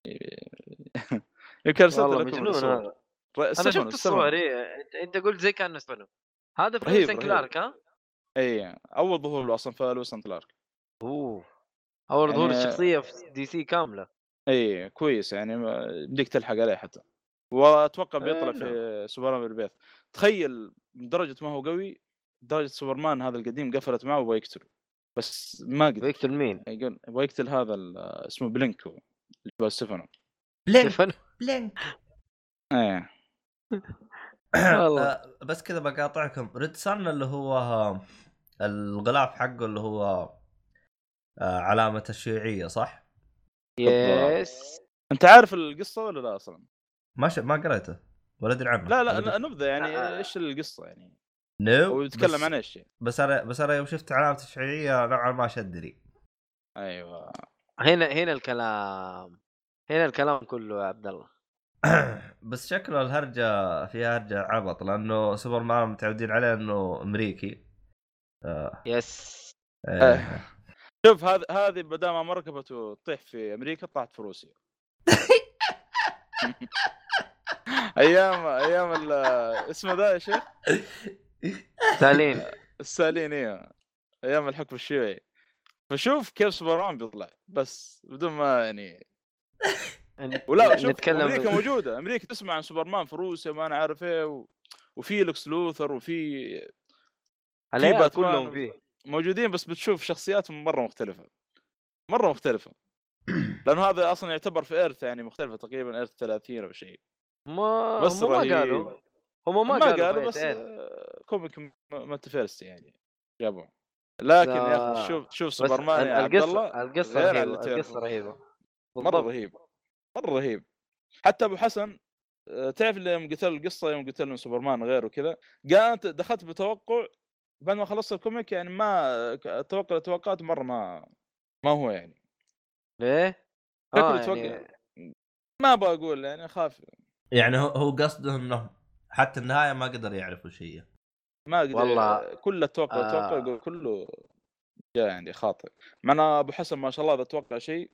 (laughs) يمكن ارسلت لكم أنا شفت. الصور إيه. أنت قلت زي كان ستيفانو هذا في رهيب، لويس رهيب. كلارك ها؟ أي أول ظهور له أصلا في Lois and Clark أوه أول ظهور يعني- الشخصية في DC كاملة أي كويس يعني يمديك تلحق عليه حتى وأتوقع بيطلع. في سوبرمان بالبيت تخيل من درجة ما هو قوي درجة سوبرمان هذا القديم قفلت معه ويبغى يقتله بس ما قدر ويقتل مين؟ يقول يبغى يقتل هذا ال- اسمه بلينكو اللي هو ستيفانو بلينك بلينك إيه (laughs) والله. آه، بس كذا بقاطعكم. ريد سن اللي هو الغلاف حقه اللي هو آه، علامة الشيوعية صح؟ yes. انت عارف القصة ولا لا أصلا؟ ما ش... ما قريته. ولا أدري عنه. لا لا نبذة يعني آه. إيش القصة يعني؟ no هو يتكلم بس- عن إيش. بس أنا بس أنا يوم شفت علامة شيوعية نوعا ما شدني. أيوه. هنا هنا الكلام. هنا الكلام كله يا عبد الله. (coughs) بس شكله الهرجة فيها هرجة عبط لأنه سوبر مان متعودين عليه إنه أمريكي. آه. yes. آه. شوف هذه هذه بدل ما مركبته تطيح في أمريكا طاحت في روسيا. (laughs) أيام أيام ال- اسمه ذا يا شيخ ستالين. الستالين أيوه أيام الحكم الشيوعي. فشوف كيف سوبرمان بيطلع بس بدون ما يعني (laughs) ولا شوف نتكلم أمريكا موجودة أمريكا تسمع عن سوبرمان في روسيا ما أنا عارف إيه و... وفي لوكس لوثر وفي باتمان كلهم فيه موجودين بس بتشوف شخصياتهم مرة مختلفة مرة مختلفة لأنه هذا أصلا يعتبر في Earth يعني مختلفة تقريبا Earth 30 أو شيء ما بس هم ما. قالوا هم ما, ما قالوا, قالوا في بس. آه، comic Multiverse يعني جابوه لكن يا آه. أخي شوف شوف بس سوبرمان يا عبد الله القصة القصة رهيبة القصة. رهيبة مرة بالضبط. مره رهيب. حتى أبو حسن آه، تعرف اللي يوم قلت له القصة يوم قلت له سوبرمان غير وكذا قالت دخلت بتوقع بعد ما خلصت الكوميك يعني ما التوقع اللي توقعته مرة ما ما هو يعني. ليه؟ آه يعني ما أبغى أقول يعني أخاف. يعني هو هو قصده انه حتى النهاية ما قدر يعرفوا شيء. ما أقدر والله، كل التوقع آه. يقول كله جاء عندي خاطئ. مع أن أبو حسن ما شاء الله إذا توقع شيء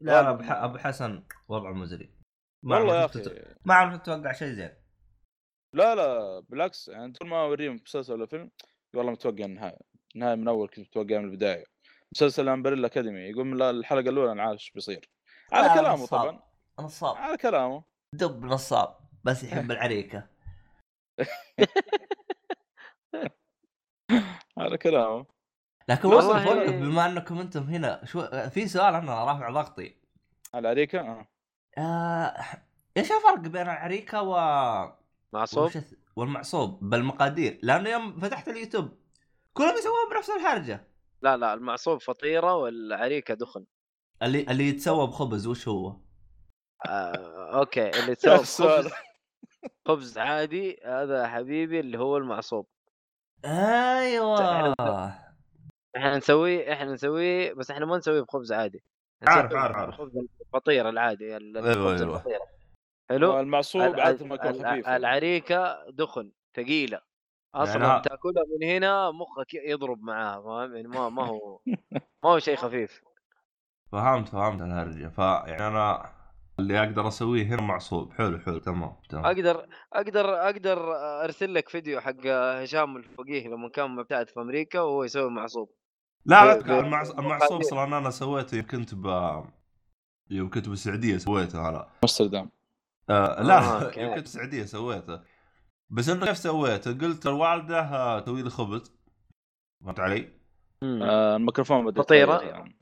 لا أبو أبو حسن وضعه مزري. ما والله يا أخي. تت- ما عمرك تتوقع شيء زين. لا لا بالعكس. يعني طول ما أوريهم مسلسل ولا فيلم والله متوقع النهاية. النهاية من أول كنت متوقع من البداية. مسلسل امبريلا اكاديمي يقول من الحلقة الأولى أنا عارف إيش بيصير. على لا، كلامه نصاب. طبعا. نصاب. على كلامه. دب نصاب بس يحب العريكة. (laughs) على كلامه. لكن وصل فوق بما انكم أنتم هنا. شو في سؤال أنا رافع ضغطي. على أريكا؟ آه. آه... إيش الفرق بين العريكه و معصوب؟ الث- والمعصوب بالمقادير؟ لأنه يوم فتحت اليوتيوب كلهم يسوون بنفس الحرجه لا لا المعصوب فطيرة والعريكه دخن. اللي اللي يتسوى بخبز وش هو؟ آه، أوكي اللي (laughs) تسوي السؤال. خبز عادي هذا حبيبي اللي هو المعصوب. أيوه. إحنا نسويه إحنا نسويه بس إحنا ما نسويه بخبز عادي. عارف- عارف- عارف. بخبز الفطير العادي ال- أيوة، الخبز أيوة. الفطيره حلو المعصوب ال- عادة ما يكون خفيف. العريكة دخن ثقيلة. أصلا ها- تأكلها من هنا مخك يضرب معاها فاهم؟ يعني ما ما هو ما هو شيء خفيف. فهمت فهمت الهرجة. فيعني أنا اللي أقدر أسويه هنا معصوب. حلو حلو تمام تمام. أقدر أقدر أقدر أرسل لك فيديو حق هشام الفقيه لما كان مبتعث في أمريكا وهو يسوي معصوب. لا المعصوب أصلا أنا سويته يوم كنت ب يوم كنت بالسعودية سويته هلا أمستردام آه لا آه،. (laughs) يوم كنت بالسعودية سويته بس إنه كيف سويته؟ قلت الوالده آه، سوي لي خبز فهمت علي؟ آه الميكروفون بدا فطيرة. يتغير يعني.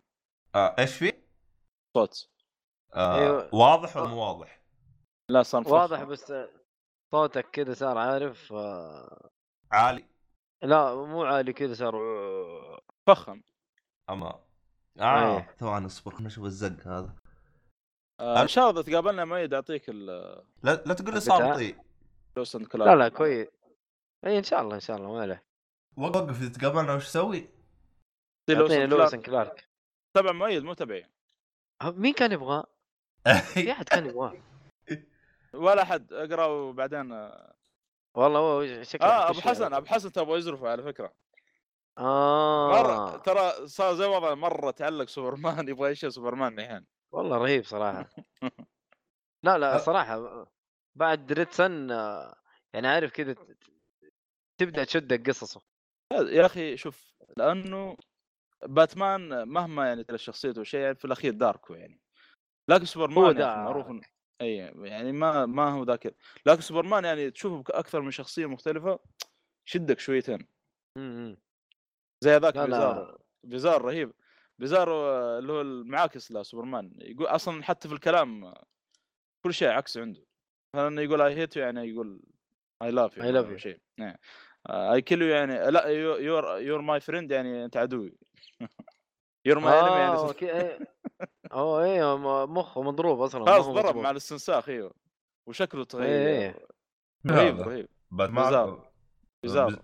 آه إيش في؟ صوت آه أيوة. واضح ولا مو واضح؟ لا صار. واضح بس صوتك كذا صار عارف آه، عالي لا مو عالي كذا صار فخم. أما. آه إيه. ثواني اصبر خلنا نشوف الزق هذا. آه إن شاء الله إذا تقابلنا ميد أعطيك ال- لا لا تقول لي صار بتاع- بطيء لوسن كلاب لا لا كويس. اي إن شاء الله إن شاء الله ما عليه. وقف إذا تقابلنا وش أسوي؟ لوسن أعطيني. لويس كلارك. تبع مؤيد مو تبعي. ها، مين كان يبغاه؟ (laughs) في أحد كان يبغاه. ولا أحد. اقرأ وبعدين آه. والله هو شكله أبو يخش- حسن أبو حسن تبغى يزرفه على فكرة. آه. مره ترى صار زي وضع مرة تعلق سوبرمان (laughs) يبغى يشيل سوبرمان الحين. والله رهيب صراحة. (laughs) لا لا أه. صراحة بعد ريتسن آه، يعني عارف كذا تبدأ تشدك قصصه يا أخي شوف لأنه باتمان مهما يعني شخصيته وشيء يعني في الأخير dark هو يعني. لكن سوبرمان يعني. معروف إي يعني ما ما هو ذاك. لكن سوبرمان يعني تشوفه أكثر من شخصية مختلفة شدك شويتين. زي هذاك بيزار لا بيزار رهيب بيزار آه، اللي هو المعاكس لسوبرمان يقول أصلا حتى في الكلام آه، كل شيء عكس عنده مثلا يقول I hate يعني يقول I love I love you. شيء I kill يعني لا you're you're my friend يعني أنت عدوي you're my enemy يعني آه okay إيه. هو إيه م- مخه مضروب أصلا خلاص ضرب. مع الاستنساخ أيوه وشكله تغير إيه. رهيب هذا؟ رهيب باتمان بزارو. بيزارو.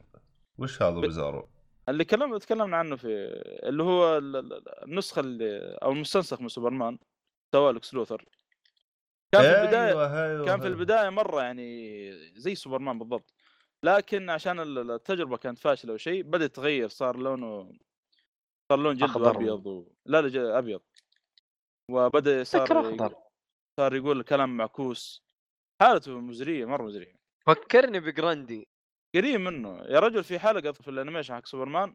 وش هذا ب- بيزارو؟ اللي كلمنا تكلمنا عنه في اللي هو ال- ال- النسخة اللي أو المستنسخ من سوبرمان سواه لكس لوثر. كان في البدايه أيوة أيوة كان في أيوة. البداية مرة يعني زي سوبرمان بالضبط. لكن عشان ال- التجربة كانت فاشلة وشيء بدأ يتغير صار لونه صار لون جلده أخضر. ابيض و... لا لا ج- أبيض. وبدأ صار صار يقول كلام معكوس. حالته مزرية مرة مزرية. فكرني بجراندي. قريب منه. يا رجل في حلقه في ال animation حق سوبرمان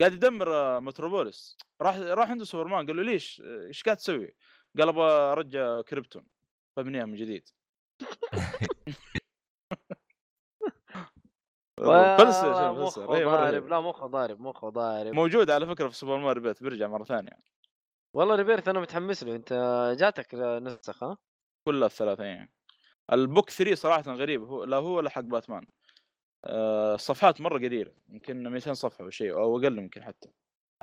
قاعد يدمر آه، متروبوليس. راح راح عنده سوبرمان. قال له ليش؟ آه، إيش قاعد تسوي؟ قال أبغى أرجع كريبتون فابنيها من جديد. فلسه شوف مخ فلسه رهيب مرة ضارب. لا مخ ضارب مخ ضارب موجود على فكرة في سوبرمان Rebirth بيرجع مرة ثانية. والله Rebirth أنا متحمس له. أنت جاتك نسخ ها؟ كلها الثلاثه يعني ال book 3 صراحة غريب هو لا هو ولا حق باتمان. الصفحات مرة قليله يمكن 200 صفحة أو شيء أو أقل يمكن حتى.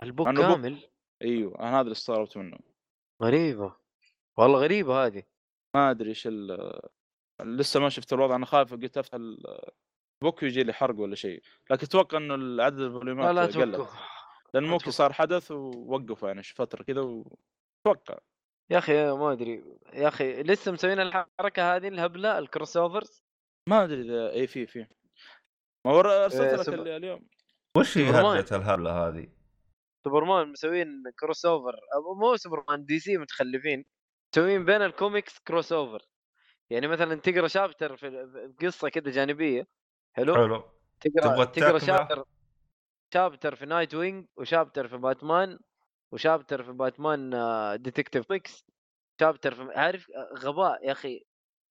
البوك أنا بوك- كامل؟ إيوه أنا هذا اللي استغربت منه. غريبة. والله غريبة هذه. ما أدري إيش ال- لسه ما شفت الوضع أنا خايف قلت أفتح البوك ويجي لي حرق ولا شيء. لكن أتوقع إنه عدد الفوليومات لا توقف لأن لا موكي. صار حدث ووقفوا يعني فترة كذا وأتوقع. يا أخي ما أدري. يا أخي لسه مسوين الحركة هذه الهبلة الكروس اوفرز ما أدري إذا اي في في. ما هو ارسلت لك سب- ال- اليوم. وش هي سوبرمان. هرجة الهبلة هذه؟ سوبرمان مسوين crossover مو سوبرمان DC متخلفين. مسوين بين ال comics crossover يعني مثلا تقرأ chapter في قصة كذا جانبية. حلو؟ حلو. تقرأ تبغى تقرأ؟ chapter chapter في Nightwing و chapter في باتمان و chapter في باتمان Detective Comics chapter في عارف آه، غباء يا أخي.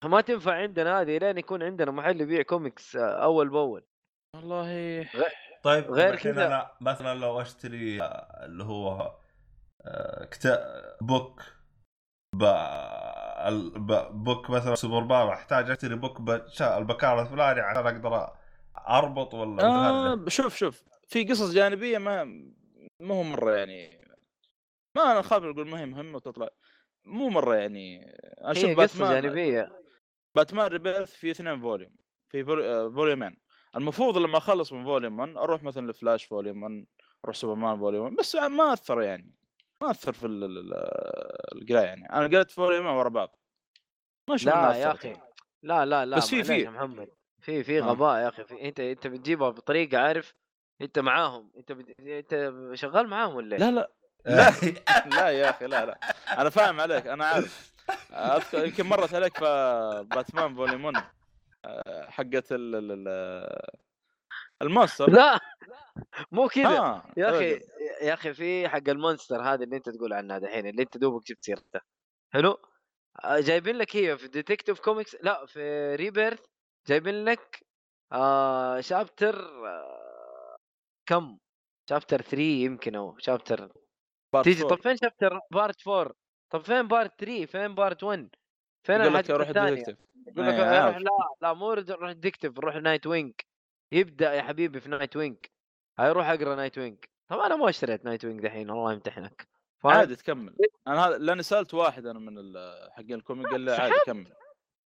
ما تنفع عندنا هذه لين يكون عندنا محل يبيع كوميكس آه، أول بأول. والله طيب غير كذا- أنا مثلا لو أشتري آه، اللي هو آه، كتاب بوك ب... ال- ب... بوك مثلا سوبرمان أحتاج أشتري بوك بشا... البكار الفلاني عشان أقدر أربط ولا آه؟ شوف شوف في قصص جانبية ما ما هو مرة يعني ما أنا خاف أقول ما هي مهمة وتطلع مو مرة يعني أشوف قصة باتمان جانبية باتمان Rebirth في اثنين volume في vol- آه، volumeين المفروض لما أخلص من volume 1 أروح مثلا ل Flash volume 1 أروح سوبرمان volume 1 بس ما أثر يعني ما أثر في ال- ال- ال- القراية يعني أنا قريت volume ورا بعض ما إنها لا يا أخي. لا لا لا بس في- في. محمد في في آه. غباء يا أخي في أنت أنت بتجيبها بطريقة عارف أنت معاهم أنت بت... أنت شغال معاهم ولا؟ لا لا لا لا يا أخي لا لا أنا فاهم عليك أنا عارف أذكر يمكن مرت عليك في باتمان volume 1 آه، حقت ال- ال- ال- ال monster لا مو كذا. آه، يا أخي. يا أخي في حق ال monster هذا اللي أنت تقول عنها دحين اللي أنت دوبك جبت سيرته. حلو؟ آه، جايبين لك هي في Detective Comics لا في Rebirth جايبين لك آه chapter آه كم؟ chapter 3 يمكن أو chapter تيجي. طب فين chapter part 4 طب فين part 3 فين part 1 فين الحلقة الثانية يقول لك إيه،. لا لا مو روح Detective روح Nightwing يبدأ يا حبيبي في Nightwing هيروح أقرأ Nightwing طب أنا ما اشتريت Nightwing دحين الله يمتحنك؟ عادي تكمل. أنا هذا لأني سألت واحد أنا من ال- حقين ال comic قال لي (laughs) عادي كمل.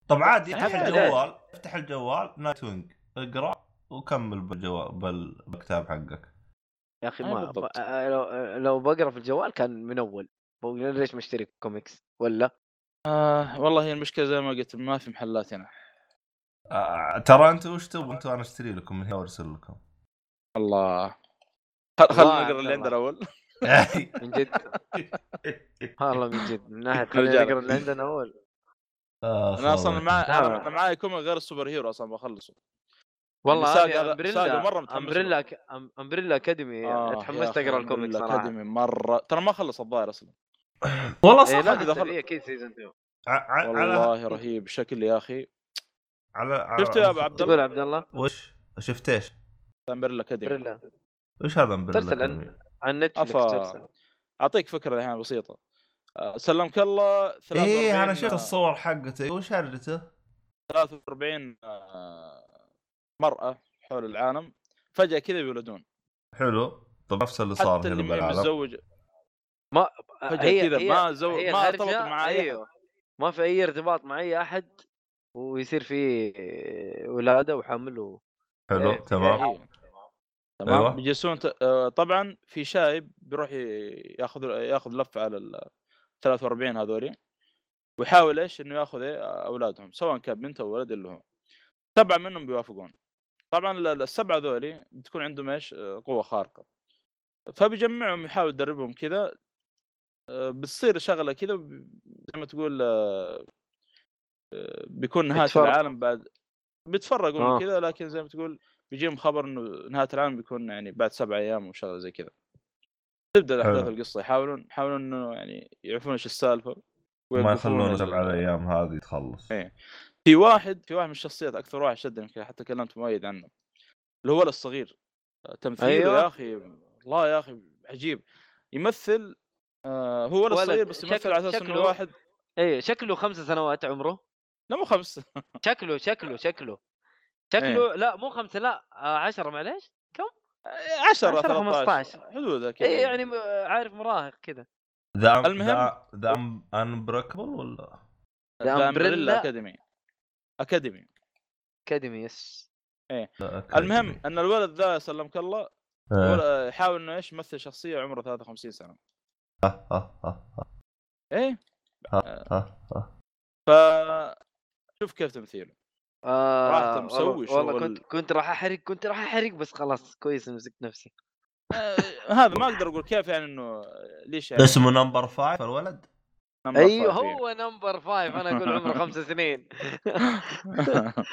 طب عادي افتح. الجوال افتح الجوال Nightwing اقرأ وكمل بالجوال بال- بالكتاب حقك. يا أخي أي ما لو لو بقرأ في الجوال كان من أول. بقول ليش مشتري كوميكس؟ ولا؟ آه والله هي المشكلة زي ما قلت ما في محلات هنا. آه ترى انت وش تبغى أنتوا أنا اشتري لكم من هنا وارسل لكم. الله. خل- الله نقرأ اللي عندنا أول. (laughs) من جد. والله من جد من ناحية خلينا رجال. نقرا اللي عندنا أول. آه، أنا أصلا خلاص. مع نعم. أنا معاي كوميك غير السوبر هيرو أصلا بخلصه. والله هذه هذا- ساقة امبريلا له. أمبريلا أمبريلا أكاديمي. آه، تحمست أقرأ الكوميكس أمبريلا صراحة. أكاديمي مره ترى ما خلص الظاهر أصلا. والله إيه صح. لا إذا بس خل- هي أكيد سيزون 2 ع- ع- والله على رهيب. بشكل يا أخي. على شفت يا أبو عبد الله؟ عبد الله. وش؟ شفت إيش؟ امبريلا اكاديمي امبريلا وش هذا امبريلا أكاديمي؟ عن نتفلكس أفا. أعطيك فكرة الحين بسيطة. آه، سلمك الله. 43 إيه أنا شفت آه، الصور حقته. وش هرجته؟ 43 آه، مرأة حول العالم. فجأة كذا بيولدون. حلو. طب نفس اللي صار هنا بالعالم. متزوج ما فجأة هي كذا ما زو... هي ما ارتبط مع أحد. أيوه ما في أي ارتباط مع أي أحد ويصير في ولادة وحمل حلو إيه، تمام إيه. تمام أيوة. بيجلسون ت- آه، طبعا في شايب بيروح ياخذ ياخذ لفة على ال 43 هذولي ويحاول إيش إنه ياخذ إيه أولادهم سواء كان بنت أو ولد اللي هو سبعة منهم بيوافقون طبعا ال- السبعة ذولي بتكون عندهم إيش آه، قوة خارقة فبيجمعهم يحاول يدربهم كذا بتصير شغلة كذا زي ما تقول آه، آه، بيكون نهاية يتفرق. العالم بعد بيتفرقوا آه. كذا لكن زي ما تقول بيجيهم خبر إنه نهاية العالم بيكون يعني بعد سبع أيام وشغله زي كذا تبدأ احداث. القصة يحاولون يحاولون إنه يعني يعرفون إيش السالفة ما يخلون سبع الأيام هذه تخلص إيه. في واحد في واحد من الشخصيات أكثر واحد شدني حتى كلمت مؤيد عنه اللي هو الصغير تمثيله أيوة. يا أخي الله يا أخي عجيب يمثل آه هو ولد صغير بس يمثل شكل- على أساس إنه شكله- واحد. إيه شكله خمس سنوات عمره. لا مو خمس شكله شكله (laughs) شكله. شكله لا مو خمسة لا آه، عشرة معليش. 10 10 13 حدودها كذا إيه يعني. م- عارف مراهق كذا ذا المهم- ذا unbreakable ولا؟ The the. Umbrella Academy Academy Academy yes okay. المهم إن الولد ذا سلمك الله آه. يحاول إنه إيش؟ يمثل شخصية عمره 53 سنة. إيه؟ آه،. ف شوف كيف تمثيله. آه راح مسوي والله, والله شغل. كنت كنت راح أحرق كنت راح أحرق بس خلاص كويس مسكت نفسي. آه هذا ما أقدر أقول كيف يعني إنه ليش يعني؟ اسمه Number Five الولد؟ أيوه Five، إيه. هو Number Five. أنا أقول عمره (laughs) خمس سنين. (laughs)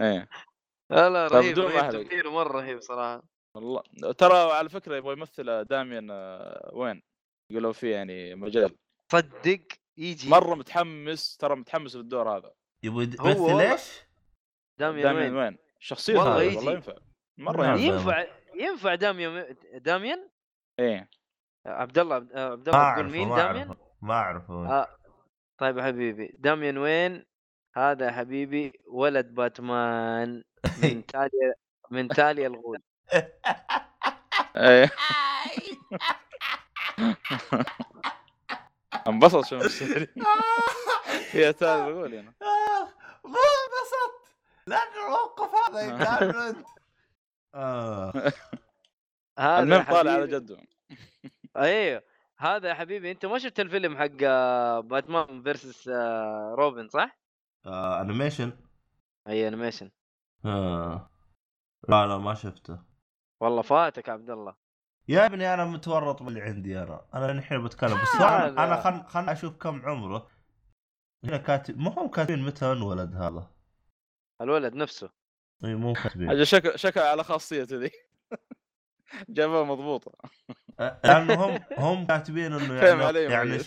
إيه. لا لا طب رهيب رهيب. تمثيله مرة رهيب صراحة. والله ترى على فكرة يبغى يمثل داميان آه، وين؟ يقولوا فيه يعني مجال صدق؟ يجي. مرة متحمس ترى متحمس للدور هذا. يبغى يمثل والله- إيش؟ داميان داميان وين؟ وين؟ شخصية والله يجي. والله ينفع. مرة نعم. ينفع. ينفع ينفع داميان داميان؟ إيه. عبد الله عبد الله تقول مين ما داميان؟ أعرفه ما أعرفه. آه. طيب يا حبيبي داميان وين؟ هذا يا حبيبي ولد باتمان (laughs) من تالي من تالي الغول. إيه (laughs) انبسط شو مستحيل. هي تالي بقول أنا. آه، ما انبسطت. لأن الموقف هذا (laughs) أنت. آه. (laughs) هذا المهم طالع على حبيبي- جده. أيوه. هذا يا حبيبي أنت ما شفت الفيلم حق آه، باتمان فيرسس روبن صح؟ animation أي animation آه. لا لا ما شفته. والله فاتك عبد الله. يا ابني أنا متورط باللي عندي أنا. أنا الحين بتكلم. بس آه، أنا. أنا خل خل أشوف كم عمره. هنا كاتب ما هم كاتبين متى انولد هذا؟ الولد نفسه. إي مو كاتبين. حاجة شكل شكل على خاصيته ذي. (laughs) جابها مضبوطة. لأنه هم هم كاتبين إنه (laughs) فهم يعني يعني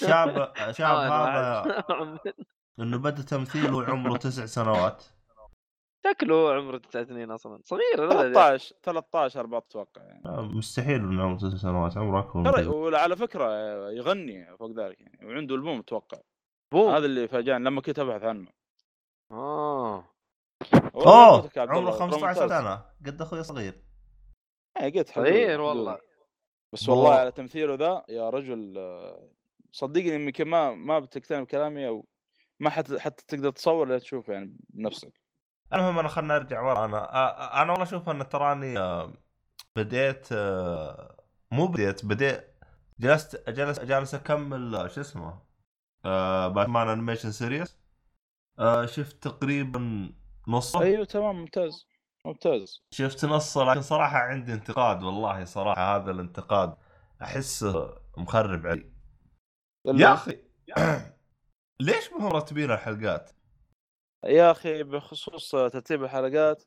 شاب شاب (laughs) آه، أنا هذا. إنه بدا تمثيله وعمره تسع سنوات. شكله عمره تسع سنين أصلا صغير الولد يا أخي. 13 13 14 أتوقع يعني آه، مستحيل إنه عمره تسع سنوات عمره أكبر ترى. وعلى فكرة يغني فوق ذلك يعني وعنده ألبوم أتوقع بوم هذا اللي فاجأني لما كنت أبحث عنه آه والله أوه عمره الله، ترى 15 ممتاز. سنة قد أخوي صغير إيه، قلت حدود- صغير. والله بس والله والله. على تمثيله ذا يا رجل آه، صدقني يمكن ما ما بتقتنع بكلامي أو ما حتى حتى تقدر تصور لا تشوف يعني بنفسك المهم أنا خلنا ارجع ورا. أنا أنا والله أشوف أن تراني آه، بديت آه، مو بديت بديت جلست جلس جالس أكمل آه، شو اسمه باتمان animation series شفت تقريبا نصه. أيوه تمام ممتاز ممتاز. شفت نصه لكن صراحة عندي انتقاد والله صراحة هذا الانتقاد أحسه مخرب علي. يا أخي (clears throat) ليش ما هم مرتبين الحلقات؟ يا أخي بخصوص ترتيب الحلقات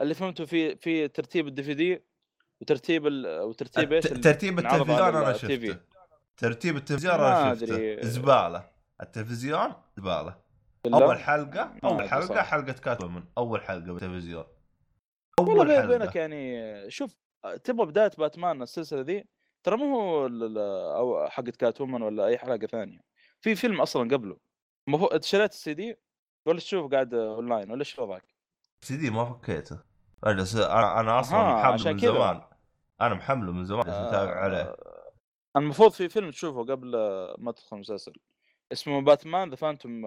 اللي فهمته في في ترتيب الدي في دي وترتيب ال... وترتيب إيش؟ ترتيب التلفزيون أنا. شفته ترتيب التلفزيون أنا. شفته زبالة التلفزيون زبالة؟ أول حلقة أول حلقة صراحة. حلقة Catwoman أول حلقة بالتلفزيون والله بيني وبينك يعني شوف تبغى بداية باتمان السلسلة ذي ترى مو هو أو حقت Catwoman ولا أي حلقة ثانية في فيلم أصلا قبله المفروض شريت السي دي ولا تشوف قاعد أونلاين ولا إيش وضعك؟ سيدي ما فكيته. أنا أنا أصلا محمله من. زمان. أنا محمله من زمان جالس متابع عليه. آه، المفروض في فيلم تشوفه قبل آه، ما تدخل المسلسل. اسمه باتمان the phantom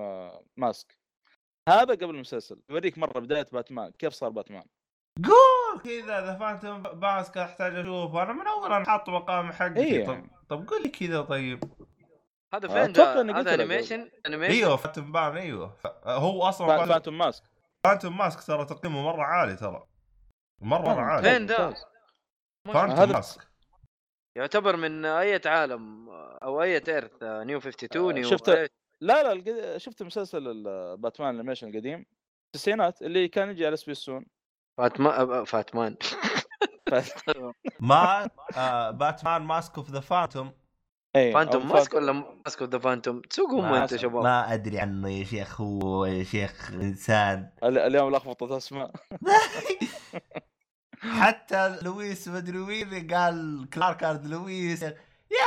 mask هذا قبل المسلسل. بوريك مرة بداية باتمان كيف صار باتمان. قول! كذا ذا فانتوم ماسك أحتاج أشوفه. أنا من أول أنا حاطه مقام حقي. إيه. طب طب قول لي كذا طيب. هذا فين؟ قلت هذا. animation animation إيوه phantom بان إيوه. هو أصلا phantom mask phantom mask ترى تقييمه مرة عالي ترى. مرة مره عالي. فين ده؟ phantom mask يعتبر من أي عالم أو أي earth New 52 New شفت-؟ لا لا شفت مسلسل ال- باتمان ال animation القديم. التسعينات اللي كان يجي على سبيستون فاتمان. (laughs) فاتمان (laughs) ما باتمان mask of the phantom اي phantom mask ولا mask the phantom؟ تسوقهم ما- انت شباب. ما أدري عنه يا شيخ هو يا شيخ إنسان. اليوم لخبطت أسماء. (laughs) حتى لويس مدري وين قال كلارك أرد لويس. يا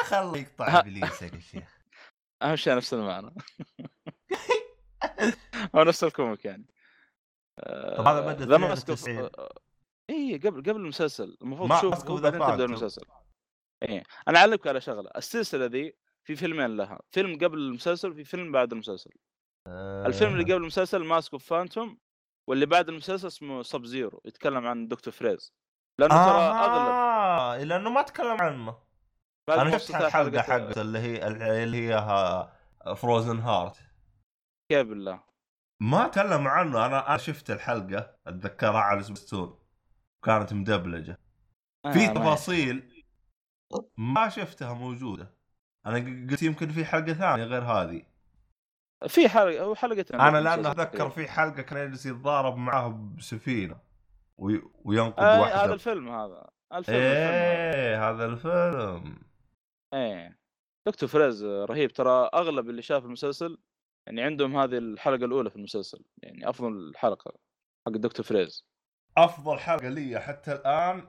أخي الله يقطع. إبليسك يا شيخ. أهم شيء نفس المعنى. هو نفس ال comic يعني. طب هذا mask 92. اي قبل قبل المسلسل. المفروض تشوف بعدين تبدأ. المسلسل. اي أنا أعلمك على شغلة السلسلة ذي في فيلمين لها فيلم قبل المسلسل وفي فيلم بعد المسلسل. الفيلم اللي قبل المسلسل mask of phantom واللي بعد المسلسل اسمه Sub Zero يتكلم عن دكتور فريز. لأنه ترى أغلب آه لأنه ما تكلم عنه. أنا شفت الحلقة حقته اللي هي اللي هي frozen heart كيف بالله؟ ما تكلم عنه أنا أنا شفت الحلقة أتذكرها على سبيستون كانت مدبلجة. آه، في تفاصيل ما شفتها موجودة. أنا قلت يمكن في حلقة ثانية غير هذه. في حلقة أو حلقتين أنا المسلسل أتذكر تقريباً. في حلقة كان يجلس يتضارب معاه بسفينة. وي... وينقذ آه واحدة. هذا الفيلم هذا. الفيلم. إيه هذا الفيلم. إيه. دكتور فريز رهيب. ترى أغلب اللي شاف المسلسل يعني عندهم هذه الحلقة الأولى في المسلسل. يعني أفضل حلقة حق دكتور فريز أفضل حلقة لي حتى الآن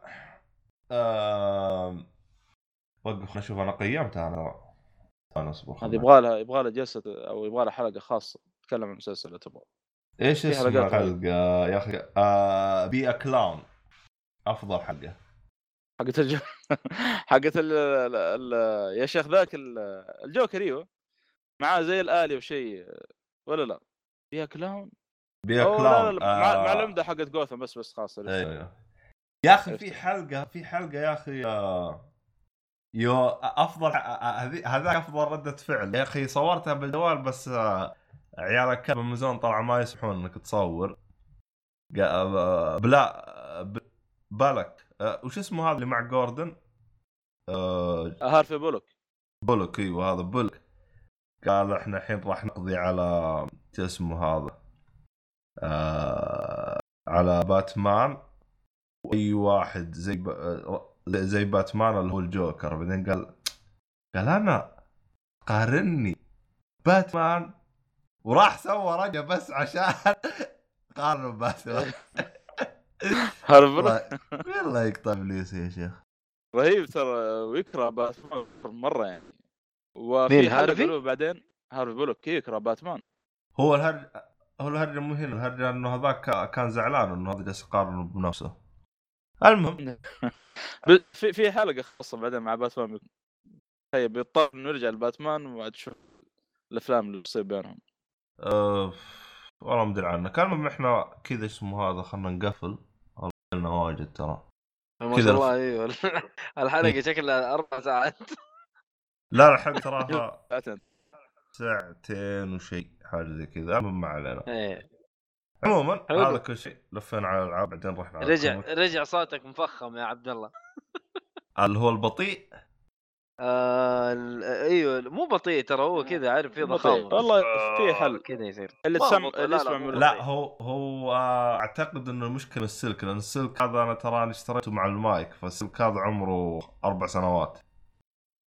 آم... وقف نشوف أنا قيمتها أنا أنا اصبر هذه. يبغى لها يبغى لها جلسة أو يبغى لها حلقة خاصة تتكلم عن المسلسل لو تبغى. إيش في اسم حلقات الحلقة؟ يا أخي آه... be clown أفضل حلقة. حقت الجو (laughs) حقت ال... ال... يا شيخ ذاك ال... الجوكر أيوه. معاه زي الآلي وشيء ولا لا؟ كلاون بي أوه كلاون لا لا لا مع, آه، مع العمدة حقت جوثم بس بس خاصة. أيوه. يا أخي. في حلقة في حلقة يا أخي آه، يو أفضل هذاك أفضل ردة فعل. يا أخي صورتها بالجوال بس آه، عيال الكلب امازون طلعوا ما يسمحون إنك تصور. آه، بلا بالك. آه، وش اسمه هذا اللي مع جوردن؟ آه، هارفي بولوك. بولك إيوه هذا بولك قال إحنا الحين راح نقضي على شو اسمه هذا؟ آه على باتمان. وأي واحد زي ب... زي باتمان اللي هو الجوكر. بعدين قال قال أنا قارني باتمان وراح سوى رقه بس عشان (laughs) قارن باتمان. (laughs) بولوك والله يقطع إبليس يا شيخ. رهيب ترى ويكره باتمان مرة يعني. وفي هارفي؟ بعدين هارفي بولوك يكره باتمان. هو الهرج هو الهرجه مو هنا الهرجه انه هذاك كان زعلان إنه هذا جالس يقارن بنفسه. المهم. (laughs) في في حلقة خاصة بعدين مع باتمان. طيب بيضطر انه يرجع لباتمان وبعد تشوف الأفلام اللي تصير بينهم. أه والله ما أدري عنك المهم إحنا كذا اسمه هذا خلنا نقفل. والله لنا واجد ترى. ما كذا شاء الله أيوه (laughs) الحلقة شكلها أربع ساعات. لا الحين تراها (laughs) ساعتين. ساعتين وشيء حاجة زي كذا. المهم ما علينا. إيه. عموما. هذا كل شيء. لفينا على الألعاب بعدين رحنا على رجع. رجع صوتك مفخم يا عبد الله. (laughs) اللي هو البطيء. آه ال- أيوه مو بطيء ترى هو كذا عارف في بطيء. ضخامه والله في حل. كذا يصير. اللي تسمع اللي لا، يسمع لا، من لا هو هو آه، أعتقد انه المشكلة السلك لأن السلك هذا أنا تراني اشتريته مع المايك فالسلك هذا عمره أربع سنوات.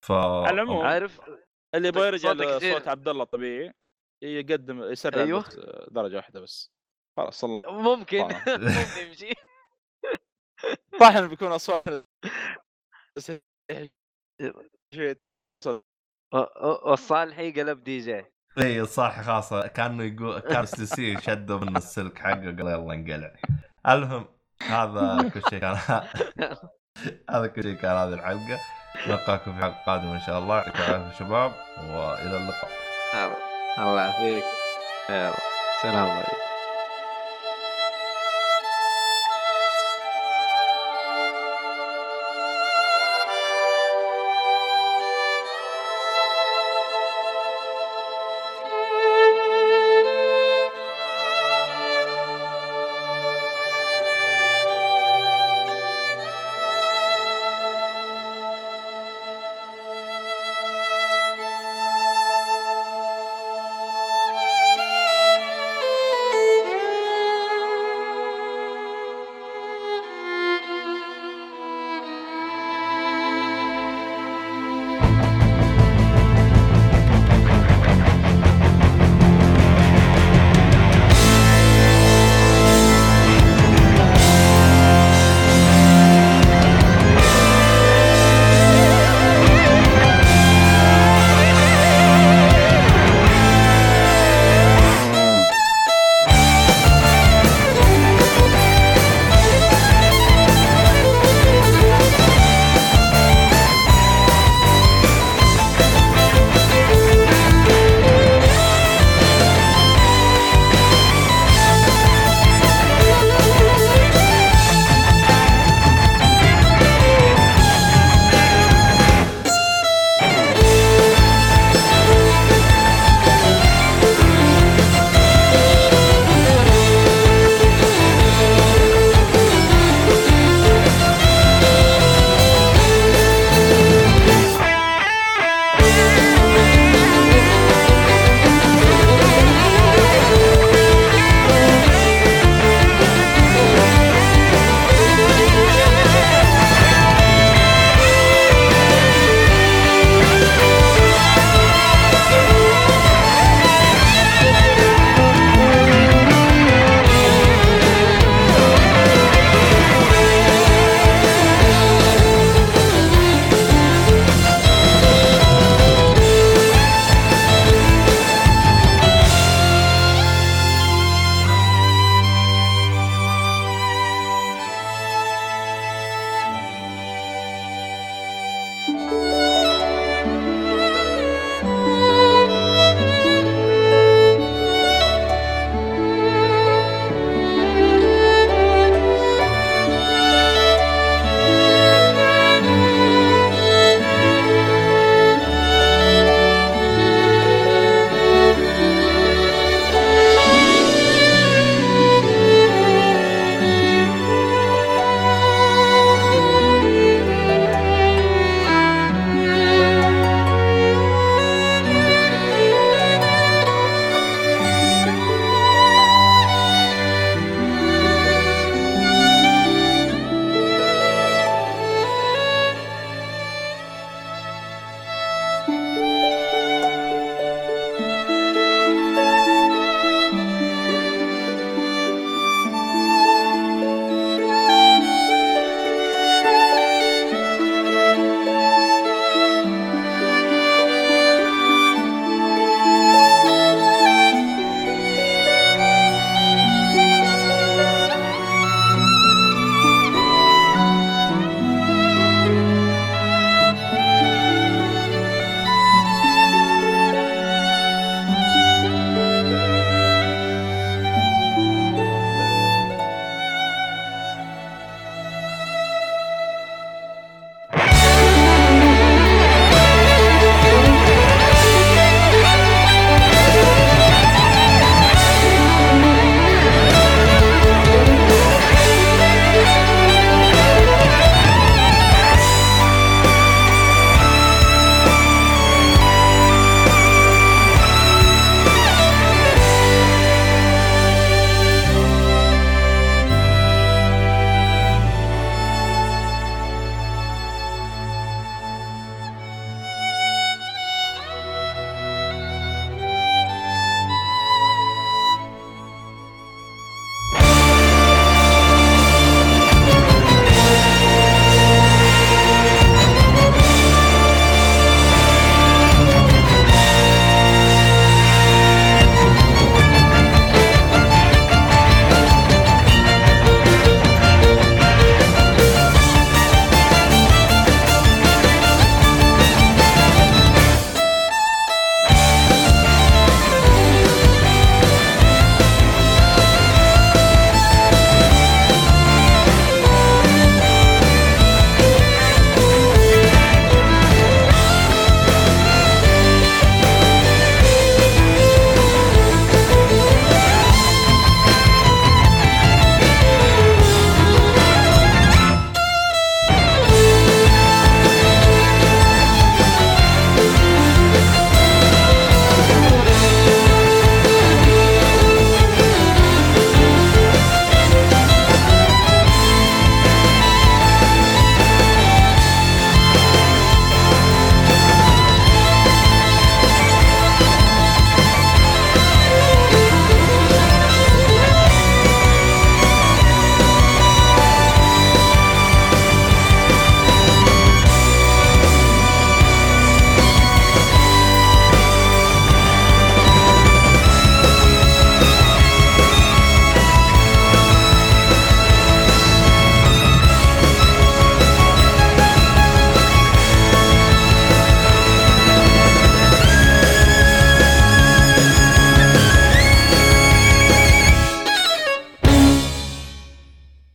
ف على العموم عارف؟ اللي يبغى يرجع صوتك كثير. لصوت عبد الله الطبيعي يقدم يسرع أيوه. البث درجة واحدة بس. خلاص (laughs) ممكن. (laughs) ممكن يمشي. (laughs) صح انه بيكون أصوات شوية والصالحي قلب دي جي. إي صح خاصة كانه يقول كان سلسي شدوا من السلك حقه قال يلا انقلع. المهم هذا كل شيء كان هذا كل شيء كان هذه الحلقة. نلقاكم في حلقة قادمة إن شاء الله. يعطيكم العافية شباب وإلى اللقاء. الله يعافيك. يلا سلام عليكم.